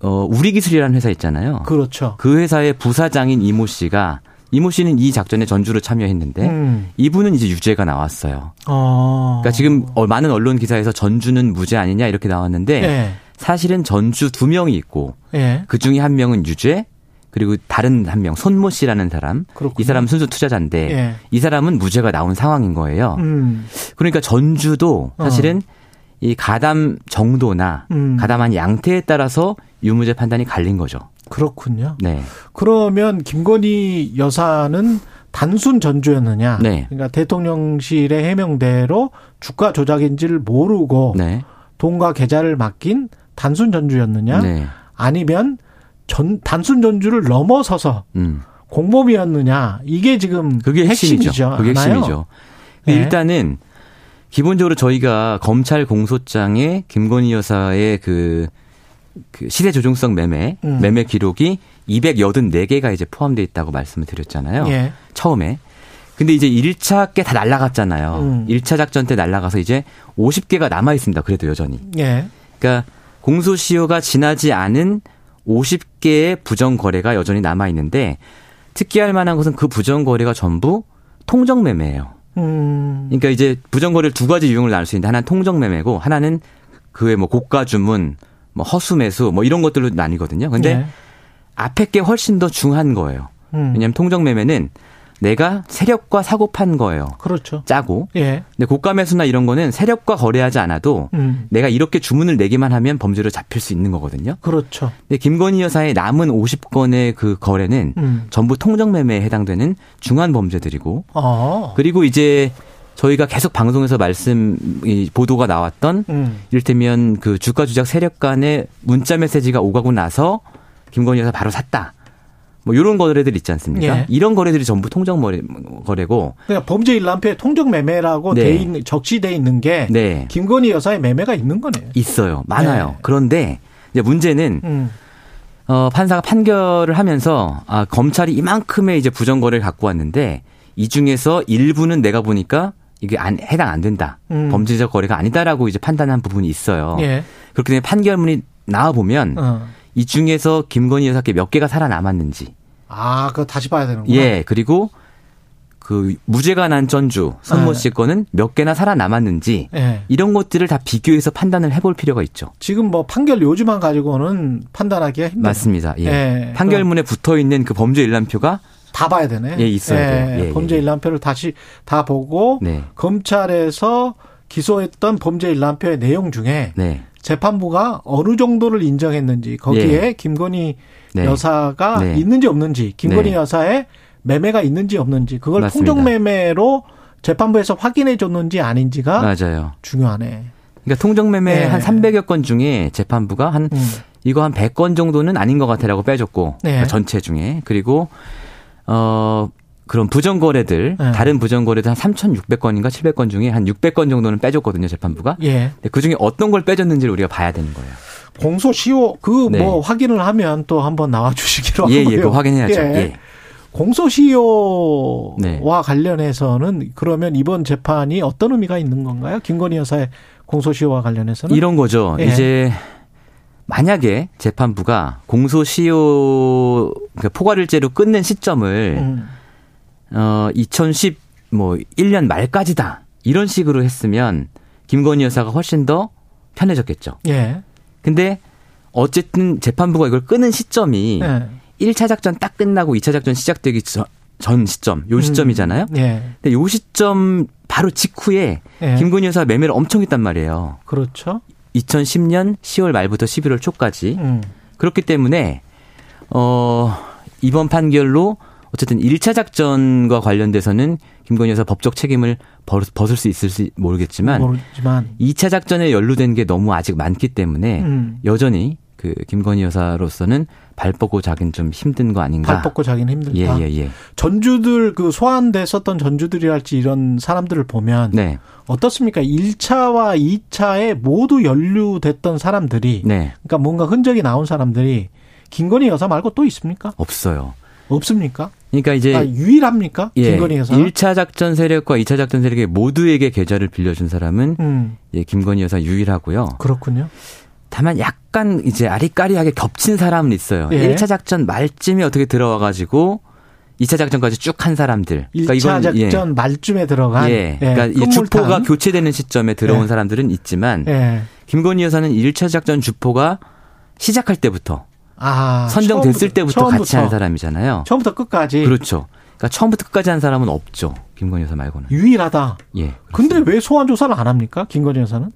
Speaker 12: 어, 우리기술이라는 회사 있잖아요.
Speaker 2: 그렇죠.
Speaker 12: 그 회사의 부사장인 이모 씨가 이모 씨는 이 작전에 전주로 참여했는데
Speaker 2: 음.
Speaker 12: 이분은 이제 유죄가 나왔어요.
Speaker 2: 어.
Speaker 12: 그러니까 지금 어, 많은 언론 기사에서 전주는 무죄 아니냐 이렇게 나왔는데
Speaker 2: 예.
Speaker 12: 사실은 전주 두 명이 있고
Speaker 2: 예.
Speaker 12: 그 중에 한 명은 유죄 그리고 다른 한 명 손모 씨라는 사람
Speaker 2: 그렇군요.
Speaker 12: 이 사람은 순수 투자자인데
Speaker 2: 예.
Speaker 12: 이 사람은 무죄가 나온 상황인 거예요.
Speaker 2: 음.
Speaker 12: 그러니까 전주도 사실은 이 가담 정도나
Speaker 2: 음.
Speaker 12: 가담한 양태에 따라서 유무죄 판단이 갈린 거죠.
Speaker 2: 그렇군요.
Speaker 12: 네.
Speaker 2: 그러면 김건희 여사는 단순 전주였느냐?
Speaker 12: 네.
Speaker 2: 그러니까 대통령실의 해명대로 주가 조작인지를 모르고
Speaker 12: 네.
Speaker 2: 돈과 계좌를 맡긴 단순 전주였느냐?
Speaker 12: 네.
Speaker 2: 아니면 전 단순 전주를 넘어서서
Speaker 12: 음.
Speaker 2: 공범이었느냐? 이게 지금
Speaker 12: 그게 핵심이죠. 그게
Speaker 2: 않아요?
Speaker 12: 핵심이죠.
Speaker 2: 네.
Speaker 12: 일단은 기본적으로 저희가 검찰 공소장에 김건희 여사의 그, 그 시세 조종성 매매,
Speaker 2: 음.
Speaker 12: 매매 기록이 284개가 이제 포함되어 있다고 말씀을 드렸잖아요.
Speaker 2: 예.
Speaker 12: 처음에. 근데 이제 1차 게 다 날라갔잖아요.
Speaker 2: 음.
Speaker 12: 1차 작전 때 날라가서 이제 50개가 남아 있습니다. 그래도 여전히.
Speaker 2: 예.
Speaker 12: 그러니까 공소시효가 지나지 않은 50개의 부정 거래가 여전히 남아 있는데 특기할 만한 것은 그 부정 거래가 전부 통정 매매예요.
Speaker 2: 음.
Speaker 12: 그러니까 이제 부정 거래를 두 가지 유형을 나눌 수 있는데 하나는 통정 매매고 하나는 그의 뭐 고가 주문, 뭐 허수 매수 뭐 이런 것들로 나뉘거든요. 근데
Speaker 2: 예.
Speaker 12: 앞에 게 훨씬 더 중한 거예요.
Speaker 2: 음.
Speaker 12: 왜냐하면 통정 매매는 내가 세력과 사고 판 거예요.
Speaker 2: 그렇죠.
Speaker 12: 짜고.
Speaker 2: 예.
Speaker 12: 근데 고가 매수나 이런 거는 세력과 거래하지 않아도
Speaker 2: 음.
Speaker 12: 내가 이렇게 주문을 내기만 하면 범죄로 잡힐 수 있는 거거든요.
Speaker 2: 그렇죠.
Speaker 12: 근데 김건희 여사의 남은 50건의 그 거래는
Speaker 2: 음.
Speaker 12: 전부 통정 매매에 해당되는 중한 범죄들이고
Speaker 2: 어.
Speaker 12: 그리고 이제 저희가 계속 방송에서 말씀 이 보도가 나왔던
Speaker 2: 음.
Speaker 12: 이를테면 그 주가 조작 세력 간의 문자 메시지가 오가고 나서 김건희 여사 바로 샀다. 뭐 이런 거래들 있지 않습니까?
Speaker 2: 예.
Speaker 12: 이런 거래들이 전부 통정 거래- 거래고
Speaker 2: 그러니까 범죄 일람표에 통정 매매라고
Speaker 12: 네.
Speaker 2: 돼 있는 적시돼 있는 게
Speaker 12: 네.
Speaker 2: 김건희 여사의 매매가 있는 거네요.
Speaker 12: 있어요. 많아요.
Speaker 2: 네.
Speaker 12: 그런데 이제 문제는
Speaker 2: 음.
Speaker 12: 어, 판사가 판결을 하면서 아, 검찰이 이만큼의 이제 부정 거래를 갖고 왔는데 이 중에서 일부는 내가 보니까 이게 안, 해당 안 된다.
Speaker 2: 음.
Speaker 12: 범죄적 거래가 아니다라고 이제 판단한 부분이 있어요.
Speaker 2: 예.
Speaker 12: 그렇기 때문에 판결문이 나와 보면
Speaker 2: 어.
Speaker 12: 이 중에서 김건희 여사께 몇 개가 살아남았는지.
Speaker 2: 아, 그거 다시 봐야 되는구나.
Speaker 12: 예, 그리고 그 무죄가 난 전주 선모
Speaker 2: 네.
Speaker 12: 씨 거는 몇 개나 살아남았는지
Speaker 2: 예.
Speaker 12: 이런 것들을 다 비교해서 판단을 해볼 필요가 있죠.
Speaker 2: 지금 뭐 판결 요지만 가지고는 판단하기가 힘들어요.
Speaker 12: 맞습니다. 예.
Speaker 2: 예.
Speaker 12: 판결문에 붙어 있는 그 범죄 일람표가
Speaker 2: 다 봐야 되네.
Speaker 12: 예, 있어야 돼요. 예,
Speaker 2: 범죄
Speaker 12: 예.
Speaker 2: 일람표를 다시 다 보고
Speaker 12: 네.
Speaker 2: 검찰에서 기소했던 범죄 일람표의 내용 중에
Speaker 12: 네.
Speaker 2: 재판부가 어느 정도를 인정했는지 거기에
Speaker 12: 예.
Speaker 2: 김건희
Speaker 12: 네.
Speaker 2: 여사가
Speaker 12: 네.
Speaker 2: 있는지 없는지 김건희
Speaker 12: 네.
Speaker 2: 여사의 매매가 있는지 없는지 그걸
Speaker 12: 맞습니다.
Speaker 2: 통정 매매로 재판부에서 확인해 줬는지 아닌지가
Speaker 12: 맞아요.
Speaker 2: 중요하네.
Speaker 12: 그러니까 통정 매매
Speaker 2: 네.
Speaker 12: 한 300여 건 중에 재판부가 한
Speaker 2: 음.
Speaker 12: 이거 한 100건 정도는 아닌 것 같아라고 빼줬고
Speaker 2: 네.
Speaker 12: 그러니까 전체 중에 그리고 어 그런 부정 거래들
Speaker 2: 네.
Speaker 12: 다른 부정 거래들 한 3,600건인가 700건 중에 한 600건 정도는 빼줬거든요 재판부가.
Speaker 2: 예.
Speaker 12: 근데 그 중에 어떤 걸 빼줬는지를 우리가 봐야 되는 거예요.
Speaker 2: 공소시효 그뭐
Speaker 12: 네.
Speaker 2: 확인을 하면 또 한번 나와 주시기로
Speaker 12: 예,
Speaker 2: 하고요.
Speaker 12: 예, 그거 확인해야죠. 예.
Speaker 2: 공소시효와
Speaker 12: 네.
Speaker 2: 관련해서는 그러면 이번 재판이 어떤 의미가 있는 건가요? 김건희 여사의 공소시효와 관련해서는
Speaker 12: 이런 거죠.
Speaker 2: 예.
Speaker 12: 이제 만약에 재판부가 공소시효 그러니까 포괄일제로 끊는 시점을
Speaker 2: 음.
Speaker 12: 어 2010뭐 1년 말까지다 이런 식으로 했으면 김건희 여사가 훨씬 더 편해졌겠죠.
Speaker 2: 예.
Speaker 12: 근데 어쨌든 재판부가 이걸 끄는 시점이
Speaker 2: 예.
Speaker 12: 1차 작전 딱 끝나고 2차 작전 시작되기 전, 전 시점, 요 시점이잖아요.
Speaker 2: 음. 예.
Speaker 12: 근데 요 시점 바로 직후에
Speaker 2: 예.
Speaker 12: 김건희 여사 매매를 엄청 했단 말이에요.
Speaker 2: 그렇죠.
Speaker 12: 2010년 10월 말부터 11월 초까지.
Speaker 2: 음.
Speaker 12: 그렇기 때문에 어 이번 판결로 어쨌든 1차 작전과 관련돼서는 김건희 여사 법적 책임을 벌- 벗을 수 있을지 모르겠지만
Speaker 2: 모르지만
Speaker 12: 2차 작전에 연루된 게 너무 아직 많기 때문에
Speaker 2: 음.
Speaker 12: 여전히 그 김건희 여사로서는 발 뻗고 자긴 좀 힘든 거 아닌가.
Speaker 2: 발 뻗고 자기는 힘들다.
Speaker 12: 예, 예, 예.
Speaker 2: 전주들 그 소환됐었던 전주들이랄지 이런 사람들을 보면
Speaker 12: 네.
Speaker 2: 어떻습니까? 1차와 2차에 모두 연루됐던 사람들이
Speaker 12: 네.
Speaker 2: 그러니까 뭔가 흔적이 나온 사람들이 김건희 여사 말고 또 있습니까?
Speaker 12: 없어요.
Speaker 2: 없습니까?
Speaker 12: 그러니까 이제
Speaker 2: 아, 유일합니까?
Speaker 12: 예,
Speaker 2: 김건희 여사?
Speaker 12: 1차 작전 세력과 2차 작전 세력의 모두에게 계좌를 빌려준 사람은
Speaker 2: 음,
Speaker 12: 예, 김건희 여사 유일하고요.
Speaker 2: 그렇군요.
Speaker 12: 다만 약간 이제 아리까리하게 겹친 사람은 있어요.
Speaker 2: 예.
Speaker 12: 1차 작전 말쯤에 어떻게 들어와 가지고 2차 작전까지 쭉 한 사람들.
Speaker 2: 1차 작전
Speaker 12: 예.
Speaker 2: 말쯤에 들어간
Speaker 12: 예.
Speaker 2: 예,
Speaker 12: 그러니까 이. 주포가 교체되는 시점에 들어온
Speaker 2: 예.
Speaker 12: 사람들은 있지만
Speaker 2: 예.
Speaker 12: 김건희 여사는 1차 작전 주포가 시작할 때부터
Speaker 2: 아,
Speaker 12: 선정됐을
Speaker 2: 처음부터-
Speaker 12: 때부터
Speaker 2: 처음부터,
Speaker 12: 같이 한 사람이잖아요.
Speaker 2: 처음부터 끝까지
Speaker 12: 그렇죠. 그러니까 처음부터 끝까지 한 사람은 없죠. 김건희 여사 말고는.
Speaker 2: 유일하다.
Speaker 12: 예.
Speaker 2: 근데 왜 소환 조사를 안 합니까? 김건희 여사는?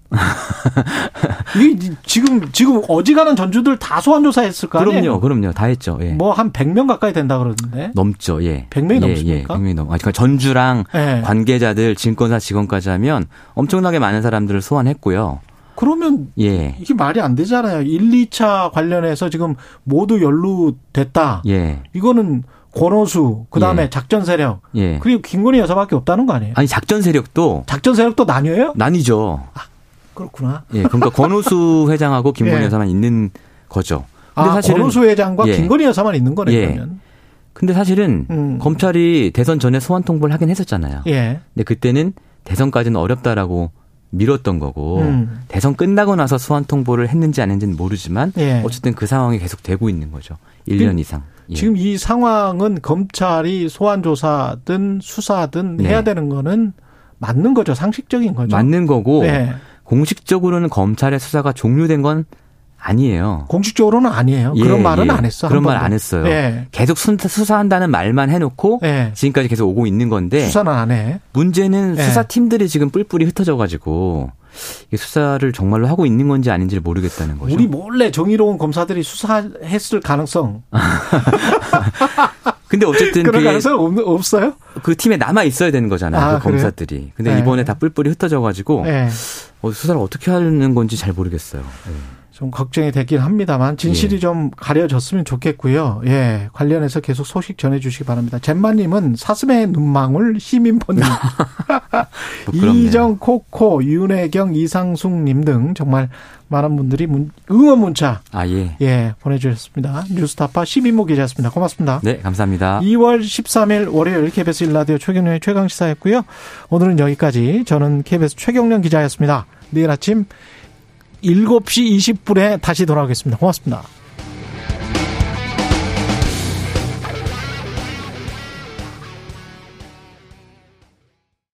Speaker 2: 이 지금 지금 어지간한 전주들 다 소환 조사했을 거 아니에요?
Speaker 12: 그럼요, 그럼요. 다 했죠. 예.
Speaker 2: 뭐 한 100명 가까이 된다 그러던데.
Speaker 12: 넘죠, 예.
Speaker 2: 100명이
Speaker 12: 예,
Speaker 2: 넘습니까?
Speaker 12: 예, 100명이 넘. 아, 그러니까 전주랑
Speaker 2: 예.
Speaker 12: 관계자들, 증권사 직원까지 하면 엄청나게 많은 사람들을 소환했고요.
Speaker 2: 그러면
Speaker 12: 예.
Speaker 2: 이게 말이 안 되잖아요. 1, 2차 관련해서 지금 모두 연루됐다.
Speaker 12: 예.
Speaker 2: 이거는 권오수, 그다음에
Speaker 12: 예.
Speaker 2: 작전 세력,
Speaker 12: 예.
Speaker 2: 그리고 김건희 여사밖에 없다는 거 아니에요?
Speaker 12: 아니 작전 세력도
Speaker 2: 작전 세력도 나뉘어요?
Speaker 12: 나뉘죠.
Speaker 2: 그렇구나.
Speaker 12: 예. 그러니까 권오수 회장하고 김건희
Speaker 2: 예.
Speaker 12: 여사만 있는 거죠. 근데
Speaker 2: 아,
Speaker 12: 사실은
Speaker 2: 권오수 회장과
Speaker 12: 예.
Speaker 2: 김건희 여사만 있는 거네
Speaker 12: 예.
Speaker 2: 그러면.
Speaker 12: 근데 사실은
Speaker 2: 음.
Speaker 12: 검찰이 대선 전에 소환 통보를 하긴 했었잖아요.
Speaker 2: 예.
Speaker 12: 근데 그때는 대선까지는 어렵다라고 미뤘던 거고
Speaker 2: 음.
Speaker 12: 대선 끝나고 나서 소환 통보를 했는지 안 했는지는 모르지만
Speaker 2: 예.
Speaker 12: 어쨌든 그 상황이 계속 되고 있는 거죠. 1년
Speaker 2: 그-
Speaker 12: 이상. 예.
Speaker 2: 지금 이 상황은 검찰이 소환 조사든 수사든
Speaker 12: 네.
Speaker 2: 해야 되는 거는 맞는 거죠. 상식적인 거죠.
Speaker 12: 맞는 거고
Speaker 2: 네.
Speaker 12: 공식적으로는 검찰의 수사가 종료된 건 아니에요.
Speaker 2: 공식적으로는 아니에요.
Speaker 12: 예,
Speaker 2: 그런 말은
Speaker 12: 예.
Speaker 2: 안 했어.
Speaker 12: 그런 한말 안. 했어요.
Speaker 2: 예.
Speaker 12: 계속 수- 수사한다는 말만 해놓고
Speaker 2: 예.
Speaker 12: 지금까지 계속 오고 있는 건데
Speaker 2: 수사는 안 해.
Speaker 12: 문제는
Speaker 2: 예.
Speaker 12: 수사팀들이 지금 뿔뿔이 흩어져가지고 수사를 정말로 하고 있는 건지 아닌지를 모르겠다는 거죠.
Speaker 2: 우리 몰래 정의로운 검사들이 수사했을 가능성.
Speaker 12: 근데 어쨌든
Speaker 2: 그런 가능성 없, 없어요?
Speaker 12: 그 팀에 남아 있어야 되는 거잖아요.
Speaker 2: 아,
Speaker 12: 그 검사들이. 근데
Speaker 2: 네.
Speaker 12: 이번에 다 뿔뿔이 흩어져 가지고
Speaker 2: 예.
Speaker 12: 어, 수사를 어떻게 하는 건지 잘 모르겠어요. 예.
Speaker 2: 좀 걱정이 되긴 합니다만 진실이
Speaker 12: 예.
Speaker 2: 좀 가려졌으면 좋겠고요. 예, 관련해서 계속 소식 전해 주시기 바랍니다. 잼마님은 사슴의 눈망울 시민폰님,
Speaker 12: 부끄럽네요.
Speaker 2: 이정 코코, 윤혜경, 이상숙 님 등 정말 많은 분들이 문- 응원 문자
Speaker 12: 아 예.
Speaker 2: 예 보내 주셨습니다. 뉴스타파 시민모 기자였습니다. 고맙습니다.
Speaker 12: 네 감사합니다.
Speaker 2: 2월 13일 월요일 KBS 일라디오 최경련의 최강 시사였고요. 오늘은 여기까지 저는 KBS 최경련 기자였습니다. 내일 아침 7시 20분에 다시 돌아오겠습니다. 고맙습니다.